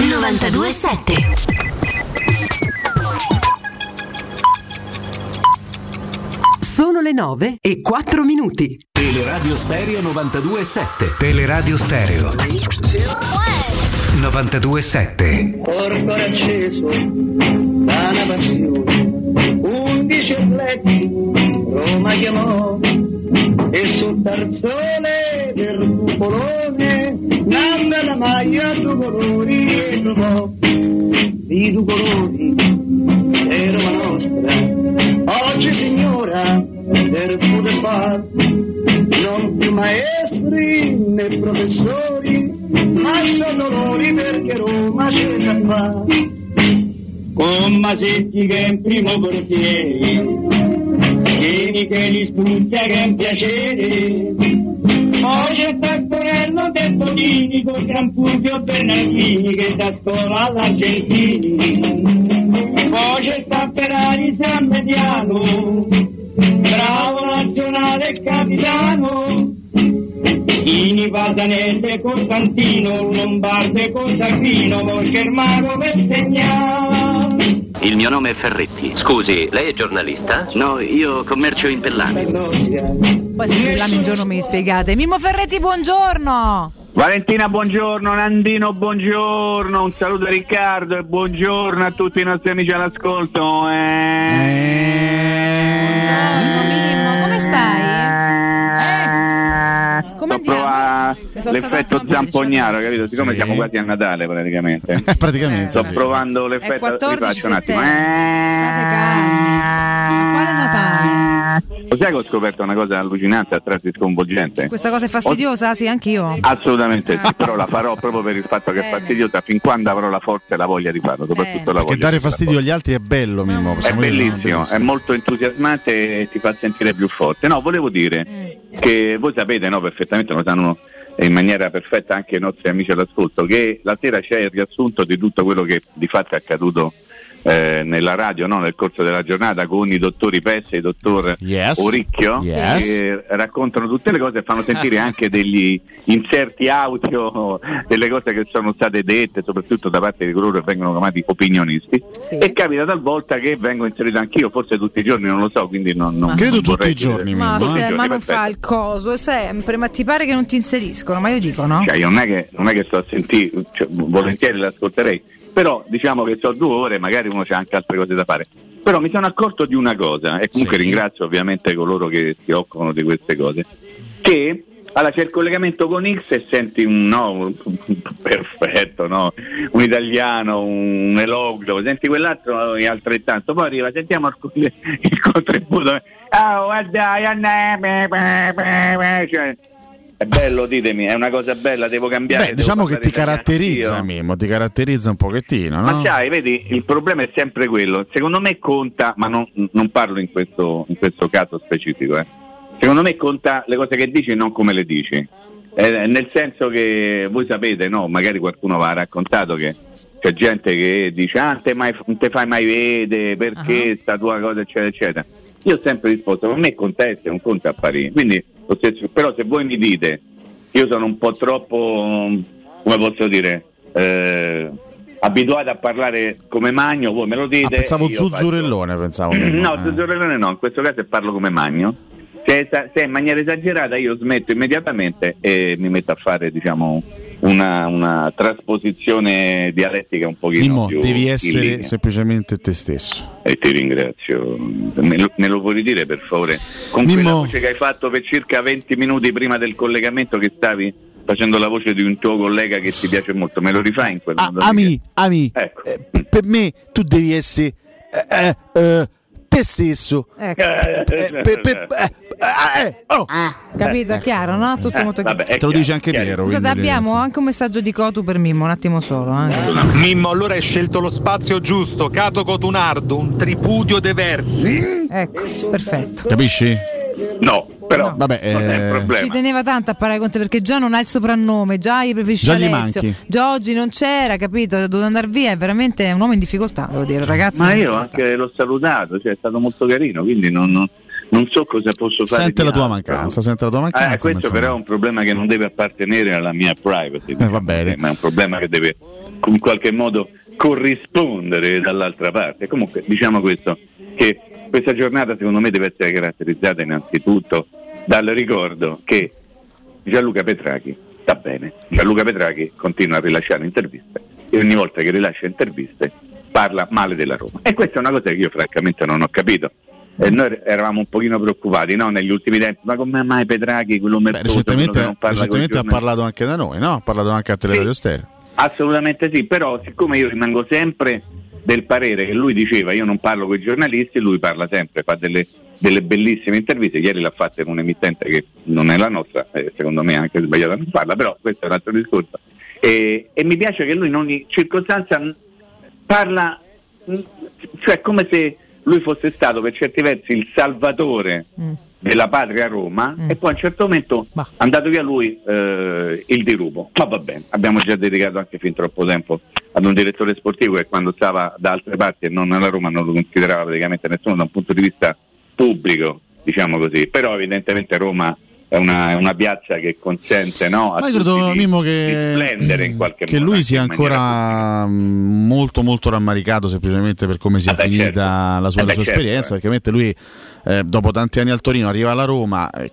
927 Sono le 9 e 4 minuti. Teleradio Stereo 927. Teleradio Stereo 927. Corpo acceso da una passione, undici letti, Roma chiamò, e sul tarzone del cupolone, nanda la maglia due colori e trovò, di due colori, Roma nostra, oggi signora del poter far, non più maestri né professori, ma sono loro perché Roma c'è già fa. Con Masetti che è in primo portiere, Vieni che li studia che è un piacere, poi c'è Taccorello del Bonini con Gran Fulvio Bernardini che da scuola all'Argentini, poi c'è Tapperari San Mediano, bravo nazionale capitano, Ini Pasanelle Costantino, Lombardo e mago per segnare. Il mio nome è Ferretti. Scusi, lei è giornalista? No, io commercio in Pellame. Poi se Milano un giorno me li spiegate. Mimmo Ferretti, buongiorno! Valentina, buongiorno, Nandino, buongiorno, un saluto a Riccardo e buongiorno a tutti i nostri amici all'ascolto. Mimmo, come stai? Come Sto provando Mi sono l'effetto zampognaro, capito? Siccome Sì. siamo quasi a Natale praticamente. Praticamente. Sto provando È l'effetto, 14 rifaccio un attimo. State calmi. Quale Natale? Lo sai che ho scoperto una cosa allucinante a tratti sconvolgente? Questa cosa è fastidiosa? Sì, anch'io. Assolutamente sì, però la farò proprio per il fatto che è fastidiosa fin quando avrò la forza e la voglia di farlo, soprattutto la voglia. Perché dare fastidio agli altri è bello, Mimmo. È bellissimo, è molto entusiasmante e ti fa sentire più forte. No, volevo dire che voi sapete no, perfettamente, lo sanno in maniera perfetta anche i nostri amici all'ascolto, che la sera c'è il riassunto di tutto quello che di fatto è accaduto eh, nella radio no, nel corso della giornata con i dottori Pesse e il dottor Yes. Oricchio Yes. che raccontano tutte le cose e fanno sentire anche degli inserti audio delle cose che sono state dette soprattutto da parte di coloro che vengono chiamati opinionisti e capita talvolta che vengo inserito anch'io forse tutti i giorni non lo so quindi non, non Credo non tutti i giorni, Ma, i se- ma non fa il coso, sempre, ma ti pare che non ti inseriscono? Ma io dico no. Cioè, io non è che, non è che sto a sentire, cioè, volentieri l'ascolterei, però diciamo che so due ore, magari uno c'ha anche altre cose da fare. Però mi sono accorto di una cosa, e comunque Sì. ringrazio ovviamente coloro che si occupano di queste cose, che allora c'è il collegamento con X e senti un no, perfetto, no? un italiano, un elogio, senti quell'altro e altrettanto, poi arriva, sentiamo il, contributo, oh guarda, me", cioè, è bello, ditemi, è una cosa bella, devo cambiare. Beh, devo diciamo che ti caratterizza. Mimmo, ti caratterizza un pochettino, Ma no? sai, vedi, il problema è sempre quello. Secondo me conta, ma non, non parlo in questo, in questo caso specifico, eh. secondo me conta le cose che dici e non come le dici. Eh, nel senso che voi sapete, no? magari qualcuno va raccontato che c'è gente che dice ah, te mai, non te fai mai vedere perché sta tua cosa eccetera eccetera. Io ho sempre risposto, per me conta essere, non conta apparire. Quindi, però se voi mi dite io sono un po' troppo, come posso dire, eh, abituato a parlare come magno, voi me lo dite. Ah, pensavo io faccio- zuzzurellone, pensavo. No, eh. zuzzurellone no, in questo caso parlo come magno. Se se in maniera esagerata io smetto immediatamente e mi metto a fare diciamo una, una trasposizione dialettica un pochino Mimmo, più devi essere semplicemente te stesso. E ti ringrazio. Me lo, me lo puoi dire per favore? Con quella Mimmo. voce che hai fatto per circa 20 minuti prima del collegamento che stavi facendo la voce di un tuo collega che ti piace molto, me lo rifai in quel lì? Ami, ami, Ecco. eh, per me tu devi essere eh, eh, eh, te stesso. Ecco. Eh, eh. Capito? È chiaro, no? Tutto Eh, molto chiaro. vabbè, Te lo dice anche. Piero. Abbiamo ragazzi. anche un messaggio di Cotu per Mimmo, un attimo solo. eh. Mimmo, allora hai scelto lo spazio giusto, Cato Cotunardo, un tripudio de versi. Ecco, perfetto. Capisci? No, però Vabbè, non è eh, un problema. Ci teneva tanto a parlare con te perché già non ha il soprannome, già gli preferisci Già gli Alessio. manchi. Già oggi non c'era, capito? È dovuto andare via, è veramente un uomo in difficoltà, devo dire, ragazzi. Ma io anche l'ho salutato, cioè è stato molto carino, quindi non, non- non so cosa posso fare. Sente la tua altro. mancanza, sente la tua mancanza. Eh, questo però è un problema che non deve appartenere alla mia privacy, Eh, va bene. ma è un problema che deve in qualche modo corrispondere dall'altra parte. Comunque diciamo questo, che questa giornata secondo me deve essere caratterizzata innanzitutto dal ricordo che Gianluca Petrachi sta bene, Gianluca Petrachi continua a rilasciare interviste e ogni volta che rilascia interviste parla male della Roma. E questa è una cosa che io francamente non ho capito. E noi eravamo un pochino preoccupati no? negli ultimi tempi, ma come mai Petrachi, quello che recentemente, non parla recentemente ha parlato anche da noi, no? Ha parlato anche a Teleradio Stereo. Assolutamente sì, però siccome io rimango sempre del parere che lui diceva io non parlo con i giornalisti, lui parla sempre, fa delle, delle bellissime interviste, ieri l'ha fatta in un'emittente che non è la nostra, eh, secondo me è anche sbagliata non farla, però questo è un altro discorso. E, e mi piace che lui in ogni circostanza parla, cioè come se lui fosse stato per certi versi il salvatore della patria Roma e poi a un certo momento è andato via lui eh, il dirupo. Ma va bene, abbiamo già dedicato anche fin troppo tempo ad un direttore sportivo che quando stava da altre parti e non alla Roma non lo considerava praticamente nessuno da un punto di vista pubblico, diciamo così. Però evidentemente Roma è una, è una piazza che consente no, a Ma io credo tutti di, Mimmo di che, splendere in qualche che modo. lui sia ancora mm, molto molto rammaricato semplicemente per come sia Eh beh, finita certo. la sua, Eh la sua certo, esperienza, eh. perché ovviamente lui eh, dopo tanti anni al Torino arriva alla Roma, eh,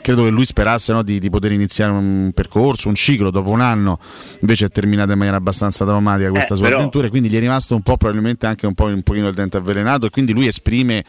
credo che lui sperasse no, di, di poter iniziare un percorso, un ciclo, dopo un anno invece è terminata in maniera abbastanza drammatica questa Eh, sua però- avventura quindi gli è rimasto un po' probabilmente anche un po' un pochino il dente avvelenato e quindi lui esprime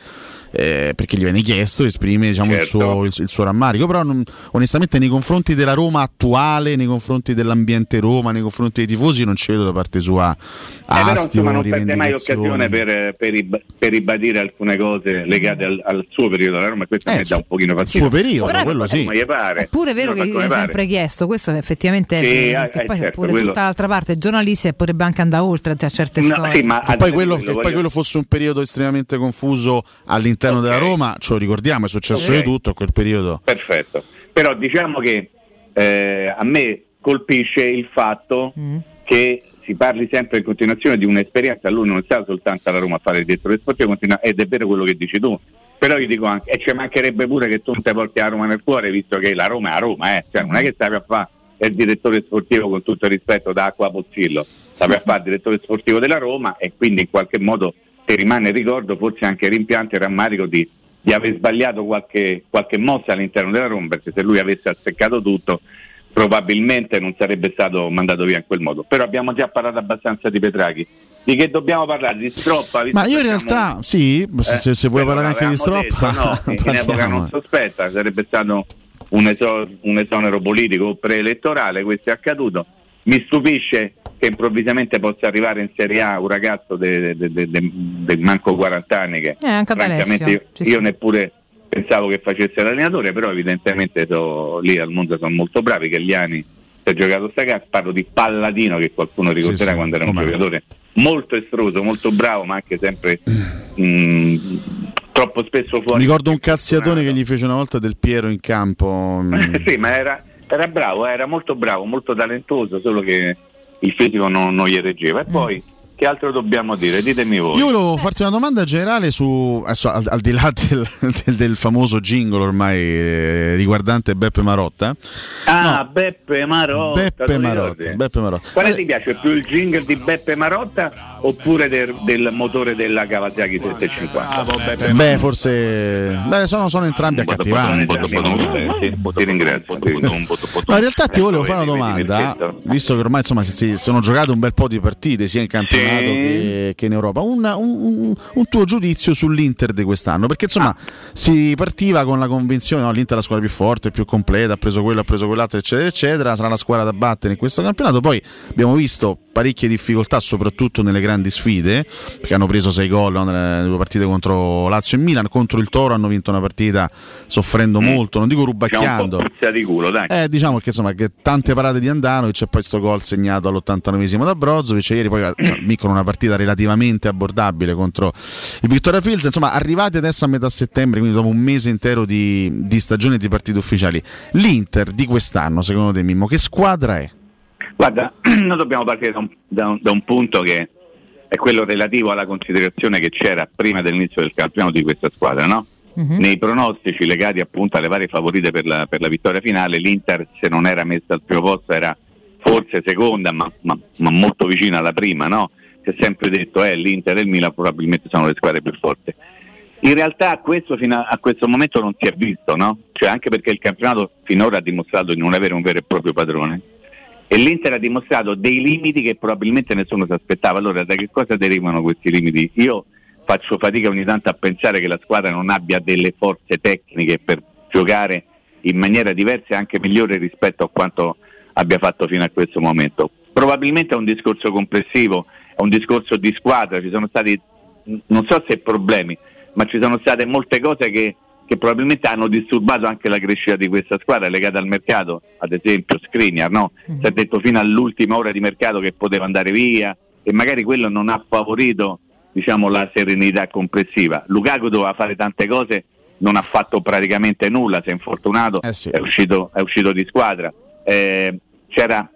eh, perché gli viene chiesto, esprime diciamo, il, Certo. suo, il- il suo rammarico, però non- onestamente nei confronti della Roma attuale, nei confronti dell'ambiente Roma, nei confronti dei tifosi non ci vedo da parte sua Eh, però astio, insomma non perde mai occasione per, per rib- per ribadire alcune cose legate al, al, suo periodo alla Roma e questo Eh, mi dà un pochino fastidio. suo periodo, Ora, quello sì. come gli pare. È pure vero che hai pare. sempre chiesto, questo effettivamente è Sì, vero, eh, perché eh, poi c'è certo, pure quello- tutta l'altra parte, giornalisti e potrebbe anche andare oltre a certe No, storie. sì, ma Che al- poi, quello, lo che poi voglio- quello fosse un periodo estremamente confuso all'interno della Roma, ce lo ricordiamo, è successo Ok. di tutto a quel periodo. Perfetto. Però diciamo che eh, a me colpisce il fatto che si parli sempre in continuazione di un'esperienza, lui non è stato soltanto alla Roma a fare il direttore sportivo, continua- ed è vero quello che dici tu. Però io dico anche, e ci mancherebbe pure che tu non ti porti la Roma nel cuore, visto che la Roma è la Roma, eh. cioè, non è che stavi a fare il direttore sportivo con tutto il rispetto da Acqua Pozzillo, stavi a fare il direttore sportivo della Roma e quindi in qualche modo ti rimane il ricordo, forse anche rimpianto e rammarico di, di aver sbagliato qualche, qualche mossa all'interno della Roma, perché se lui avesse azzeccato tutto probabilmente non sarebbe stato mandato via in quel modo. Però abbiamo già parlato abbastanza di Petraghi. Di che dobbiamo parlare? Di Stroppa? Ma io in realtà, sì, se, Eh, se- vuoi parlare anche di Stroppa, detto, no, in epoca non sospetta, sarebbe stato un, eso- un esonero politico o preelettorale, questo è accaduto. Mi stupisce che improvvisamente possa arrivare in Serie A un ragazzo de- de- de- de- del manco 40 anni che Eh, francamente io, io neppure pensavo che facesse l'allenatore, però evidentemente so- lì al mondo sono molto bravi, che gli anni si è giocato sta gara, parlo di Palladino che qualcuno ricorderà sì, quando era un come no. giocatore molto estroso, molto bravo, ma anche sempre mh, troppo spesso fuori. Mi ricordo un cazziatone che gli fece una volta del Piero in campo. mm. sì, ma era, era bravo, era molto bravo, molto talentuoso, solo che il fisico non, non gli reggeva. E poi che altro dobbiamo dire? Ditemi voi. Io volevo farti una domanda generale su, adesso, al, al di là del, del- del famoso jingle ormai eh, riguardante Beppe Marotta. Ah, Beppe Marotta. Beppe Marotta? Beppe Marotta. Quale ti piace più il jingle di Beppe Marotta oppure del, del motore della Kawasaki 750? Beh, forse beh, sono, sono entrambi accattivanti. Sì, ti ringrazio. No, in realtà ti volevo fare una domanda, visto che ormai insomma si, si- sono giocate un bel po' di partite sia in campionato che, che in Europa. Un, un- un- tuo giudizio sull'Inter di quest'anno? Perché insomma si partiva con la convinzione: no, l'Inter è la squadra più forte, più completa, ha preso quello, ha preso quell'altro, eccetera, eccetera. Sarà la squadra da battere in questo campionato. Poi abbiamo visto parecchie difficoltà, soprattutto nelle grandi sfide, perché hanno preso sei gol no, nelle due partite contro Lazio e Milan. Contro il Toro hanno vinto una partita soffrendo molto, non dico C'è rubacchiando. puzza di culo, dai. Eh, diciamo che insomma che tante parate di Andanovic e poi sto gol segnato all'89esimo da Brozovic ieri poi vincono una partita relativamente abbordabile contro il Vittoria Pils insomma arrivati adesso a metà settembre quindi dopo un mese intero di, di stagione e di partite ufficiali l'Inter di quest'anno secondo te Mimmo che squadra è? Guarda, noi dobbiamo partire da un, da un- da un punto che è quello relativo alla considerazione che c'era prima dell'inizio del campionato di questa squadra, no? Nei pronostici legati appunto alle varie favorite per la, per la vittoria finale, l'Inter se non era messa al primo posto era forse seconda, ma, ma- ma molto vicina alla prima, no? Si è sempre detto eh, l'Inter e il Milan probabilmente sono le squadre più forti. In realtà questo fino a, a questo momento non si è visto, no? Cioè anche perché il campionato finora ha dimostrato di non avere un vero e proprio padrone e l'Inter ha dimostrato dei limiti che probabilmente nessuno si aspettava. Allora, da che cosa derivano questi limiti? Io faccio fatica ogni tanto a pensare che la squadra non abbia delle forze tecniche per giocare in maniera diversa e anche migliore rispetto a quanto abbia fatto fino a questo momento. Probabilmente è un discorso complessivo, è un discorso di squadra, ci sono stati, non so se problemi, ma ci sono state molte cose che, che probabilmente hanno disturbato anche la crescita di questa squadra legata al mercato, ad esempio Skriniar, no? si è detto fino all'ultima ora di mercato che poteva andare via e magari quello non ha favorito diciamo, la serenità complessiva. Lukaku doveva fare tante cose, non ha fatto praticamente nulla, si è infortunato, è, uscito, è uscito di squadra. Eh, c'era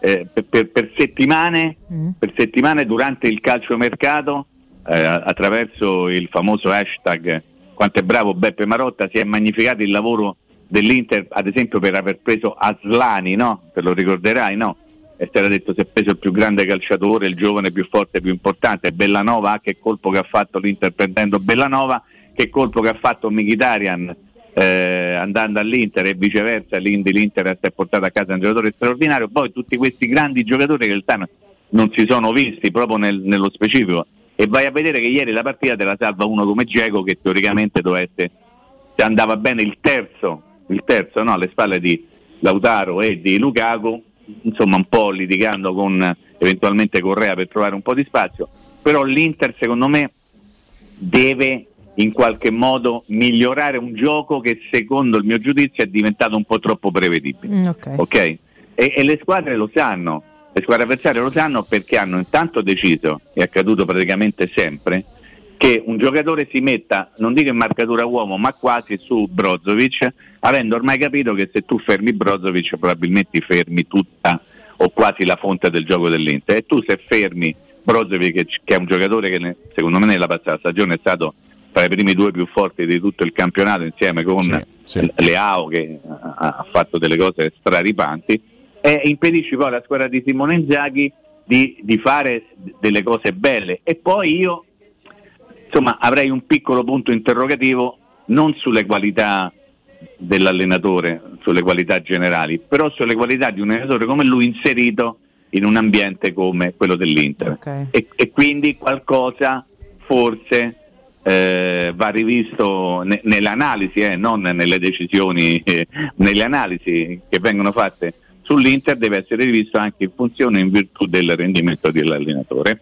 eh, per, per- per settimane, per settimane durante il calciomercato, eh, attraverso il famoso hashtag quanto è bravo Beppe Marotta, si è magnificato il lavoro dell'Inter, ad esempio per aver preso Aslani, no? Te lo ricorderai, no? E si era detto si è preso il più grande calciatore, il giovane più forte, più importante, Bellanova, che colpo che ha fatto l'Inter prendendo Bellanova, che colpo che ha fatto Mkhitaryan eh, andando all'Inter e viceversa, l'Inter si è portato a casa un giocatore straordinario, poi tutti questi grandi giocatori che in realtà non si sono visti proprio nel- nello specifico. E vai a vedere che ieri la partita te la salva uno come Geco che teoricamente dovesse se andava bene il terzo, il terzo no, alle spalle di Lautaro e di Lukaku, insomma un po' litigando con eventualmente Correa per trovare un po' di spazio, però l'Inter secondo me deve in qualche modo migliorare un gioco che secondo il mio giudizio è diventato un po' troppo prevedibile. Mm, ok. ok? E, e le squadre lo sanno, le squadre avversarie lo sanno perché hanno intanto deciso, è accaduto praticamente sempre, che un giocatore si metta, non dico in marcatura uomo, ma quasi su Brozovic, avendo ormai capito che se tu fermi Brozovic probabilmente fermi tutta o quasi la fonte del gioco dell'Inter. E tu se fermi Brozovic, che, è un giocatore che secondo me nella passata stagione è stato tra i primi due più forti di tutto il campionato insieme con Leao che ha, fatto delle cose straripanti, e impedisci poi alla squadra di Simone Inzaghi di, di fare delle cose belle. E poi io insomma avrei un piccolo punto interrogativo non sulle qualità dell'allenatore, sulle qualità generali, però sulle qualità di un allenatore come lui inserito in un ambiente come quello dell'Inter. E, e quindi qualcosa forse eh, va rivisto ne- nell'analisi, eh, non nelle decisioni, eh, nelle analisi che vengono fatte sull'Inter deve essere rivisto anche in funzione in virtù del rendimento dell'allenatore.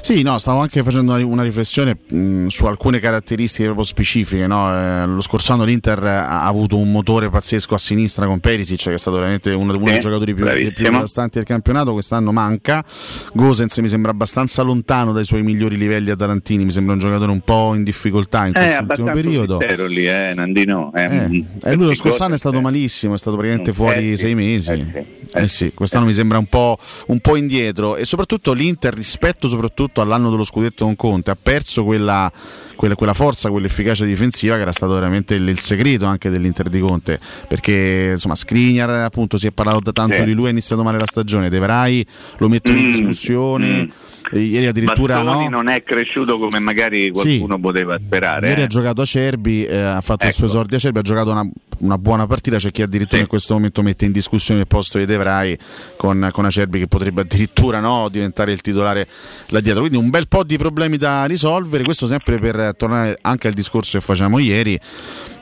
Sì, no, stavo anche facendo una, riflessione mh, su alcune caratteristiche proprio specifiche. no? Eh, lo scorso anno l'Inter ha avuto un motore pazzesco a sinistra con Perisic, che è stato veramente uno, uno dei giocatori più, più devastanti del campionato. Quest'anno manca. Gosens mi sembra abbastanza lontano dai suoi migliori livelli atalantini. Mi sembra un giocatore un po' in difficoltà in Eh, quest'ultimo abbastanza periodo. lì, eh, Nandino. eh, Eh, mm, e lui lo scorso anno è stato eh. malissimo, è stato praticamente Mm, fuori eh sì, sei mesi. eh Eh sì, quest'anno mi sembra un po', un po' indietro e soprattutto l'Inter rispetto soprattutto all'anno dello scudetto con Conte ha perso quella, quella- quella forza, quell'efficacia difensiva che era stato veramente il, il segreto anche dell'Inter di Conte. Perché insomma Skriniar appunto si è parlato da tanto Sì. di lui, ha iniziato male la stagione, De Vrij lo mettono in Mm, discussione, e ieri addirittura Bastoni no. non è cresciuto come magari qualcuno poteva sperare. Ieri eh. ha giocato Acerbi, eh, ha fatto il suo Ecco. esordio Acerbi, ha giocato una, una buona partita, c'è chi addirittura in questo momento mette in discussione il posto di De Vrij con, con Acerbi che potrebbe addirittura no, diventare il titolare là dietro. Quindi un bel po' di problemi da risolvere, questo sempre per eh, tornare anche al discorso che facciamo ieri,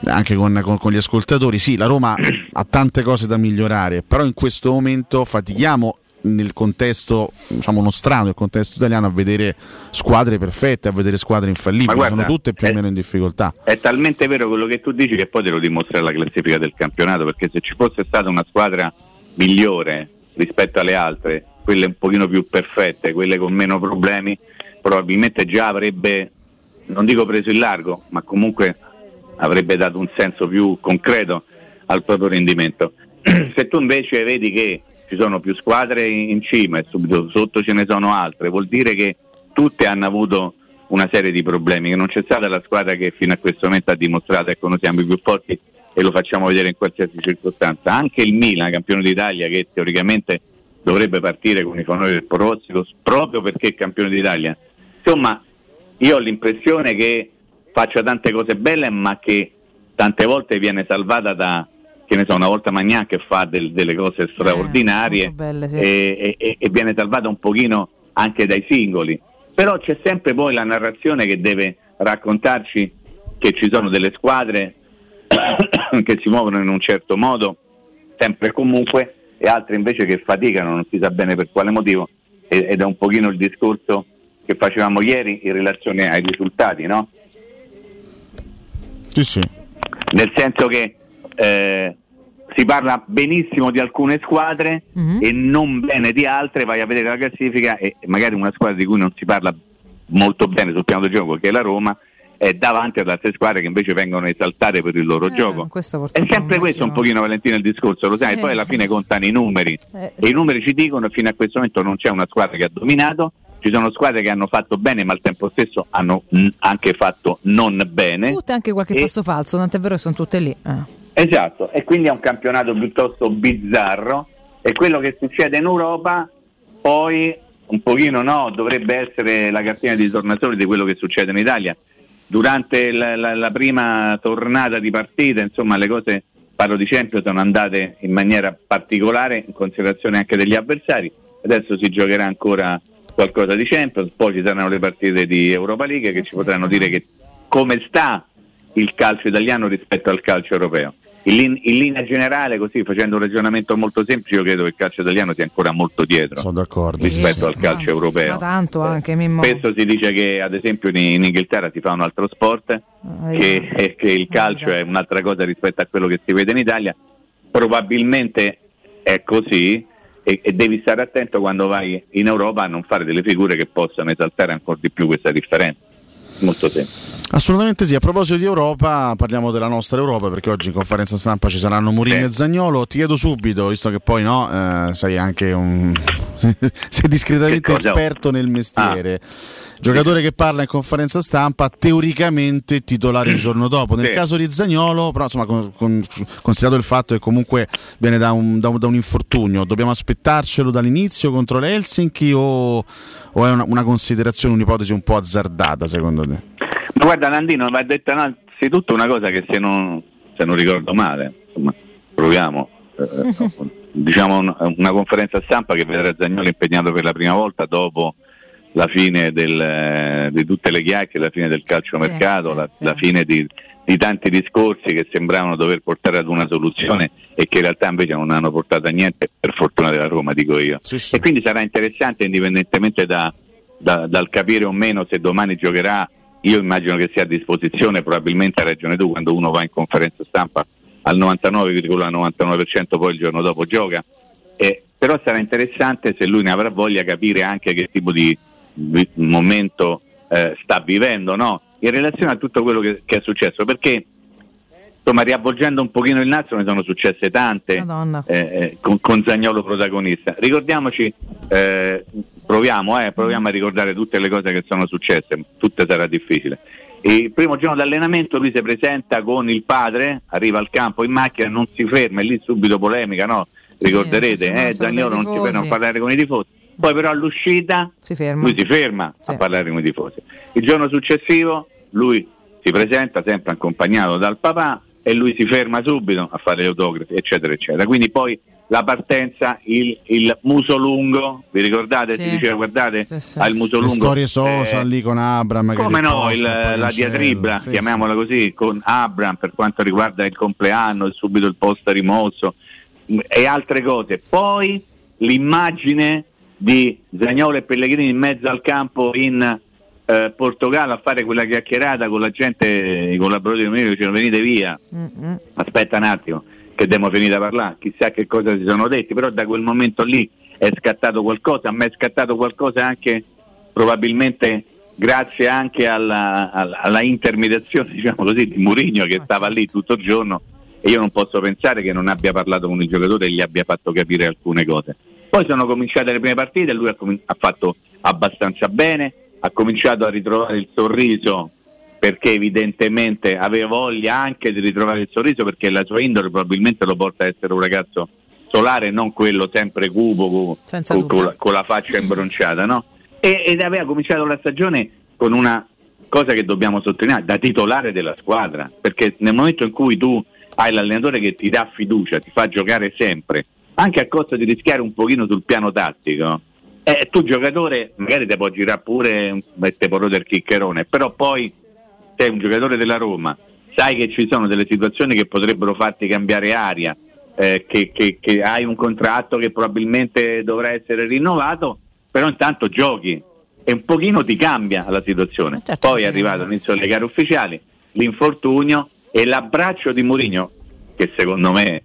anche con, con- con gli ascoltatori. Sì, la Roma ha tante cose da migliorare, però in questo momento fatichiamo nel contesto diciamo nostrano, nel contesto italiano a vedere squadre perfette, a vedere squadre infallibili, guarda, sono tutte più o eh, meno in difficoltà. È talmente vero quello che tu dici che poi te lo dimostra la classifica del campionato, perché se ci fosse stata una squadra migliore rispetto alle altre, quelle un pochino più perfette, quelle con meno problemi, probabilmente già avrebbe, non dico preso il largo, ma comunque avrebbe dato un senso più concreto al proprio rendimento. se tu invece vedi che ci sono più squadre in cima e subito sotto ce ne sono altre, vuol dire che tutte hanno avuto una serie di problemi, che non c'è stata la squadra che fino a questo momento ha dimostrato ecco noi siamo i più forti e lo facciamo vedere in qualsiasi circostanza. Anche il Milan, campione d'Italia, che teoricamente dovrebbe partire con i fanori del pronostico proprio perché è campione d'Italia. Insomma, io ho l'impressione che faccia tante cose belle, ma che tante volte viene salvata da, che ne so, una volta Magnan che fa del- delle cose straordinarie belle, sì. e, e- e viene salvata un pochino anche dai singoli. Però c'è sempre poi la narrazione che deve raccontarci che ci sono delle squadre che si muovono in un certo modo, sempre e comunque, e altre invece che faticano, non si sa bene per quale motivo, e- ed è un pochino il discorso che facevamo ieri in relazione ai risultati, no? Sì, sì. Nel senso che eh, si parla benissimo di alcune squadre e non bene di altre, vai a vedere la classifica e magari una squadra di cui non si parla molto bene sul piano del gioco, che è la Roma, è davanti ad altre squadre che invece vengono esaltate per il loro gioco. Eh, Questo È sempre questo un pochino Valentino il discorso, lo sai, Sì. poi alla fine contano i numeri Eh. e i numeri ci dicono che fino a questo momento non c'è una squadra che ha dominato, ci sono squadre che hanno fatto bene ma al tempo stesso hanno anche fatto non bene. Tutte anche qualche E- passo falso, tant'è vero che sono tutte lì. eh. Esatto, e quindi è un campionato piuttosto bizzarro e quello che succede in Europa poi un pochino no, dovrebbe essere la cartina di tornasole di quello che succede in Italia. Durante la, la- la prima tornata di partita, insomma, le cose, parlo di Champions, sono andate in maniera particolare in considerazione anche degli avversari. Adesso si giocherà ancora qualcosa di Champions, poi ci saranno le partite di Europa League che ci potranno dire che come sta il calcio italiano rispetto al calcio europeo. In, lin- in linea generale, così facendo un ragionamento molto semplice, io credo che il calcio italiano sia ancora molto dietro rispetto al calcio europeo. Ma tanto anche, Mimmo. Spesso si dice che ad esempio in, in Inghilterra si fa un altro sport, Ah, che, che il calcio è un'altra cosa rispetto a quello che si vede in Italia. Probabilmente è così e, e devi stare attento quando vai in Europa a non fare delle figure che possano esaltare ancora di più questa differenza. Molto semplice. Assolutamente sì, a proposito di Europa, parliamo della nostra Europa perché oggi in conferenza stampa ci saranno Mourinho e Zagnolo. Ti chiedo subito, visto che poi no, eh, sei anche un sei discretamente esperto nel mestiere. Giocatore che parla in conferenza stampa, teoricamente titolare il giorno dopo. Nel Sì. caso di Zagnolo, però insomma, con- con- considerato il fatto che comunque viene da un, da un- da un infortunio, dobbiamo aspettarcelo dall'inizio contro le Helsinki o, o è una, una considerazione, un'ipotesi un po' azzardata secondo te? Ma guarda Nandino, va detta innanzitutto una cosa che se non, se non ricordo male, insomma, proviamo, eh, diciamo un- una conferenza stampa che vedrà Zagnolo impegnato per la prima volta dopo la fine del, eh, di tutte le chiacchiere, la fine del calciomercato, la, la fine di, di tanti discorsi che sembravano dover portare ad una soluzione e che in realtà invece non hanno portato a niente per fortuna della Roma, dico io. E quindi sarà interessante indipendentemente da- da- dal capire o meno se domani giocherà, io immagino che sia a disposizione, probabilmente hai ragione tu, quando uno va in conferenza stampa al 99,99% poi il giorno dopo gioca. Eh, però sarà interessante se lui ne avrà voglia capire anche che tipo di momento eh, sta vivendo no? in relazione a tutto quello che, che è successo perché insomma riavvolgendo un pochino il nastro ne sono successe tante eh, eh, con, con Zagnolo protagonista. Ricordiamoci eh, proviamo, eh, proviamo a ricordare tutte le cose che sono successe tutte sarà difficile. Il primo giorno d'allenamento lui si presenta con il padre arriva al campo in macchina non si ferma e lì subito polemica no? ricorderete sì, eh, Zagnolo non si ferma a parlare con i tifosi poi però all'uscita Si ferma. lui si ferma a parlare con i tifosi. Il giorno successivo lui si presenta sempre accompagnato dal papà e lui si ferma subito a fare gli autografi, eccetera, eccetera. Quindi poi la partenza, il, il muso lungo, vi ricordate? Sì. Si diceva guardate, Sì, sì. ha il muso Le lungo. storie social eh, lì con Abram. come no, riposta, il- la diatribra, sì, chiamiamola così, con Abram per quanto riguarda il compleanno subito il post rimosso e altre cose. Poi l'immagine di Zagnolo e Pellegrini in mezzo al campo in eh, Portogallo a fare quella chiacchierata con la gente, i collaboratori di Mourinho che dicevano venite via, aspetta un attimo che abbiamo finito a parlare, chissà che cosa si sono detti, però da quel momento lì è scattato qualcosa, a me è scattato qualcosa anche probabilmente grazie anche alla, alla- alla intermediazione diciamo così, di Mourinho che stava lì tutto il giorno. E io non posso pensare che non abbia parlato con il giocatore e gli abbia fatto capire alcune cose. Poi sono cominciate le prime partite, lui ha, comin- ha fatto abbastanza bene, ha cominciato a ritrovare il sorriso perché evidentemente aveva voglia anche di ritrovare il sorriso perché la sua indole probabilmente lo porta a essere un ragazzo solare, non quello sempre cupo con, la, con la faccia imbronciata, no? E- ed aveva cominciato la stagione con una cosa che dobbiamo sottolineare, da titolare della squadra, perché nel momento in cui tu hai l'allenatore che ti dà fiducia, ti fa giocare sempre, anche a costo di rischiare un pochino sul piano tattico, eh, tu giocatore magari te può girare pure e te può rodere il chiccherone, però poi sei un giocatore della Roma, sai che ci sono delle situazioni che potrebbero farti cambiare aria, eh, che, che- che hai un contratto che probabilmente dovrà essere rinnovato, però intanto giochi e un pochino ti cambia la situazione. Poi è arrivato l'inizio delle gare ufficiali, l'infortunio e l'abbraccio di Mourinho, che secondo me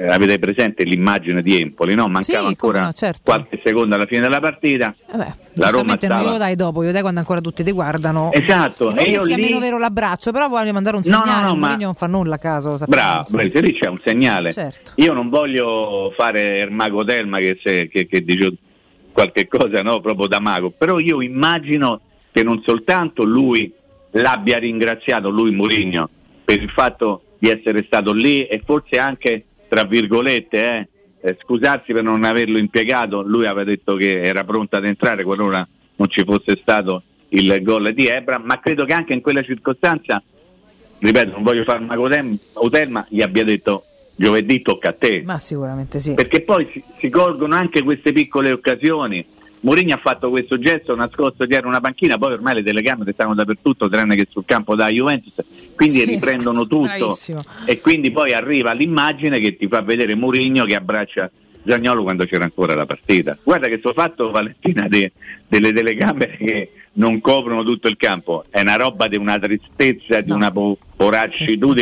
eh, avete presente l'immagine di Empoli, no? mancava Sì, ancora no, certo. qualche secondo alla fine della partita. Vabbè, La Roma giustamente non stava- glielo dai dopo, glielo dai quando ancora tutti ti guardano. Esatto, Non e io sia lì- meno vero l'abbraccio, però voglio mandare un No, no, segnale. no, ma- non fa nulla a caso. lo sappiamo. Bravo, se lì c'è un segnale. Certo. Io non voglio fare il mago Telma che, se- che- che dice qualche cosa no, proprio da mago, però io immagino che non soltanto lui l'abbia ringraziato, lui Mourinho, per il fatto di essere stato lì e forse anche, tra virgolette, eh, eh, scusarsi per non averlo impiegato, lui aveva detto che era pronto ad entrare qualora non ci fosse stato il gol di Ebra, ma credo che anche in quella circostanza ripeto, non voglio fare una hotel, ma gli abbia detto giovedì tocca a te. Ma sicuramente sì. Perché poi si, si colgono anche queste piccole occasioni. Mourinho ha fatto questo gesto nascosto dietro una panchina, poi ormai le telecamere stanno dappertutto, tranne che sul campo da Juventus, quindi Sì, riprendono tutto bravissimo. e quindi poi arriva l'immagine che ti fa vedere Mourinho che abbraccia Zagnolo quando c'era ancora la partita. Guarda che sto fatto Valentina de- delle telecamere che non coprono tutto il campo, è una roba di una tristezza, di una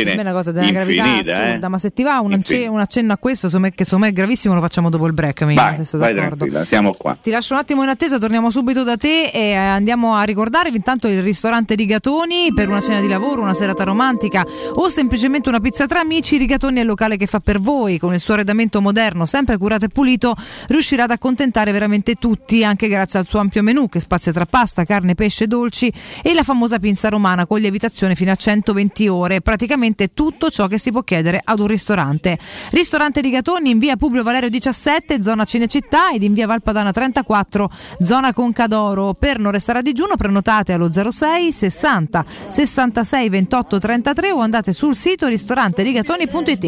Per me è una cosa della gravità infinita, assurda, eh. ma se ti va un, acce- un accenno a questo, che secondo me è gravissimo, lo facciamo dopo il break. Vai, se sei vai d'accordo. tranquilla, siamo qua. Ti lascio un attimo in attesa, torniamo subito da te e eh, andiamo a ricordarvi intanto il ristorante Rigatoni per una cena di lavoro, una serata romantica o semplicemente una pizza tra amici. Rigatoni è il locale che fa per voi, con il suo arredamento moderno, sempre curato e pulito, riuscirà ad accontentare veramente tutti, anche grazie al suo ampio menù che spazia tra pasta, carne, pesce, dolci e la famosa pinza romana con lievitazione fino a 120 ore. Praticamente tutto ciò che si può chiedere ad un ristorante. Ristorante Rigatoni in via Publio Valerio 17, zona Cinecittà ed in via Valpadana 34, zona Concadoro. Per non restare a digiuno prenotate allo 06 60 66 28 33 o andate sul sito ristoranterigatoni.it.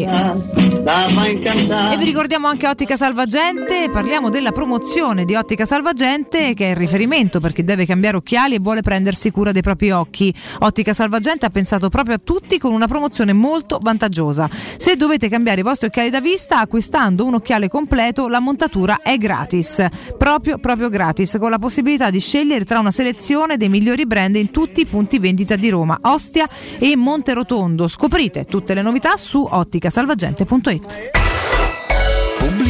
E vi ricordiamo anche Ottica Salvagente, parliamo della promozione di Ottica Salvagente che è il riferimento per chi deve cambiare occhiali e vuole prendersi cura dei propri occhi. Ottica Salvagente ha pensato proprio a tutti con una promozione molto vantaggiosa. Se dovete cambiare i vostri occhiali da vista acquistando un occhiale completo la montatura è gratis, proprio proprio gratis con la possibilità di scegliere tra una selezione dei migliori brand in tutti i punti vendita di Roma, Ostia e Monterotondo. Scoprite tutte le novità su otticasalvagente.it.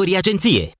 ulteriorii agenție.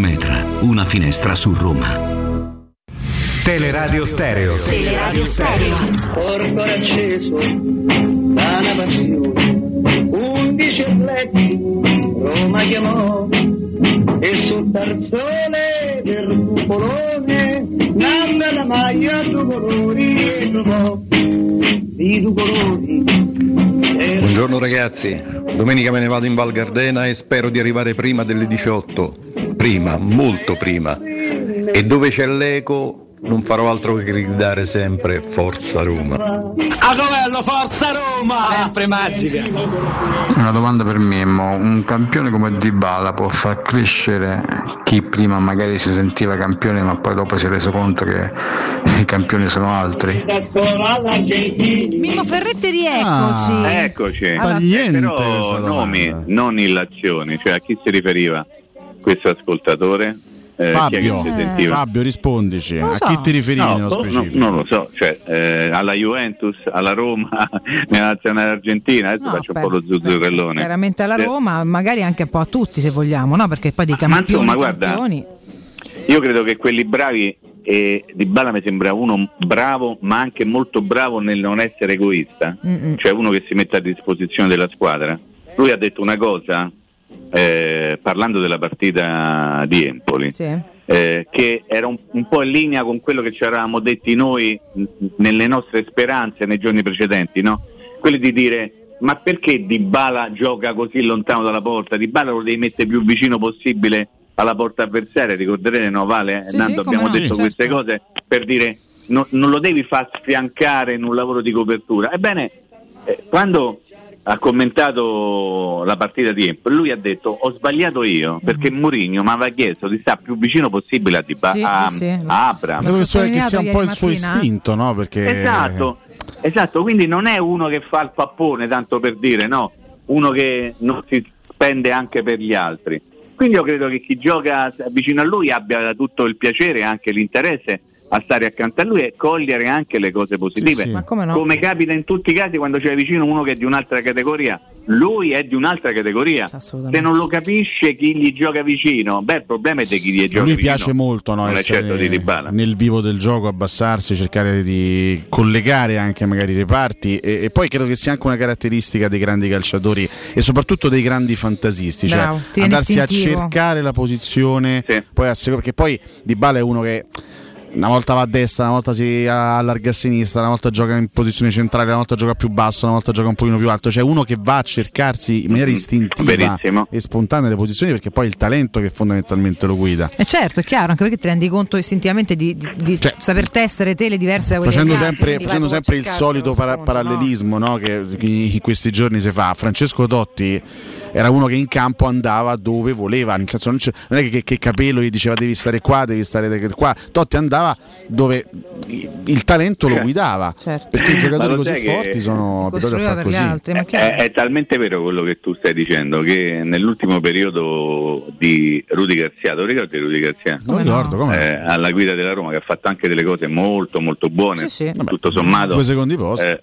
Metra. Una finestra su Roma. Teleradio Stereo. Teleradio Stereo. Porto acceso da una passione, undici atleti Roma chiamò e sul tarzone del cupolone nanna la maglia due colori e trovò i colori Buongiorno ragazzi, domenica me ne vado in Val Gardena e spero di arrivare prima delle 18. Prima, molto prima. E dove c'è l'eco non farò altro che gridare sempre Forza Roma. A Covello, Forza Roma! Sempre magica. Una domanda per Mimmo, un campione come Dybala può far crescere chi prima magari si sentiva campione ma poi dopo si è reso conto che i campioni sono altri? Mimmo Ferretti, rieccoci. Ah, eccoci. Allora, Però nomi, non illazioni, cioè a chi si riferiva questo ascoltatore? Eh, Fabio, sentiva? Fabio, rispondici. Lo A so. chi ti riferivi No, nello boh, specifico? no, non lo so, cioè, eh, alla Juventus, alla Roma, nella nazionale argentina, adesso No, faccio beh, un po' lo zuzzurellone. Chiaramente alla Eh, Roma, magari anche un po' a tutti se vogliamo, no? Perché poi di Ma campioni, insomma, guarda, campioni. Io credo che quelli bravi, e Di Bala mi sembra uno bravo, ma anche molto bravo nel non essere egoista, Mm-mm. cioè uno che si mette a disposizione della squadra. Lui ha detto una cosa, eh, parlando della partita di Empoli, eh, che era un, un po' in linea con quello che ci eravamo detti noi mh, nelle nostre speranze nei giorni precedenti, no? Quello di dire ma perché Di Bala gioca così lontano dalla porta? Di Bala lo devi mettere più vicino possibile alla porta avversaria, ricorderete no Vale? Sì, Nando sì, abbiamo no. detto Sì, queste certo. cose per dire no- non lo devi far sfiancare in un lavoro di copertura. Ebbene, eh, quando ha commentato la partita di Empoli, lui ha detto ho sbagliato io perché Mourinho mi aveva chiesto di stare più vicino possibile a, Diba- Sì, a, sì, sì. a Abraham. Credo che sia- che sia un po' il suo istinto, no? Perché Esatto, esatto, quindi non è uno che fa il pappone, tanto per dire, no, uno che non si spende anche per gli altri. Quindi io credo che chi gioca vicino a lui abbia tutto il piacere e anche l'interesse a stare accanto a lui e cogliere anche le cose positive. Sì, sì. Come no? capita in tutti i casi quando c'è vicino uno che è di un'altra categoria, lui è di un'altra categoria. Se non lo capisce chi gli gioca vicino, beh il problema è di chi gli gioca lui vicino. piace molto no, certo di nel vivo del gioco, abbassarsi, cercare di collegare anche magari i reparti e, e poi credo che sia anche una caratteristica dei grandi calciatori e soprattutto dei grandi fantasisti, Bravo, cioè tiene andarsi a cercare la posizione, poi a seconda- perché poi Dybala è uno che una volta va a destra, una volta si allarga a sinistra, una volta gioca in posizione centrale, una volta gioca più basso, una volta gioca un pochino più alto. C'è uno che va a cercarsi in maniera istintiva Verissimo. e spontanea le posizioni perché poi è il talento che fondamentalmente lo guida. E certo, è chiaro, anche perché ti rendi conto istintivamente di, di- di saper tessere tele diverse da quelle Facendo altri, sempre, quindi facendo sempre il solito para- sfondo, parallelismo no? che in questi giorni si fa. Francesco Totti era uno che in campo andava dove voleva, nel senso non, non è che, che Capello gli diceva devi stare qua, devi stare qua. Totti andava dove il talento lo guidava. Perché i giocatori così forti sono abituati a fare così. È, è talmente vero quello che tu stai dicendo che nell'ultimo periodo di Rudy Garzia, lo ricordi Rudy Garzia? Non ricordo, come? Eh, alla guida della Roma che ha fatto anche delle cose molto molto buone, tutto sommato. Due secondi posto. eh,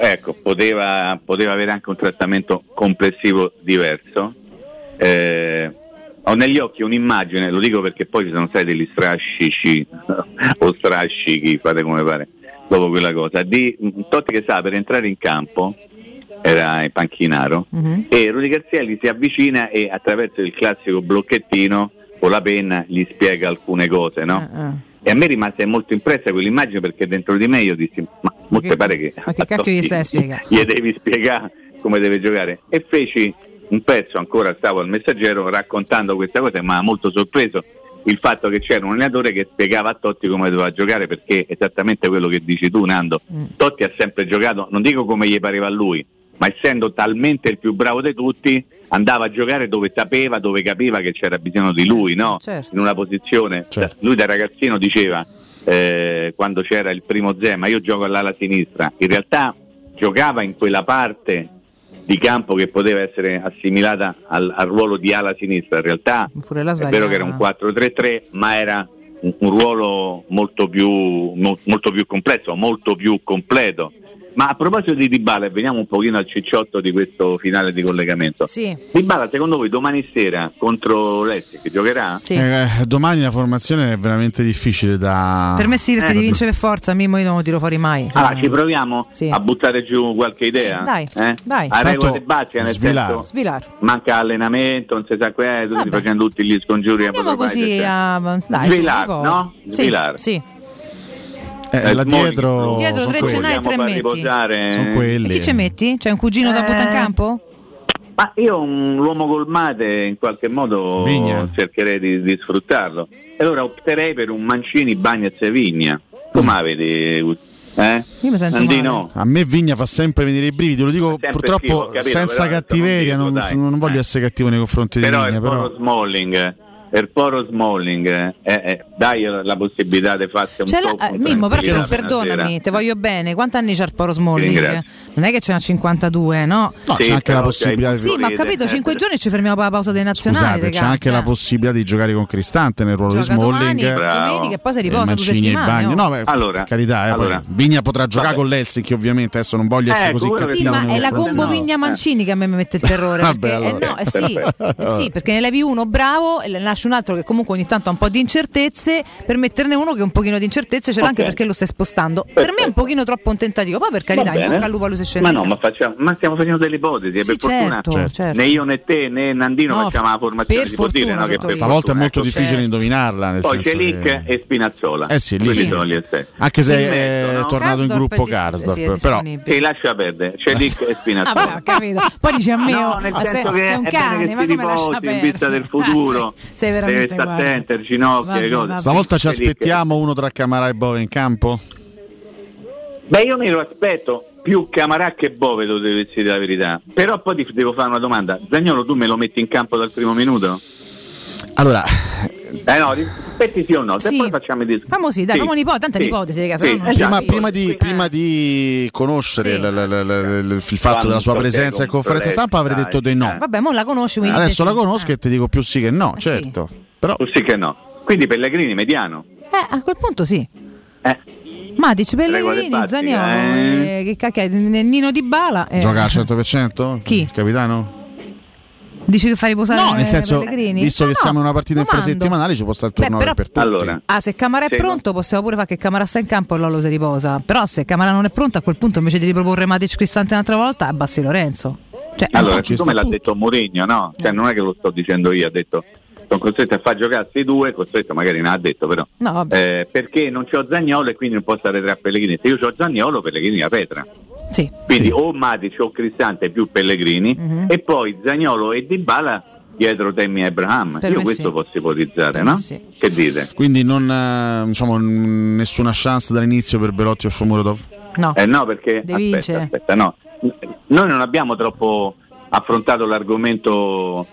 ecco, poteva, poteva avere anche un trattamento complessivo diverso. Eh, ho negli occhi un'immagine, lo dico perché poi ci sono stati degli strascici o strascichi, fate come pare, dopo quella cosa, di Totti che sa per entrare in campo, era in panchinaro, e Rudy Garzia gli si avvicina e attraverso il classico blocchettino con la penna gli spiega alcune cose, no? E a me rimase molto impressa quell'immagine perché dentro di me io dissi, ma molto pare che, Ma che cacchio gli stai a spiegare? gli devi spiegare come deve giocare. E feci un pezzo, ancora stavo al messaggero raccontando questa cosa, ma molto sorpreso il fatto che c'era un allenatore che spiegava a Totti come doveva giocare perché è esattamente quello che dici tu Nando. Totti ha sempre giocato, non dico come gli pareva a lui, ma essendo talmente il più bravo di tutti, andava a giocare dove sapeva, dove capiva che c'era bisogno di lui, no? Certo. In una posizione. Lui da ragazzino diceva, eh, quando c'era il primo Zema, io gioco all'ala sinistra. In realtà giocava in quella parte di campo che poteva essere assimilata al, al ruolo di ala sinistra. In realtà è vero che era un 4-3-3, ma era un, un ruolo molto più, mo- molto più complesso, molto più completo. Ma a proposito di Dybala, e veniamo un pochino al cicciotto di questo finale di collegamento. Sì. Dybala, secondo voi domani sera contro Lecce che giocherà? Eh, domani la formazione è veramente difficile da. Per me sì, perché Eh. devi vincere per forza, Mimmo io non lo tiro fuori mai. Allora, ci proviamo a buttare giù qualche idea? dai, Eh? dai. A regola di Baccia, nel svilare. senso, Svilar. manca allenamento, non si sa que- tutti facendo tutti gli scongiuri. a Andiamo così cioè. a... Dai, Svilar, no? Sì, Svilar. Sì. Eh, là dietro, Dietro sono tre cenai e tre metti. riposare- Sono E quelli. chi ci metti? C'è un cugino da Eh. buttare in campo? Ma io un l'uomo col mate in qualche modo Vigna. cercherei di, di sfruttarlo. E allora opterei per un Mancini Bagnez e Vigna. Come la vedi? Eh? Io mi sento Andino? A me Vigna fa sempre venire i brividi, lo dico purtroppo schifo, ho capito, senza però cattiveria, non non, voglio essere cattivo nei confronti Però di Vigna, però Poro Smalling, il Poro Smalling, eh, eh, dai la possibilità di farsi un C'è la- po' eh, Mimmo, però perdonami, te voglio bene. Quanti anni c'ha il Poro Smalling? Non è che ce n'ha 52, no? No, Sì, c'è anche la possibilità di... Sì, ma ho capito, 5 giorni e ci fermiamo per la pausa dei nazionali. Scusate, c'è anche la Cioè, possibilità di giocare con Cristante nel ruolo Gioca di Smalling. domani, Bravo. domenica e poi si riposa Eh, due Mancini e settimane, oh. No, beh, Allora, carità, eh, allora. poi Vigna potrà giocare con l'Helsinki, ovviamente. Adesso non voglio essere così che. Sì, ma è la combo. Vigna Mancini che a me mi mette il terrore. Vabbè, perché, eh, no, eh sì, eh perché ne levi uno bravo e ne lasci un altro che comunque ogni tanto ha un po' di incertezze per metterne uno che un pochino di incertezze ce l'ha anche perché lo stai spostando. Per me è un pochino troppo un tentativo, poi per carità, in bocca al lupo a lui se scende. Ma no, ma, facciamo, ma stiamo facendo delle ipotesi e Sì, per fortuna certo, certo. né io né te né Nandino No, facciamo la formazione, per si può dire, fortuna, no? Che per sottolineo. Stavolta è fortuna, molto ecco. difficile indovinarla. Nel Poi c'è Lick che- e Spinazzola. Eh sì, lì Quelli sì. Anche se In è mezzo, no? tornato in gruppo è Karsdorp, è però. Sì, lascia perdere, c'è Lick e Ah, Spinazzola. Poi dici a me, No, oh, sei, senso che sei un è cane, ma come lascia riposi in perdere? vista del Ah, futuro. sei, sei veramente Deve stare attento, il ginocchio, Vabbè, le cose. vabbè. Stavolta ci aspettiamo uno tra Camara e Bove in campo? Beh, io me lo aspetto più Camarà che Bove, devo dire la verità. Però poi ti devo fare una domanda. Zagnolo, tu me lo metti in campo dal primo minuto? Allora, Eh no, aspetti sì o no, Sì. e poi facciamo i discorsi. Famo sì, dai, Sì. famo un'ipotesi, tanta Sì. un'ipotesi, raga, Sì, no non esatto. prima, Sì. prima di, prima di conoscere Sì. l- l- l- il fatto Quando della sua presenza in con conferenza stampa avrei dai, detto di no. eh. Vabbè, mo la conosci, quindi Adesso la conosco e ti dico più sì che no, Eh sì. certo. Però O sì che no. Quindi Pellegrini mediano. Eh, a quel punto sì. Eh. Matic, Pellegrini, basiche, Zaniolo, eh. eh, che cacchio? Nino Di Bala. eh. gioca al 100%? Chi? Il capitano? Dici che fai riposare No, nel senso, Pellegrini? visto No, che no, siamo in una partita domando. infrasettimanale, ci può stare il però- per tutti. Allora, Ah, se Camara è Sì, pronto, possiamo pure fare che Camara sta in campo e Lollo si riposa. Però se Camara non è pronto, a quel punto invece di riproporre Matic Cristante un'altra volta, abbassi Lorenzo. Cioè, allora, siccome l'ha tutto. detto Mourinho, no? Cioè non è che lo sto dicendo io, ha detto sono costretto a far giocare questi due, costretto magari non ha detto però, No, vabbè. eh, perché non c'ho Zagnolo e quindi non posso stare tra Pellegrini. Se io ho Zagnolo, Pellegrini la Petra. Sì. Quindi o Matic o Cristante più Pellegrini Mhm. e poi Zagnolo e Dybala dietro Temi Abraham. Per io questo sì. posso ipotizzare, no? Che dite? Quindi non, eh, diciamo, nessuna chance dall'inizio per Belotti o Shomurodov? No. Eh no, perché aspetta, aspetta, no. Noi non abbiamo troppo affrontato l'argomento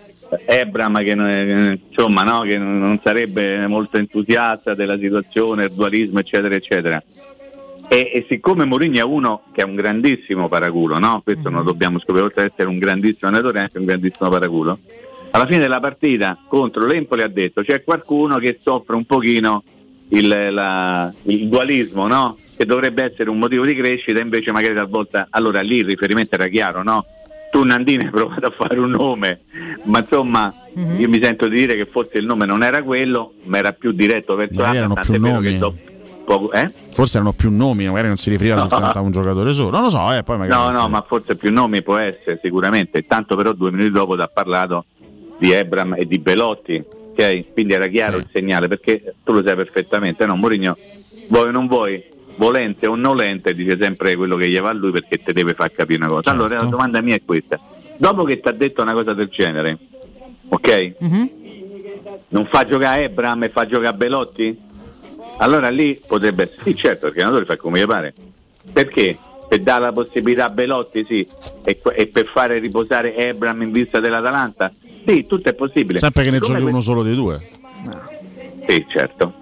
Ebram che eh, insomma no, che non sarebbe molto entusiasta della situazione, il dualismo, eccetera, eccetera. E, e siccome Mourinho è uno che è un grandissimo paraculo, no? Questo non lo dobbiamo scoprire, oltre ad essere un grandissimo allenatore, è anche un grandissimo paraculo. Alla fine della partita contro l'Empoli ha detto c'è qualcuno che soffre un pochino il, la- il dualismo, no? Che dovrebbe essere un motivo di crescita, invece magari talvolta. Allora lì il riferimento era chiaro, no? Tu Nandini hai provato a fare un nome, ma insomma Mhm. io mi sento di dire che forse il nome non era quello, ma era più diretto verso più tant'è vero che dopo poco, eh? Forse erano più nomi, magari non si riferiva No. soltanto a un giocatore solo. Non lo so, eh, poi magari. No, no, ma forse più nomi può essere sicuramente. Tanto però due minuti dopo ti ha parlato di Ebram e di Belotti, ok? Quindi era chiaro il segnale perché tu lo sai perfettamente, no? Mourinho, vuoi o non vuoi, volente o nolente, dice sempre quello che gli va a lui perché te deve far capire una cosa. Allora la domanda mia è questa: dopo che ti ha detto una cosa del genere, ok? Non fa giocare Ebram e fa giocare Belotti? Allora lì potrebbe essere, sì certo, perché l'allenatore fa come gli pare. Perché? Per dare la possibilità a Belotti, sì, e, e per fare riposare Ebram in vista dell'Atalanta? Sì, tutto è possibile. Sempre che ne Siccome giochi que- uno solo dei due. Sì, certo.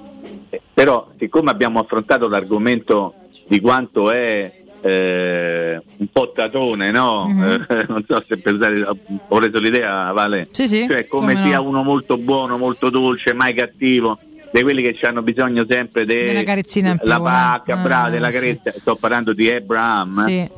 Però siccome abbiamo affrontato l'argomento di quanto è eh, un po' tatone, no? Mhm. Eh, non so se pensare, ho preso l'idea, Vale. Sì, sì, Cioè come, come sia no. uno molto buono, molto dolce, mai cattivo, di quelli che hanno bisogno sempre una carezzina in più, la eh. pacca, Ah, brava, della sì. carezza. Sto parlando di Abraham. Sì.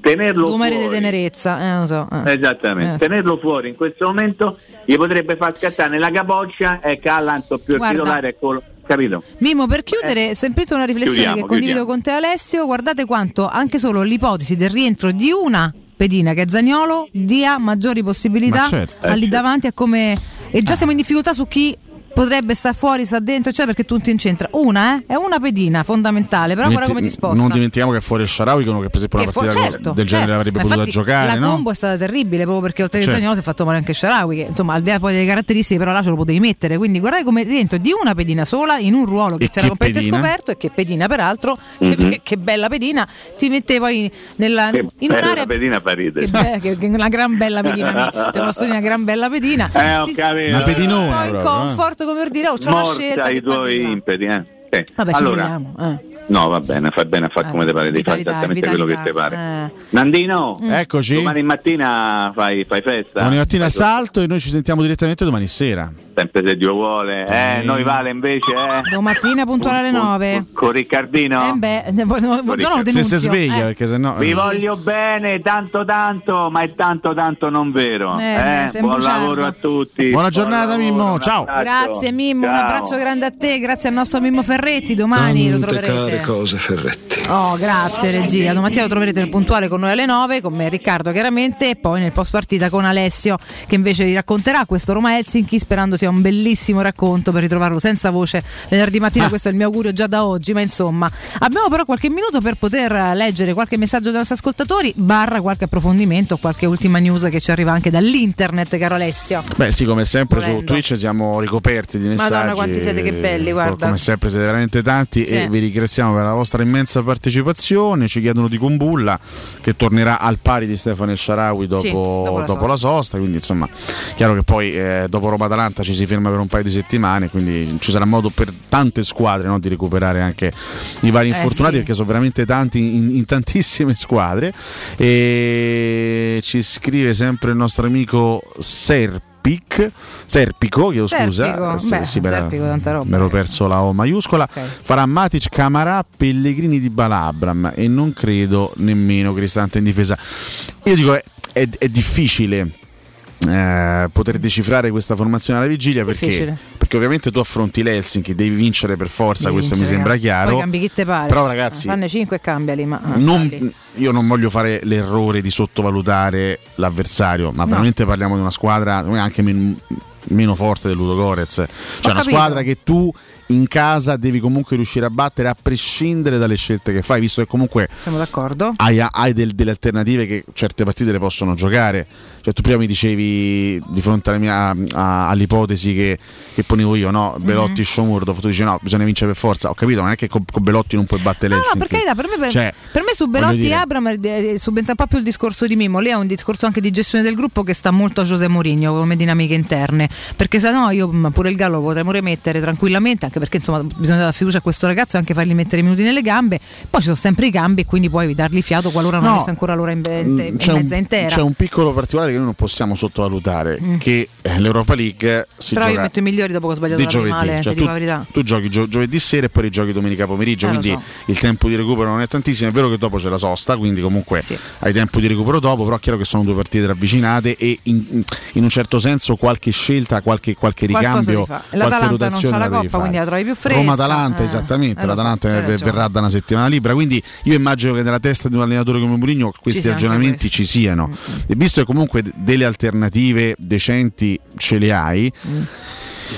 Tenerlo Numeri di fuori, tenerezza, eh, lo so. eh. Esattamente, Eh, sì. tenerlo fuori in questo momento gli potrebbe far scattare nella capoccia e Callanto più il Guarda. titolare è quello, capito? Mimmo, per chiudere, semplice una riflessione Chiudiamo, che condivido chiudiamo. con te Alessio, guardate quanto anche solo l'ipotesi del rientro di una pedina che è Zagnolo dia maggiori possibilità Ma certo. lì Eh, davanti a come... E già siamo in difficoltà su chi potrebbe stare fuori, sta dentro, cioè perché tutto incentra. Una, eh? È una pedina fondamentale, però guarda come ti sposta. Non dimentichiamo che fuori Sharawi, che per esempio una Che fu- partita certo, del genere certo. avrebbe Ma potuto giocare, La no? combo è stata terribile proprio perché oltre che Certo. Zagnolo si è fatto male anche Sharawi, che insomma al di là poi delle caratteristiche però là ce lo potevi mettere. Quindi guardate come rientro di una pedina sola in un ruolo che E c'era completamente scoperto e che pedina peraltro, che, Mhm. che- che bella pedina, ti mette poi nella, Che in un'area pedina fa ridere. che, be- che- che una gran bella pedina, te posso dire una gran bella pedina. Eh, ho Ti- capito. Una pedinona poi in eh. comfort come per dire oh c'ho una Morta scelta i che poi tuoi impeti, eh. Sì. Vabbè, ci allora, vediamo. Eh. no, va bene, fai bene a fare come ti pare, devi fare vitalità, esattamente quello che ti vitalità, pare. eh. Nandino, Eccoci. domani mattina fai, fai festa? Domani mattina Fai salto e noi ci sentiamo direttamente domani sera. Sempre se Dio vuole. Eh, noi vale invece, eh. Domattina puntuale alle 9. Con Riccardino. Eh beh, buongiorno Se si sveglia, Eh. perché sennò. Vi voglio bene, tanto tanto, ma è tanto tanto non vero. Eh, eh? un Buon lavoro a tutti. Buona Buon giornata, lavoro, Mimmo. un Ciao. Grazie Mimmo, un Ciao. abbraccio grande a te, grazie al nostro Mimmo Ferretti, domani lo troverete. cose Ferretti. Oh, grazie regia. Domattina lo troverete nel puntuale con noi alle 9, con me e Riccardo chiaramente, e poi nel post partita con Alessio che invece vi racconterà questo Roma Helsinki, sperando sia un bellissimo racconto per ritrovarlo senza voce venerdì mattina. Questo è il mio augurio già da oggi, ma insomma, abbiamo però qualche minuto per poter leggere qualche messaggio dei nostri ascoltatori, barra qualche approfondimento, qualche ultima news che ci arriva anche dall'internet, caro Alessio. Beh, sì, come sempre su Volendo. Twitch siamo ricoperti di messaggi. Madonna, quanti siete che belli, eh, guarda. Come sempre siete veramente tanti Sì. e vi ringraziamo per la vostra immensa partecipazione. Ci chiedono di Kumbulla che tornerà al pari di Stefano Sharawi dopo, Sì, dopo la dopo la sosta. Quindi insomma, chiaro che poi eh, dopo Roma-Atalanta ci si ferma per un paio di settimane, quindi ci sarà modo per tante squadre no, di recuperare anche i vari Eh, infortunati sì. perché sono veramente tanti in, in tantissime squadre. E ci scrive sempre il nostro amico Serpic, Serpico, chiedo scusa, eh, beh, sì, Serpico, tanta roba. me l'ho perso la O maiuscola. Ok. Farà Matic, Camarà, Pellegrini di Balabram e non credo nemmeno Cristante in difesa. Io dico è, è- è difficile. Eh, poter decifrare questa formazione alla vigilia perché, perché ovviamente tu affronti l'Helsinki devi vincere per forza Devi questo vincere, mi sembra chiaro Poi cambi chi te pare. però ragazzi Fanne 5 e cambiali, ma ah, non- io non voglio fare l'errore di sottovalutare l'avversario, ma veramente parliamo di una squadra anche men- meno forte del Ludo Gorez. Cioè una capito. squadra che tu in casa devi comunque riuscire a battere a prescindere dalle scelte che fai, visto che comunque Siamo d'accordo? hai, hai del- delle alternative che certe partite le possono giocare. Cioè, tu prima mi dicevi di fronte alla mia, a- all'ipotesi che, che ponevo io, no? Mhm. Belotti Sciomurdo, tu dici no, bisogna vincere per forza. Ho capito, non è che con, con Belotti non puoi battere No, no, l'Helsinki. per carità, per me, per, Cioè, per me su Belotti e dire- Abram eh, subentra un po' più il discorso di Mimmo. Lì è un discorso anche di gestione del gruppo che sta molto a José Mourinho come dinamiche interne. Perché se no io pure il Gallo lo potremmo rimettere tranquillamente, anche perché insomma bisogna dare fiducia a questo ragazzo e anche fargli mettere i minuti nelle gambe. Poi ci sono sempre i cambi e quindi puoi dargli fiato qualora non No. avesse ancora l'ora in, in, in c'è, mezza un, intera. c'è un piccolo particolare che noi non possiamo sottovalutare, Mm. che eh, l'Europa League si Però io gioca metto i migliori dopo che ho sbagliato di la giovedì. male, Cioè, ti dico tu, la tu giochi gio- giovedì sera e poi rigiochi domenica pomeriggio, Eh, quindi so. il tempo di recupero non è tantissimo. È vero che dopo c'è la sosta, quindi comunque hai tempo di recupero dopo, però è chiaro che sono due partite ravvicinate e in, in un certo senso qualche scelta, qualche, qualche ricambio, qualche L'Atalanta non rotazione c'ha la devi coppa, quindi la trovi più fresca. Roma-Atalanta, Eh, esattamente. eh, L'Atalanta ragione. verrà da una settimana libera. Quindi io immagino che nella testa di un allenatore come Mourinho questi anche ragionamenti ci siano. E visto che comunque delle alternative decenti ce le hai.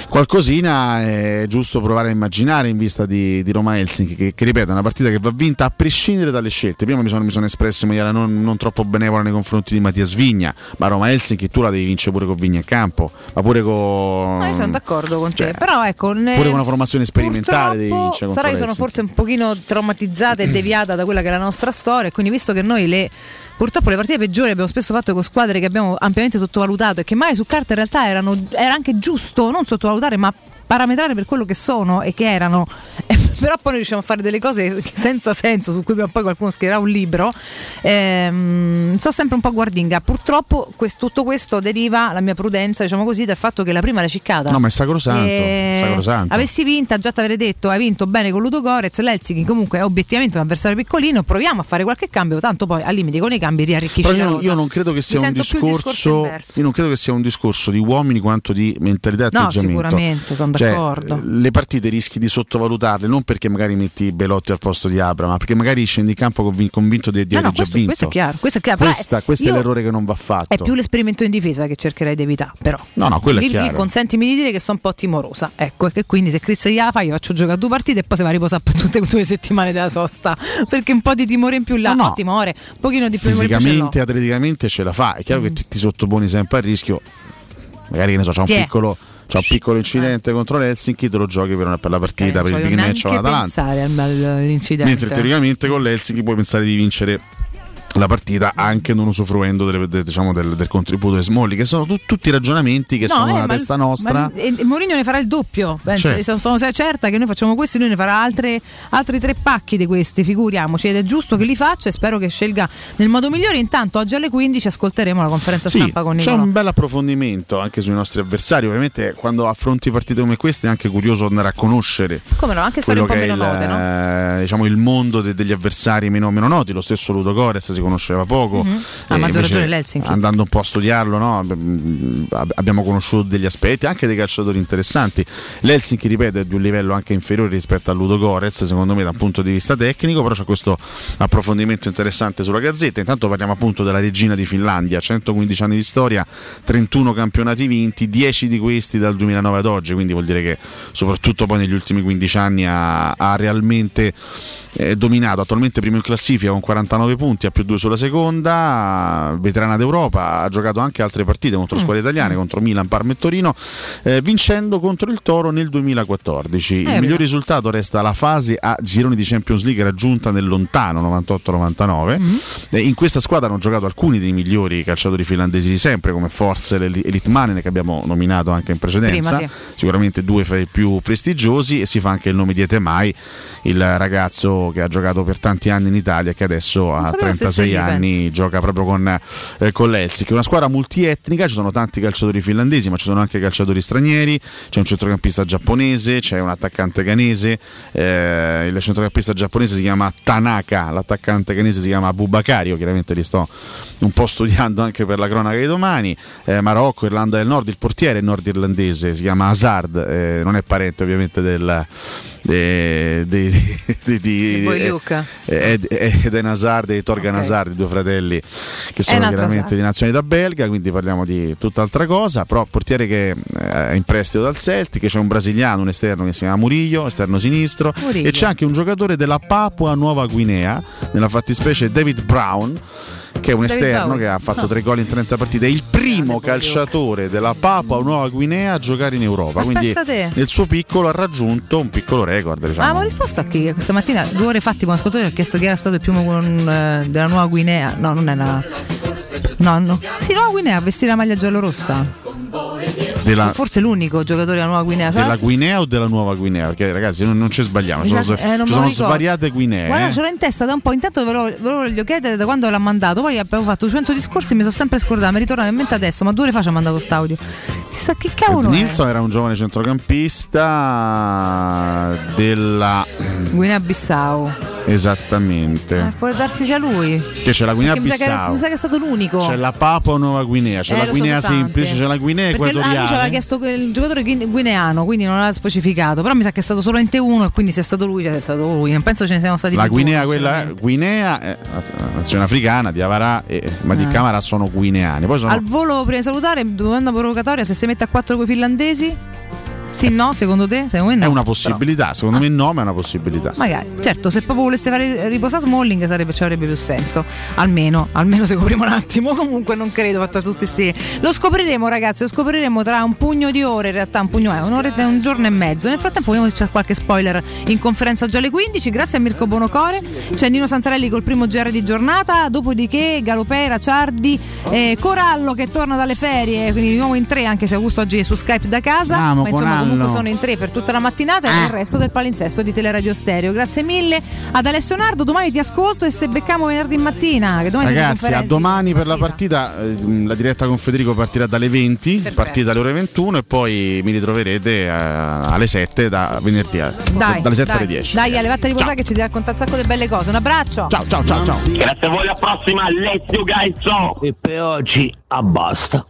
Qualcosina è giusto provare a immaginare in vista di, di Roma Helsinki, che, che ripeto è una partita che va vinta a prescindere dalle scelte. Prima mi sono, mi sono espresso in maniera non, non troppo benevola nei confronti di Mattia Vigna, ma Roma Helsinki tu la devi vincere pure con Vigna in campo, ma pure con. Ma io sono d'accordo con te, però ecco. ne- Cioè, Pure con una formazione sperimentale devi vincere Sarà che sono forse un pochino traumatizzata e deviata da quella che è la nostra storia. e Quindi, visto che noi le. Purtroppo le partite peggiori abbiamo spesso fatto con squadre che abbiamo ampiamente sottovalutato e che mai su carta in realtà erano, era anche giusto non sottovalutare ma parametrare per quello che sono e che erano. Però poi noi riusciamo a fare delle cose senza senso su cui poi qualcuno scriverà un libro. Ehm, so sempre un po' guardinga. Purtroppo quest- tutto questo deriva, la mia prudenza, diciamo così, dal fatto che la prima l'hai ciccata. No, ma è sacrosanto, E- sacrosanto. Avessi vinta, già ti avrei detto, hai vinto bene con Ludo Gorez, l'Helsinki comunque è obiettivamente un avversario piccolino, proviamo a fare qualche cambio, tanto poi al limite con i cambi riarricchisci Però la io, io non credo che sia Mi un discorso discorso. Io non credo che sia un discorso di uomini quanto di mentalità e No, atteggiamento. sicuramente, sono Cioè, d'accordo. le partite rischi di sottovalutarle non perché magari metti Belotti al posto di Abra, ma perché magari scendi in campo convin- convinto di, di No, no, aver già questo, vinto. questo è chiaro, questo è chiaro. Questa- è- questo è l'errore che non va fatto. È più l'esperimento in difesa che cercherei di evitare, però. No, no, quello è Lì- lì chiaro. consentimi di dire che sono un po' timorosa. Ecco, e che quindi se Chris gliela fa, io faccio giocare due partite e poi si va a riposare per tutte e due settimane della sosta. Perché un po' di timore in più là, No, no. no, timore, un pochino di più. Fisicamente, atleticamente ce la fa. È chiaro che ti, ti sottoponi sempre al rischio. Magari che ne so, c'è un è? piccolo. C'è un piccolo incidente contro l'Helsinki, te lo giochi per, una- per la partita, Eh, per il big match neanche l'Atalanta. pensare al-. Mentre teoricamente con l'Helsinki puoi pensare di vincere la partita anche non usufruendo delle- de- diciamo, del, del contributo di Smolli, che sono tu- tutti ragionamenti che No, sono eh, nella testa nostra. ma- e, e Mourinho ne farà il doppio. Certo. sono, sono certa che noi facciamo questo, lui ne farà altre- altri tre pacchi di questi, figuriamoci. Ed è giusto che li faccia e spero che scelga nel modo migliore. Intanto oggi alle 15 ascolteremo la conferenza Sì, stampa con c'è Nicolò. un bel approfondimento anche sui nostri avversari. Ovviamente, quando affronti partite come queste, è anche curioso andare a conoscere Come no, anche quello un po' meno il, note, no? eh, diciamo, il mondo de- degli avversari meno, meno noti. Lo stesso Ludo Gores si conosceva poco. Mhm. Ha E maggior ragione l'Helsinki. Andando un po' a studiarlo, no, ab- ab- abbiamo conosciuto degli aspetti, anche dei calciatori interessanti. L'Helsinki, ripeto, è di un livello anche inferiore rispetto a Ludo Gorez, secondo me, da un punto di vista tecnico, però c'è questo approfondimento interessante sulla Gazzetta. Intanto parliamo appunto della regina di Finlandia, 115 anni di storia, 31 campionati vinti, 10 di questi dal 2009 ad oggi, quindi vuol dire che soprattutto poi negli ultimi 15 anni ha, ha realmente eh, dominato, attualmente primo in classifica con 49 punti, ha più 2 sulla seconda, veterana d'Europa, ha giocato anche altre partite contro Mm. squadre italiane, contro Milan, Parma e Torino, eh, vincendo contro il Toro nel 2014. Il Eh, miglior risultato resta la fase a gironi di Champions League raggiunta nel lontano 98-99. Mm-hmm. Eh, in questa squadra hanno giocato alcuni dei migliori calciatori finlandesi di sempre, come Forza e Elitmanen che abbiamo nominato anche in precedenza, Prima, sicuramente due fra i più prestigiosi e si fa anche il nome di Etemai, il ragazzo che ha giocato per tanti anni in Italia e che adesso a sapevo stesse 36 lì, anni gioca proprio con, eh, con l'Helsinki. Una squadra multietnica, ci sono tanti calciatori finlandesi, ma ci sono anche calciatori stranieri, c'è un centrocampista giapponese, c'è un attaccante ghanese, eh, il centrocampista giapponese si chiama Tanaka, l'attaccante ghanese si chiama Bubakario, chiaramente li sto un po' studiando anche per la cronaca di domani, eh, Marocco, Irlanda del Nord, il portiere nordirlandese si chiama Hazard, eh, non è parente ovviamente del... Di Luca. Ed- Eden Hazard e Torgan Ok. Hazard, i due fratelli che sono chiaramente sa- di nazionalità belga, quindi parliamo di tutt'altra cosa, però portiere che eh, è in prestito dal Celtic, c'è un brasiliano, un esterno che si chiama Murillo, esterno sinistro, Murillo. e c'è anche un giocatore della Papua Nuova Guinea, nella fattispecie David Brown, che è un esterno che ha fatto Ah. tre gol in 30 partite, è il primo calciatore della Papua Nuova Guinea a giocare in Europa, quindi nel suo piccolo ha raggiunto un piccolo record. Ah, Diciamo. avevo risposto a chi? Questa mattina, due ore fa, tipo, un ascoltatore ha chiesto chi era stato il primo con, eh, della Nuova Guinea. No, non era. No, no. Sì, Nuova Guinea a vestire la maglia giallorossa. della, Forse l'unico giocatore della Nuova Guinea. Cioè, della Guinea o della Nuova Guinea? Perché ragazzi non, non ci sbagliamo, ci Mi sono, sa- eh, ci sono ricordo. svariate Guinee. Guarda, eh. ce l'ho in testa da un po'. Intanto ve lo, ve lo voglio chiedere da quando l'ha mandato. Poi abbiamo fatto 100 discorsi e mi sono sempre scordata. Mi ritorna in mente adesso, ma due ore fa ci ha mandato quest'audio. Chissà che cavolo. Nilsson era un giovane centrocampista della Guinea Bissau. esattamente. Eh, può darsi sia lui. Che c'è la Guinea Perché mi sa, che, Bissau. mi sa che è stato l'unico. C'è la Papua Nuova Guinea, c'è Eh, la so, Guinea tante. semplice, c'è la Guinea Perché lui ci aveva equatoriale. chiesto il giocatore guine- guineano, quindi non l'ha specificato. Però mi sa che è stato solamente uno e quindi se è stato lui, è stato lui. Non penso ce ne siano stati La più. Guinea, giovani, quella. Guinea, è la nazione africana di Avarà e Madi Ah. Camara sono guineani. Poi sono Al volo, prima di salutare, domanda provocatoria: se si mette a 4 con i finlandesi? Sì, no, secondo te? Secondo no. è una possibilità, secondo me no, ma è una possibilità. Magari, certo, se proprio volesse fare riposare Smalling sarebbe, ci avrebbe più senso. Almeno, almeno se copriamo un attimo. Comunque non credo fatto tutti sti. Lo scopriremo, ragazzi, lo scopriremo tra un pugno di ore, in realtà un pugno è un'ora e un giorno e mezzo. Nel frattempo vediamo se c'è qualche spoiler in conferenza già alle 15. Grazie a Mirko Bonocore. C'è Nino Santarelli col primo GR di giornata. Dopodiché Galopera, Ciardi, eh, Corallo che torna dalle ferie, quindi di nuovo in tre, anche se Augusto oggi è su Skype da casa. Amo, ma insomma. Comunque sono in tre per tutta la mattinata e il resto del palinsesto di Teleradio Stereo. Grazie mille ad Alessio Nardo, domani ti ascolto e se beccamo venerdì mattina, che domani Ragazzi, a domani per la partita, eh, la diretta con Federico partirà dalle 20, partita alle ore 21 e poi mi ritroverete eh, alle 7 da venerdì, a- Dai, dalle 7 dai, alle 10. Dai, Ale, a riposare che ci ti racconta un sacco di belle cose. Un abbraccio. Ciao, ciao, ciao, ciao. Grazie a voi, alla prossima. Let's you guys. Ciao. E per oggi abbasta.